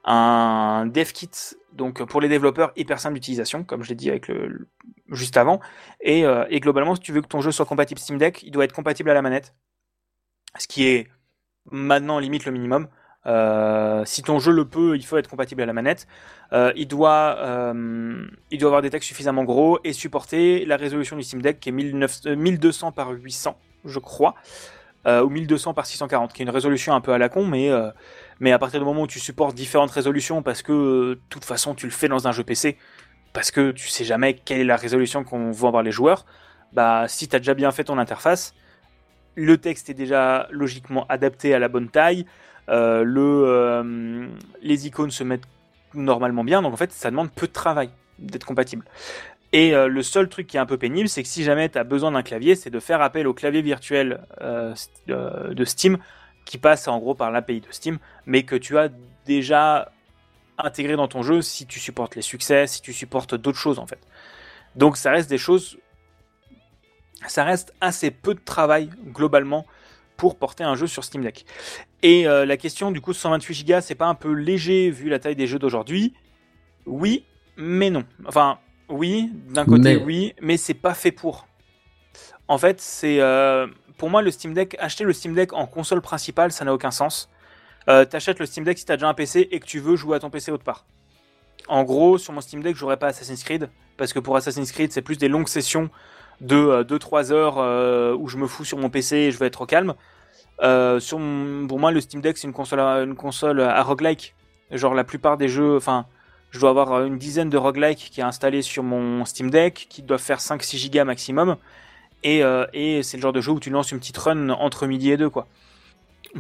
un dev kit, donc pour les développeurs hyper simple d'utilisation, comme je l'ai dit avec le- juste avant. Et, euh, et globalement, si tu veux que ton jeu soit compatible Steam Deck, il doit être compatible à la manette, ce qui est maintenant limite le minimum. Euh, si ton jeu le peut, il faut être compatible à la manette. Euh, il, doit, euh, il doit avoir des textes suffisamment gros et supporter la résolution du Steam Deck qui est 1900 euh, 1200 par 800, je crois, ou 1200 par 640, qui est une résolution un peu à la con, mais, mais à partir du moment où tu supportes différentes résolutions, parce que de toute façon tu le fais dans un jeu PC, parce que tu sais jamais quelle est la résolution qu'on vont avoir les joueurs, bah si tu as déjà bien fait ton interface, le texte est déjà logiquement adapté à la bonne taille, le, euh, les icônes se mettent normalement bien, donc en fait ça demande peu de travail d'être compatible. Et euh, le seul truc qui est un peu pénible, c'est que si jamais tu as besoin d'un clavier, c'est de faire appel au clavier virtuel euh, euh, de Steam, qui passe en gros par l'API de Steam, mais que tu as déjà intégré dans ton jeu si tu supportes les succès, si tu supportes d'autres choses en fait. Donc ça reste des choses, ça reste assez peu de travail globalement pour porter un jeu sur Steam Deck. Et euh, la question du coup 128 Go, c'est pas un peu léger vu la taille des jeux d'aujourd'hui? Oui, mais non. Enfin, oui, d'un côté Mais. oui, mais c'est pas fait pour. En fait, c'est euh, pour moi le Steam Deck, acheter le Steam Deck en console principale, ça n'a aucun sens. Euh, T'achètes le Steam Deck si t'as déjà un PC et que tu veux jouer à ton PC autre part. En gros, sur mon Steam Deck, j'aurais pas Assassin's Creed parce que pour Assassin's Creed, c'est plus des longues sessions de 2-3 heures euh, où je me fous sur mon PC et je vais être au calme. Euh, sur pour moi, le Steam Deck, c'est une console, à, une console à roguelike. Genre, la plupart des jeux, enfin, je dois avoir euh, une dizaine de roguelike qui est installé sur mon Steam Deck, qui doivent faire 5-6 gigas maximum. Et, euh, et c'est le genre de jeu où tu lances une petite run entre midi et deux, quoi.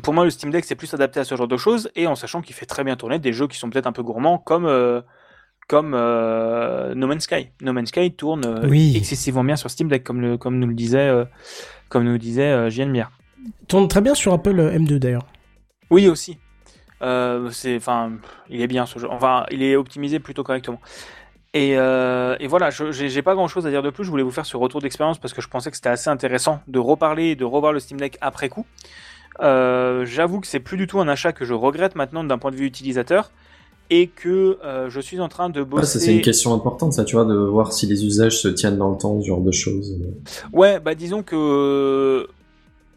Pour moi, le Steam Deck, c'est plus adapté à ce genre de choses, et en sachant qu'il fait très bien tourner des jeux qui sont peut-être un peu gourmands, comme, euh, comme euh, No Man's Sky. No Man's Sky tourne euh, Oui. excessivement bien sur Steam Deck, comme, le, comme nous le disait, euh, comme nous le disait euh. Tourne très bien sur Apple euh, M2 d'ailleurs. Oui aussi. C'est, enfin, il est bien ce jeu. Enfin, il est optimisé plutôt correctement. Et, euh, et voilà, je- j'ai j'ai pas grand chose à dire de plus. Je voulais vous faire ce retour d'expérience parce que je pensais que c'était assez intéressant de reparler et de revoir le Steam Deck après coup. Euh, J'avoue que c'est plus du tout un achat que je regrette maintenant d'un point de vue utilisateur et que euh, je suis en train de Ouais, bosser. ça c'est une question importante, ça, tu vois, de voir si les usages se tiennent dans le temps, ce genre de choses. Ouais, bah disons que euh,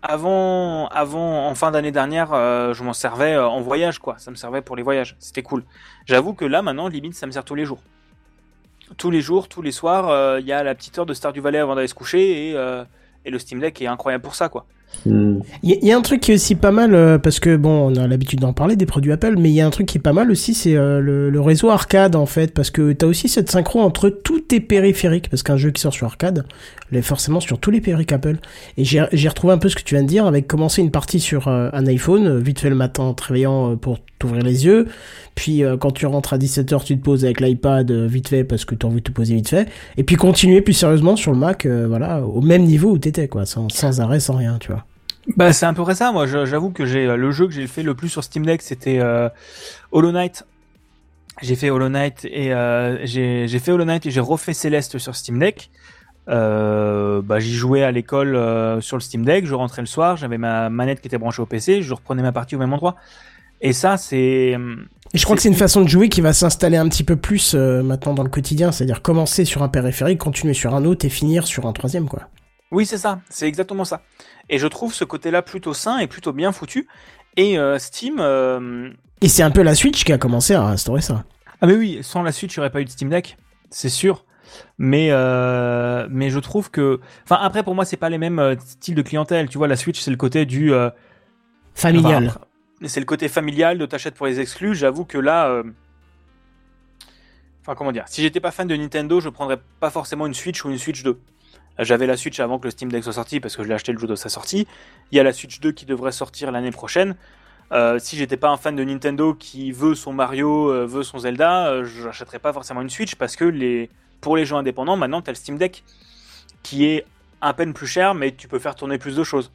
avant, avant, en fin d'année dernière, euh, je m'en servais en voyage, quoi. Ça me servait pour les voyages. C'était cool. J'avoue que là, maintenant, limite, ça me sert tous les jours. Tous les jours, tous les soirs, euh, il y a la petite heure de Star du Valais avant d'aller se coucher et, et le Steam Deck est incroyable pour ça, quoi. Hmm. Il y, y a un truc qui est aussi pas mal, euh, parce que bon, on a l'habitude d'en parler des produits Apple, mais il y a un truc qui est pas mal aussi, c'est euh, le, le réseau arcade en fait, parce que t'as aussi cette synchro entre tous tes périphériques, parce qu'un jeu qui sort sur arcade, il est forcément sur tous les périphériques Apple. Et j'ai retrouvé un peu ce que tu viens de dire, avec commencer une partie sur euh, un iPhone, euh, vite fait le matin en te réveillant euh, pour t'ouvrir les yeux, puis quand tu rentres à 17h, tu te poses avec l'iPad vite fait, parce que t'as envie de te poser vite fait, et puis continuer plus sérieusement sur le Mac, voilà, au même niveau où t'étais, quoi, sans, sans arrêt, sans rien, tu vois. Bah, c'est à peu près ça. Moi, j'avoue que j'ai euh, le jeu que j'ai fait le plus sur Steam Deck, c'était euh, Hollow Knight. J'ai fait Hollow Knight et euh, j'ai fait Hollow Knight et j'ai refait Céleste sur Steam Deck. Euh, bah, j'y jouais à l'école sur le Steam Deck. Je rentrais le soir, j'avais ma manette qui était branchée au PC, je reprenais ma partie au même endroit. Et ça, c'est. Et je crois que c'est une façon de jouer qui va s'installer un petit peu plus maintenant dans le quotidien, c'est-à-dire commencer sur un périphérique, continuer sur un autre et finir sur un troisième, quoi. Oui, c'est ça, c'est exactement ça. Et je trouve ce côté-là plutôt sain et plutôt bien foutu. Et euh, Steam. euh, Et c'est un peu la Switch qui a commencé à instaurer ça. Ah mais oui, sans la suite, j'aurais pas eu de Steam Deck, c'est sûr. Mais euh, mais je trouve que, enfin après pour moi c'est pas les mêmes styles de clientèle. Tu vois, la Switch c'est le côté du Familial. enfin, c'est le côté familial de t'achètes pour les exclus. J'avoue que là, enfin comment dire, si j'étais pas fan de Nintendo, je prendrais pas forcément une Switch ou une Switch 2. J'avais la Switch avant que le Steam Deck soit sorti parce que je l'ai acheté le jour de sa sortie. Il y a la Switch 2 qui devrait sortir l'année prochaine. Euh, si j'étais pas un fan de Nintendo qui veut son Mario, euh, veut son Zelda, euh, je n'achèterais pas forcément une Switch parce que les, pour les jeux indépendants, maintenant tu as le Steam Deck qui est à peine plus cher, mais tu peux faire tourner plus de choses.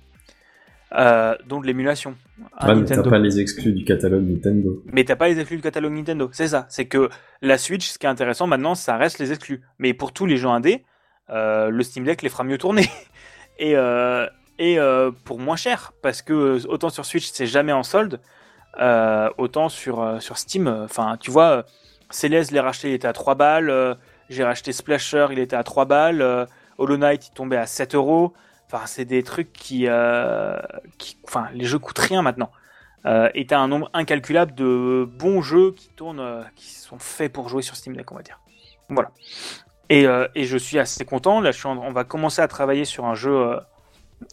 Euh, donc de l'émulation. à Ouais, mais t'as Nintendo. pas les exclus du catalogue Nintendo. Mais t'as pas les exclus du catalogue Nintendo, c'est ça. C'est que la Switch, ce qui est intéressant maintenant, ça reste les exclus. Mais pour tous les jeux indés, le Steam Deck les fera mieux tourner. et euh, euh, pour moins cher, parce que euh, autant sur Switch c'est jamais en solde, euh, autant sur, euh, sur Steam, enfin tu vois, euh, Céleste, l'ai racheté, il était à 3 balles, euh, j'ai racheté Splasher, il était à 3 balles, euh, Hollow Knight il tombait à 7 euros. Enfin, c'est des trucs qui, euh, qui. Enfin, les jeux coûtent rien maintenant. euh, et t'as un nombre incalculable de bons jeux qui tournent, euh, qui sont faits pour jouer sur Steam Deck, on va dire. Voilà. Et, euh, et je suis assez content. Là, je suis en- on va commencer à travailler sur un jeu euh,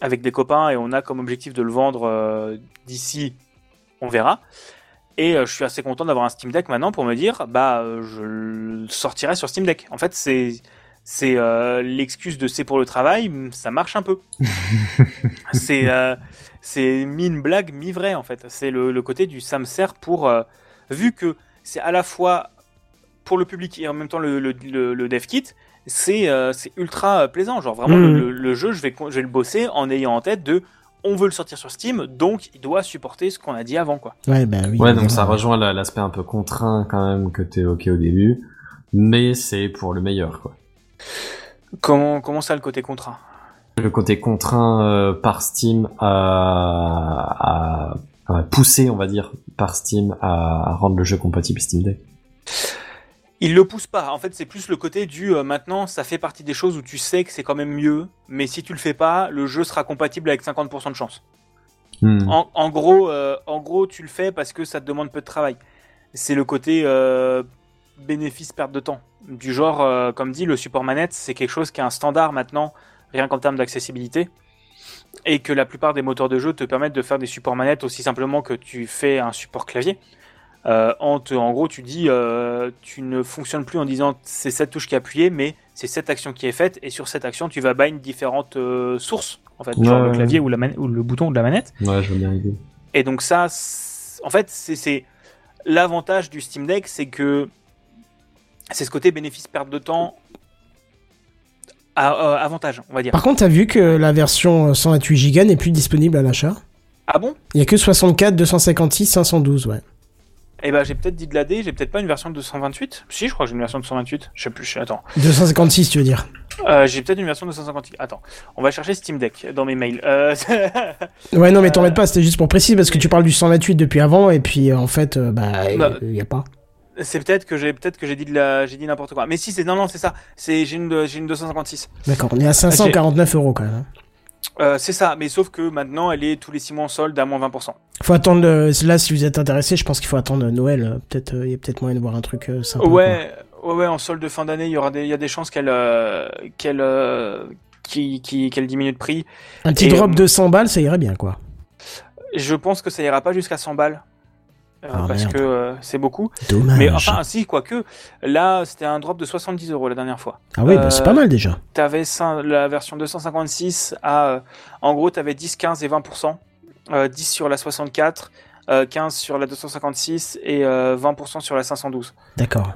avec des copains et on a comme objectif de le vendre euh, d'ici, on verra. Et je suis assez content d'avoir un Steam Deck maintenant pour me dire, bah, je le sortirai sur Steam Deck. En fait, c'est c'est l'excuse de c'est pour le travail, ça marche un peu. c'est c'est mi une blague, mi vrai en fait. C'est le, le côté du ça me sert pour vu que c'est à la fois pour le public et en même temps le, le, le, le dev kit, c'est euh, c'est ultra euh, plaisant. Genre vraiment Mhm. le, le jeu, je vais je vais le bosser en ayant en tête de on veut le sortir sur Steam, donc il doit supporter ce qu'on a dit avant quoi. Ouais, bah oui. Ouais, donc ça rejoint la- l'aspect un peu contraint quand même que t'es ok au début, mais c'est pour le meilleur quoi. Comment comment ça le côté contraint? Le côté contraint euh, par Steam à, à, à pousser, on va dire, par Steam à, à rendre le jeu compatible Steam Deck. Il le pousse pas. En fait, c'est plus le côté du euh, maintenant, ça fait partie des choses où tu sais que c'est quand même mieux, mais si tu le fais pas, le jeu sera compatible avec 50% de chance. Hmm. En, en gros, euh, en gros, tu le fais parce que ça te demande peu de travail. C'est le côté euh, bénéfice perte de temps. Du genre, comme dit, le support manette, c'est quelque chose qui est un standard maintenant, rien qu'en termes d'accessibilité, et que la plupart des moteurs de jeu te permettent de faire des supports manettes aussi simplement que tu fais un support clavier. Euh, en, te- en gros, tu dis, euh, tu ne fonctionnes plus en disant c'est cette touche qui est appuyée, mais c'est cette action qui est faite, et sur cette action, tu vas bind différentes euh, sources, en fait, genre Ouais, le ouais. clavier ou, la ou le bouton de la manette. Ouais, je veux bien l'idée. Et donc ça, en fait, c'est- c'est l'avantage du Steam Deck, c'est que c'est ce côté bénéfice perte de temps à- euh, avantage, on va dire. Par contre, t'as vu que la version 128 Go n'est plus disponible à l'achat? Ah bon? Il y a que 64, 256, 512, ouais. Eh ben, j'ai peut-être dit de la D, j'ai peut-être pas une version de 228. Si, je crois que j'ai une version de 228. Je sais plus. je- Attends. 256, tu veux dire? Euh, j'ai peut-être une version de 258. Attends. On va chercher Steam Deck dans mes mails. Euh, Ouais, non, mais t'en mets pas, c'était juste pour préciser, parce que tu parles du 128 depuis avant, et puis euh, en fait, euh, bah, il Bah, y a pas. c'est peut-être que j'ai peut-être que j'ai dit de la j'ai dit n'importe quoi. Mais si c'est non non c'est ça. C'est j'ai une j'ai une 256. D'accord, on est à 549 euros quand même. hein. Euh, c'est ça. Mais sauf que maintenant elle est tous les 6 mois en solde à moins 20%. Faut attendre, là, si vous êtes intéressé, je pense qu'il faut attendre Noël. euh, Peut-être, euh, il y a peut-être moyen de voir un truc sympa. quoi. Ouais, ouais, en solde de fin d'année, il y aura des, y a des chances qu'elle, qu'elle, qui, qui, qu'elle diminue de prix. Un petit Et, drop de 100 balles, ça irait bien, quoi. Je pense que ça ira pas jusqu'à 100 balles. Euh, Ah, parce merde. que euh, c'est beaucoup. Dommage. Mais enfin, si, quoique, là, c'était un drop de 70 euros la dernière fois. Ah oui, bah, c'est Euh, pas mal déjà. T'avais la version 256 à, euh, en gros, t'avais 10, 15 et 20%. Euh, 10 sur la 64, euh, 15 sur la 256 et euh, 20% sur la 512. D'accord.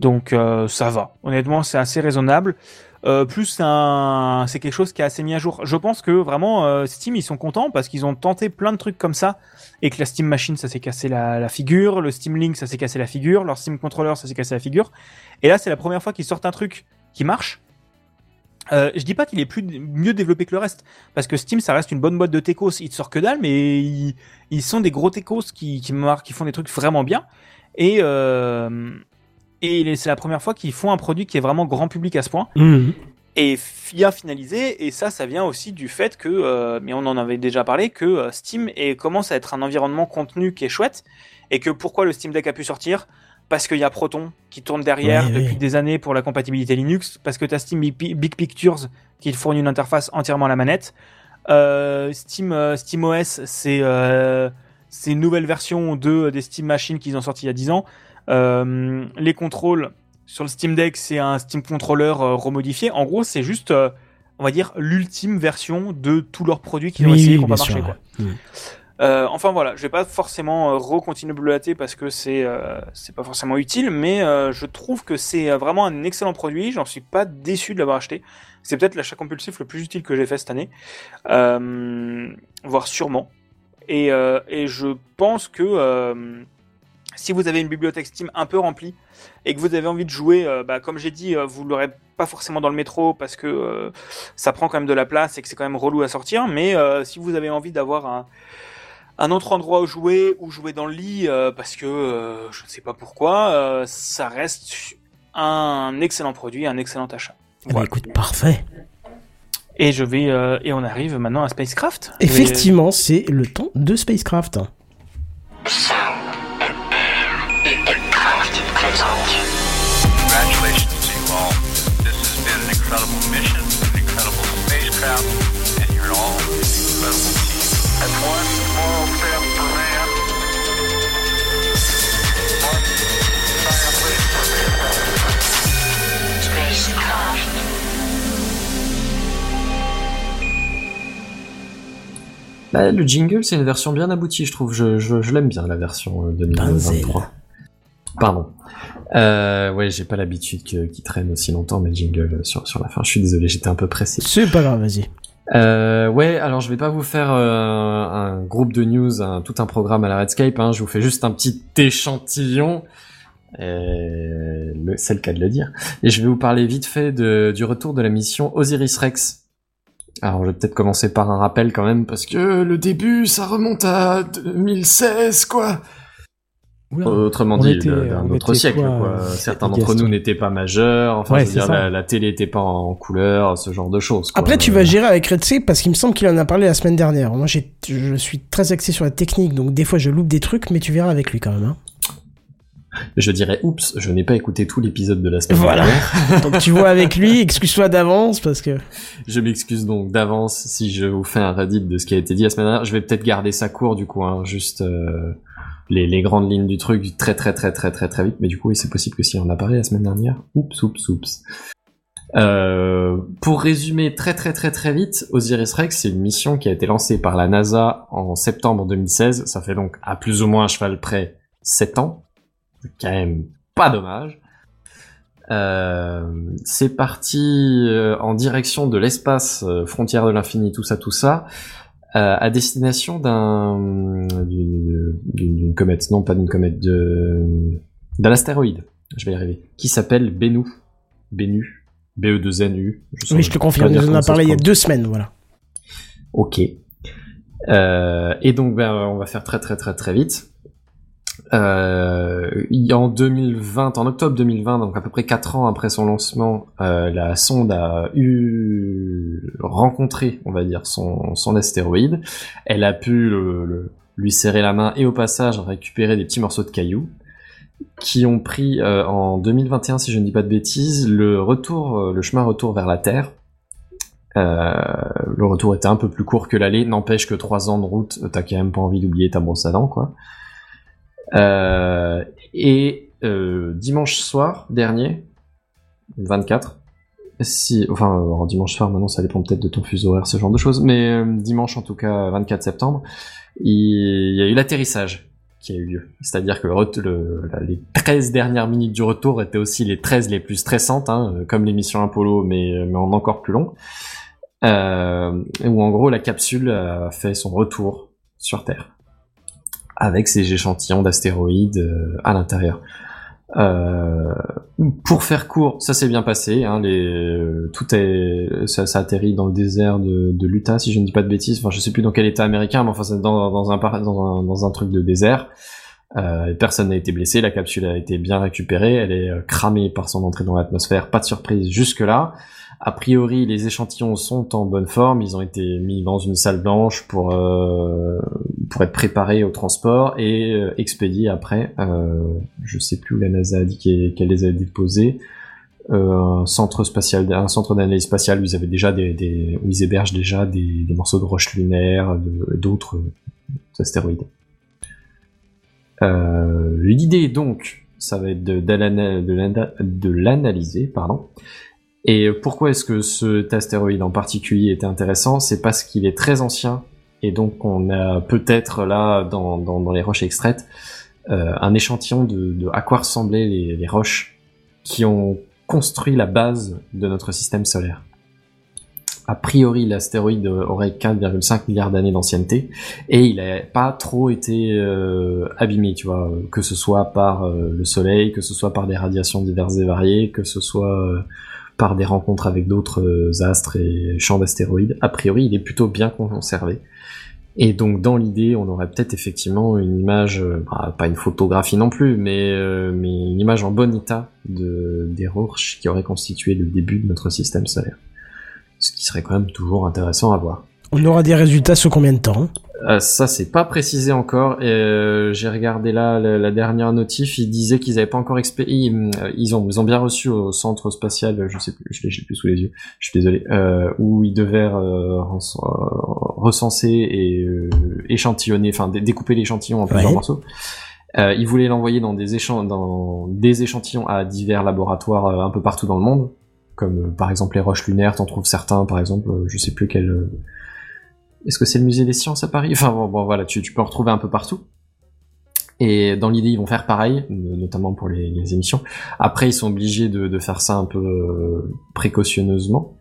Donc euh, ça va. Honnêtement, c'est assez raisonnable. Euh, plus c'est quelque chose qui est assez mis à jour. Je pense que vraiment euh, Steam ils sont contents parce qu'ils ont tenté plein de trucs comme ça et que la Steam Machine ça s'est cassé la, figure, le Steam Link ça s'est cassé la figure, leur Steam Controller ça s'est cassé la figure. Et là c'est la première fois qu'ils sortent un truc qui marche. Euh, je dis pas qu'il est plus mieux développé que le reste parce que Steam ça reste une bonne boîte de techos. Ils te sortent que dalle mais ils, sont des gros techos qui font des trucs vraiment bien et et c'est la première fois qu'ils font un produit qui est vraiment grand public à ce point Mhm. et bien finalisé. Et ça, ça vient aussi du fait que, euh, mais on en avait déjà parlé, que euh, Steam est, commence à être un environnement contenu qui est chouette. Et que pourquoi le Steam Deck a pu sortir? Parce qu'il y a Proton qui tourne derrière Oui, depuis oui. des années pour la compatibilité Linux. Parce que tu as Steam Big Big Pictures qui fournit une interface entièrement à la manette. Euh, Steam, euh, c'est euh, c'est une nouvelle version de, des Steam Machines qu'ils ont sorti il y a 10 ans. Euh, les contrôles sur le Steam Deck, c'est un Steam Controller euh, remodifié. En gros, c'est juste, euh, on va dire, l'ultime version de tous leurs produits qui ont Oui, essayé oui, bien marché. sûr, Quoi. Euh, enfin voilà, je vais pas forcément euh, re-continuer de bleuater parce que c'est euh, c'est pas forcément utile, mais je trouve que c'est vraiment un excellent produit. J'en suis pas déçu de l'avoir acheté. C'est peut-être l'achat compulsif le plus utile que j'ai fait cette année, voire sûrement. Et, et je pense que si vous avez une bibliothèque Steam un peu remplie et que vous avez envie de jouer, euh, bah, comme j'ai dit, euh, vous l'aurez pas forcément dans le métro parce que euh, ça prend quand même de la place et que c'est quand même relou à sortir. Mais euh, si vous avez envie d'avoir un, un autre endroit où jouer ou jouer dans le lit parce que je ne sais pas pourquoi, ça reste un excellent produit, un excellent achat. Eh ben, écoute, parfait. Et je vais et on arrive maintenant à Spacecraft. Vais- Effectivement, c'est le temps de Spacecraft. Bah, le jingle, c'est une version bien aboutie, je trouve. Je, je, je l'aime bien, la version euh, 2023. Pardon. Euh, ouais, j'ai pas l'habitude que- qu'il traîne aussi longtemps, mais le jingle euh, sur, sur la fin. Je suis désolé, j'étais un peu pressé. C'est pas grave, vas-y. Euh, ouais, alors je vais pas vous faire euh, un groupe de news, un- tout un programme à la Redscape. Hein, je vous fais juste un petit échantillon. Euh, c'est le cas de le dire. Et je vais vous parler vite fait de, du retour de la mission Osiris Rex. Alors je vais peut-être commencer par un rappel quand même, parce que le début, ça remonte à 2016, quoi. Autrement on dit, était- d'un on autre siècle, quoi, quoi. euh, Certains d'entre nous n'étaient pas majeurs, enfin, Ouais, je veux dire, la, la télé était pas en couleur, ce genre de choses. quoi. Après, tu vas gérer avec Redscape parce qu'il me semble qu'il en a parlé la semaine dernière. Moi, j'ai- je suis très axé sur la technique, donc des fois je loupe des trucs, mais tu verras avec lui quand même. Hein. Je dirais, oups, je n'ai pas écouté tout l'épisode de la semaine Voilà. dernière. donc tu vois avec lui, excuse-toi d'avance parce que. Je m'excuse donc d'avance si je vous fais un Reddit de ce qui a été dit la semaine dernière. Je vais peut-être garder ça court du coup, hein, juste euh, les, les grandes lignes du truc très très très très très très vite. Mais du coup, oui, c'est possible que si on a parlé la semaine dernière, oups, oups, oups. Euh, pour résumer très très très très vite, Osiris Rex, c'est une mission qui a été lancée par la NASA en septembre 2016. Ça fait donc à plus ou moins à cheval près 7 ans. C'est quand même pas dommage. Euh, c'est parti euh, en direction de l'espace, euh, frontière de l'infini, tout ça, tout ça, euh, à destination d'un d'une comète, non pas d'une comète, de d'un astéroïde. Je vais y arriver. Qui s'appelle Bennu, Bennu, B-E-2-N-U. Oui, je te confirme, on en a parlé il y a deux semaines, voilà. Ok. Euh, et donc, ben, on va faire très très très très vite. Euh, en 2020, en octobre 2020, donc à peu près 4 ans après son lancement, euh, la sonde a eu rencontré, on va dire, son, astéroïde. Elle a pu lui serrer la main et au passage récupérer des petits morceaux de cailloux qui ont pris euh, en 2021, si je ne dis pas de bêtises, le retour, euh, le chemin retour vers la Terre. Le retour était un peu plus court que l'aller, n'empêche que trois ans de route, t'as quand même pas envie d'oublier ta brosse à dents, quoi. Euh, et euh, dimanche soir dernier, 24, si, enfin, alors dimanche soir, maintenant ça dépend peut-être de ton fuseau horaire, ce genre de choses, mais euh, dimanche en tout cas, 24 septembre, il, y a eu l'atterrissage qui a eu lieu. C'est-à-dire que les 13 dernières minutes du retour étaient aussi les 13 les plus stressantes, hein, comme l'émission Apollo, mais, mais en encore plus long. Euh, où en gros la capsule a fait son retour sur Terre avec ses échantillons d'astéroïdes euh, à l'intérieur. Euh, pour faire court, ça s'est bien passé. Hein, les, euh, tout est, ça, ça atterrit dans le désert de, de l'Utah, si je ne dis pas de bêtises. Enfin, je sais plus dans quel État américain, mais enfin, dans, dans un dans un dans un truc de désert. Euh, personne n'a été blessé, la capsule a été bien récupérée, elle est euh, cramée par son entrée dans l'atmosphère, pas de surprise jusque là. A priori, les échantillons sont en bonne forme, ils ont été mis dans une salle blanche pour euh, pour être préparés au transport et euh, expédiés après. Euh, je sais plus où la NASA a dit qu'elle les avait déposés. Euh, un centre spatial, un centre d'analyse spatiale où ils avaient déjà des, où ils hébergent déjà des, morceaux de roches lunaires, d'autres astéroïdes. L'idée donc, ça va être de l'analyser, pardon. Et pourquoi est-ce que cet astéroïde en particulier était intéressant? C'est parce qu'il est très ancien et donc on a peut-être là dans, dans, les roches extraites euh, un échantillon de, de à quoi ressemblaient les, les roches qui ont construit la base de notre système solaire. A priori, l'astéroïde aurait 4,5 milliards d'années d'ancienneté et il n'a pas trop été euh, abîmé, tu vois, que ce soit par euh, le Soleil, que ce soit par des radiations diverses et variées, que ce soit euh, par des rencontres avec d'autres euh, astres et champs d'astéroïdes. A priori, il est plutôt bien conservé. Et donc, dans l'idée, on aurait peut-être effectivement une image, euh, bah, pas une photographie non plus, mais, euh, mais une image en bon état de, des roches qui auraient constitué le début de notre système solaire. Ce qui serait quand même toujours intéressant à voir. On aura des résultats sous combien de temps? Euh, ça, c'est pas précisé encore. Euh, J'ai regardé là la, la dernière notif. Ils disaient qu'ils avaient pas encore expé... Ils, euh, ils ont, ils ont bien reçu au centre spatial. Je sais plus, je l'ai plus sous les yeux. Je suis désolé. Euh, où ils devaient recenser et échantillonner, enfin dé- découper l'échantillon en plusieurs Ouais. morceaux. Ils voulaient l'envoyer dans des dans des échantillons à divers laboratoires un peu partout dans le monde, comme par exemple les roches lunaires. T'en trouves certains, par exemple, je sais plus quel. Est-ce que c'est le musée des sciences à Paris? Enfin bon, bon, voilà, tu, tu peux en retrouver un peu partout. Et dans l'idée, ils vont faire pareil, no- notamment pour les, les émissions. Après, ils sont obligés de, de faire ça un peu euh, précautionneusement.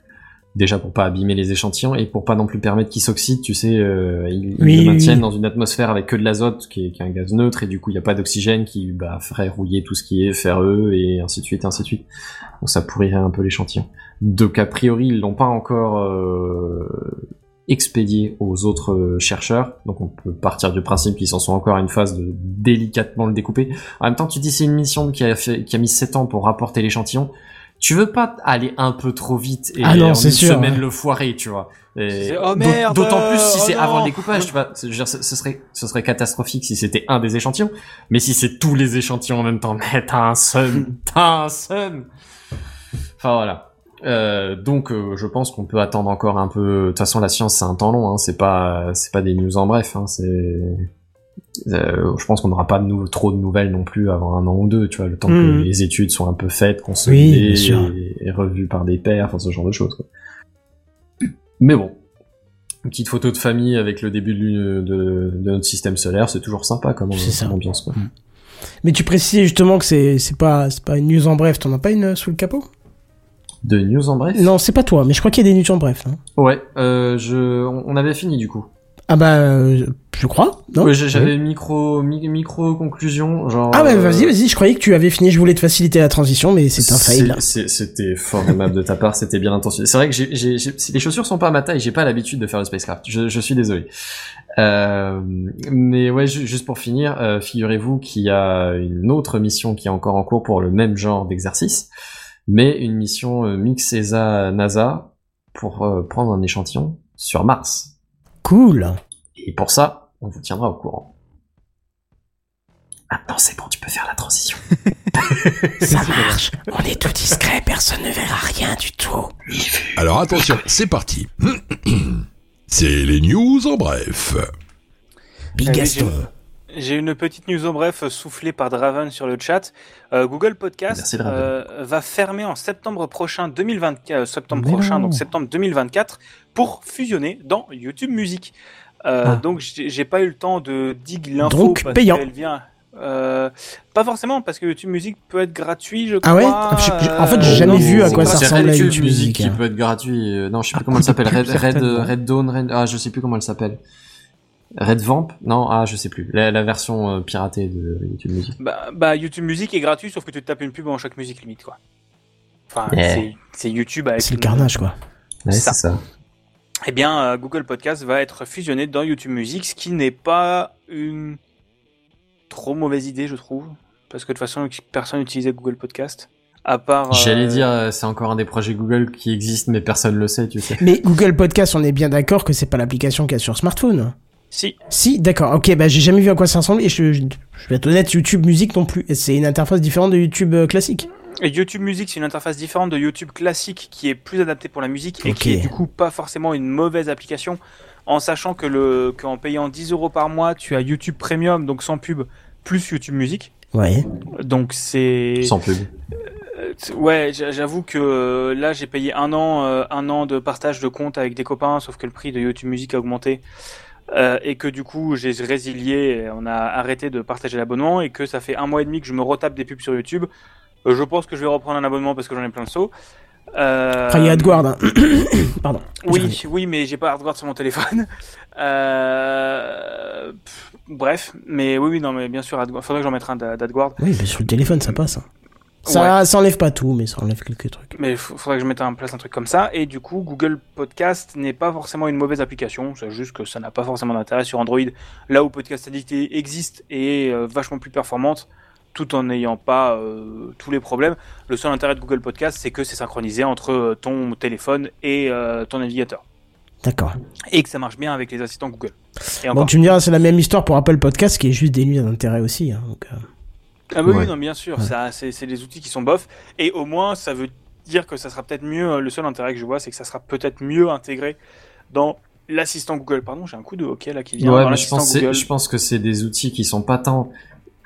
Déjà pour pas abîmer les échantillons et pour pas non plus permettre qu'ils s'oxydent, tu sais, euh, ils, le maintiennent oui. dans une atmosphère avec que de l'azote, qui est, qui est un gaz neutre, et du coup il n'y a pas d'oxygène qui bah, ferait rouiller tout ce qui est ferreux, et ainsi de suite, ainsi de suite. Donc ça pourrirait un peu l'échantillon. Donc a priori, ils l'ont pas encore euh, expédié aux autres euh, chercheurs, donc on peut partir du principe qu'ils en sont encore à une phase de délicatement le découper. En même temps, tu dis c'est une mission qui a, fait, qui a mis 7 ans pour rapporter l'échantillon. Tu veux pas aller un peu trop vite et Ah non, en c'est une sûr, semaine ouais. le foirer, tu vois. Oh D'autant plus si oh c'est avant le découpage, tu vois. C'est- je veux dire, ce, ce serait, ce serait catastrophique si c'était un des échantillons. Mais si c'est tous les échantillons en même temps, mais t'as un seum, t'as un seum. Enfin voilà. Euh, donc euh, je pense qu'on peut attendre encore un peu. De toute façon, la science c'est un temps long. Hein. C'est pas, c'est pas des news en bref. Hein. C'est, euh, je pense qu'on n'aura pas de nou- trop de nouvelles non plus avant un an ou deux. Tu vois, le temps que les études soient un peu faites, consolidées sûr. et, et revues par des pairs, enfin ce genre de choses. Quoi. Mais bon, une petite photo de famille avec le début de, de- de notre système solaire, c'est toujours sympa comme, C'est comme ambiance. Quoi. Mais tu précises justement que c'est c'est pas c'est pas une news en bref. T'en as pas une sous le capot? De news en bref Non, c'est pas toi. Mais je crois qu'il y a des news en bref. hein. Ouais, euh, je, on avait fini du coup. Ah bah euh, je crois. Non. Ouais, j'avais micro, mi- micro conclusion, genre. Ah bah vas-y vas-y. Je croyais que tu avais fini. Je voulais te faciliter la transition, mais c'est un fail. C'était fort aimable de ta part, c'était bien intentionné. C'est vrai que j'ai, les chaussures sont pas à ma taille, j'ai pas l'habitude de faire le spacecraft. Je, je suis désolé. Euh, mais ouais, ju- juste pour finir, euh, figurez-vous qu'il y a une autre mission qui est encore en cours pour le même genre d'exercice, mais une mission euh, mix ESA NASA pour euh, prendre un échantillon sur Mars. Cool. Et pour ça, on vous tiendra au courant. Maintenant, c'est bon, tu peux faire la transition. Ça marche. On est tout discret. Personne ne verra rien du tout. Alors attention, c'est parti. C'est les news en bref. Big Euh, Gaston. J'ai- une petite news en bref euh, soufflée par Draven sur le chat. Euh, Google Podcast Merci, euh, va fermer en septembre prochain 2024, euh, septembre Mais prochain, non. donc septembre 2024, pour fusionner dans YouTube Music. Euh, Ah. Donc j'ai pas eu le temps de dig l'info Donc, parce payant. qu'elle vient. euh, pas forcément parce que YouTube Music peut être gratuit, je crois. Ah ouais Je- je- en fait, j'ai jamais vu à quoi ça à Red YouTube Music qui hein. peut être gratuit. non, je sais plus Ah, comment elle s'appelle. Red, Red, Dawn, Red... Ah, je sais plus comment elle s'appelle. Red Vamp Non, ah, je sais plus. La, la version euh, piratée de YouTube Music. Bah, bah, YouTube Music est gratuit, sauf que tu te tapes une pub en chaque musique limite, quoi. Enfin, Yeah. c'est- YouTube avec C'est le carnage quoi. Ouais, c'est ça. Eh bien, euh, Google Podcast va être fusionné dans YouTube Music, ce qui n'est pas une trop mauvaise idée, je trouve. Parce que de toute façon, personne n'utilisait Google Podcast. À part. euh, J'allais dire, c'est encore un des projets Google qui existe, mais personne le sait, tu sais. Mais Google Podcast, on est bien d'accord que c'est pas l'application qu'il y a sur smartphone. Si. Si, d'accord. Ok, bah j'ai jamais vu à quoi ça ressemble et je, je, je vais être honnête, YouTube Music non plus. Et C'est une interface différente de YouTube euh, classique. Et YouTube Music, c'est une interface différente de YouTube classique qui est plus adaptée pour la musique et qui est du coup pas forcément une mauvaise application. En sachant que le qu'en payant 10 euros par mois, tu as YouTube Premium, donc sans pub, plus YouTube Music. Ouais. Donc c'est. Sans pub. Euh, Ouais, j'a- j'avoue que euh, là j'ai payé un an, euh, un an de partage de compte avec des copains, sauf que le prix de YouTube Music a augmenté euh, et que du coup j'ai résilié, on a arrêté de partager l'abonnement et que ça fait un mois et demi que je me retape des pubs sur YouTube. Euh, je pense que je vais reprendre un abonnement parce que j'en ai plein le seau. Euh, Enfin, il y a AdGuard. Hein. Pardon. oui, oui, mais j'ai pas AdGuard sur mon téléphone. Euh, pff, bref, mais oui, oui, non, mais bien sûr, AdGuard. Faudrait que j'en mette un d'Ad- d'AdGuard. Oui, mais sur le téléphone, ça passe. hein. Ça, ça enlève pas tout, mais ça enlève quelques trucs. Mais il faudrait que je mette en place un truc comme ça. Et du coup, Google Podcast n'est pas forcément une mauvaise application. C'est juste que ça n'a pas forcément d'intérêt sur Android. Là où Podcast Addict existe et est euh, vachement plus performante, tout en n'ayant pas euh, tous les problèmes. Le seul intérêt de Google Podcast, c'est que c'est synchronisé entre euh, ton téléphone et euh, ton navigateur. D'accord. et que ça marche bien avec les assistants Google. Et Bon, tu me diras, c'est la même histoire pour Apple Podcast qui est juste dénué d'intérêt aussi. hein, donc, euh. Ah oui, non, bien sûr, Ouais. ça, c'est des outils qui sont bof. Et au moins, ça veut dire que ça sera peut-être mieux. euh, Le seul intérêt que je vois, c'est que ça sera peut-être mieux intégré dans l'assistant Google. Pardon, j'ai un coup de hockey là qui vient Ouais, mais pense, je pense que c'est des outils qui sont pas tant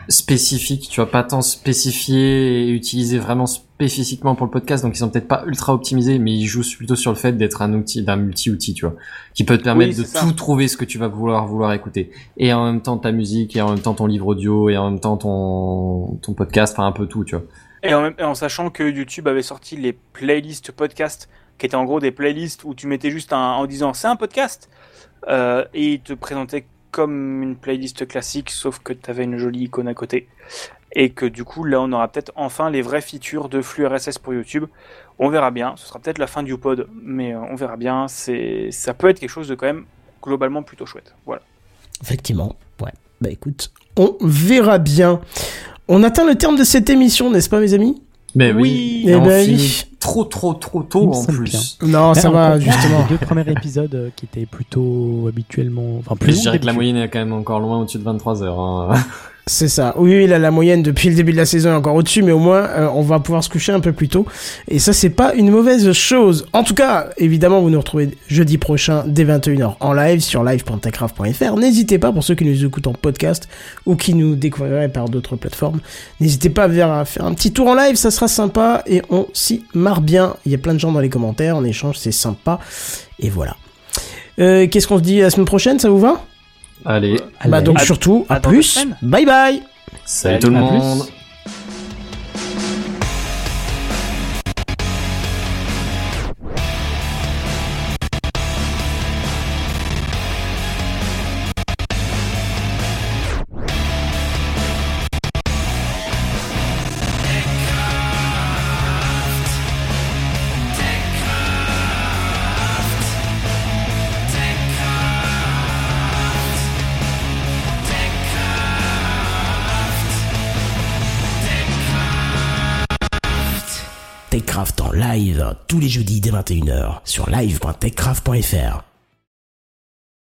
spécifiques, tu vois, pas tant spécifiés et utilisés vraiment spécifiquement pour le podcast, donc ils sont peut-être pas ultra optimisés, mais ils jouent plutôt sur le fait d'être un outil, d'un multi-outil, tu vois, qui peut te permettre Oui, de ça. tout trouver ce que tu vas vouloir vouloir écouter, et en même temps ta musique, et en même temps ton livre audio, et en même temps ton ton podcast, enfin un peu tout, tu vois. Et en, même- et en sachant que YouTube avait sorti les playlists podcast, qui étaient en gros des playlists où tu mettais juste un, en disant c'est un podcast, euh, et il te présentait comme une playlist classique, sauf que tu avais une jolie icône à côté. Et que du coup, là, on aura peut-être enfin les vraies features de flux RSS pour YouTube. On verra bien. Ce sera peut-être la fin du pod, mais euh, on verra bien. C'est, ça peut être quelque chose de quand même globalement plutôt chouette. Voilà. Effectivement, ouais. Bah écoute, on verra bien. On atteint le terme de cette émission, n'est-ce pas, mes amis? Mais oui, Eh ben oui. Trop trop trop tôt en plus. bien. Non, ça va, justement. Les deux premiers épisodes euh, qui étaient plutôt habituellement. Enfin, plus je dirais que la moyenne est quand même encore loin au-dessus de 23 heures. Hein. C'est ça. Oui, oui, là, la moyenne depuis le début de la saison est encore au-dessus, mais au moins, euh, on va pouvoir se coucher un peu plus tôt. Et ça, c'est pas une mauvaise chose. En tout cas, évidemment, vous nous retrouvez jeudi prochain dès 21h en live sur live.techcraft.fr. N'hésitez pas, pour ceux qui nous écoutent en podcast ou qui nous découvriraient par d'autres plateformes, n'hésitez pas à faire un petit tour en live, ça sera sympa et on s'y marre bien. Il y a plein de gens dans les commentaires, on échange, c'est sympa. Et voilà. Euh, Qu'est-ce qu'on se dit la semaine prochaine, ça vous va? Allez. Bah donc surtout, à, plus. Bye bye Salut tout le monde. En live tous les jeudis dès 21h sur live.techcraft.fr.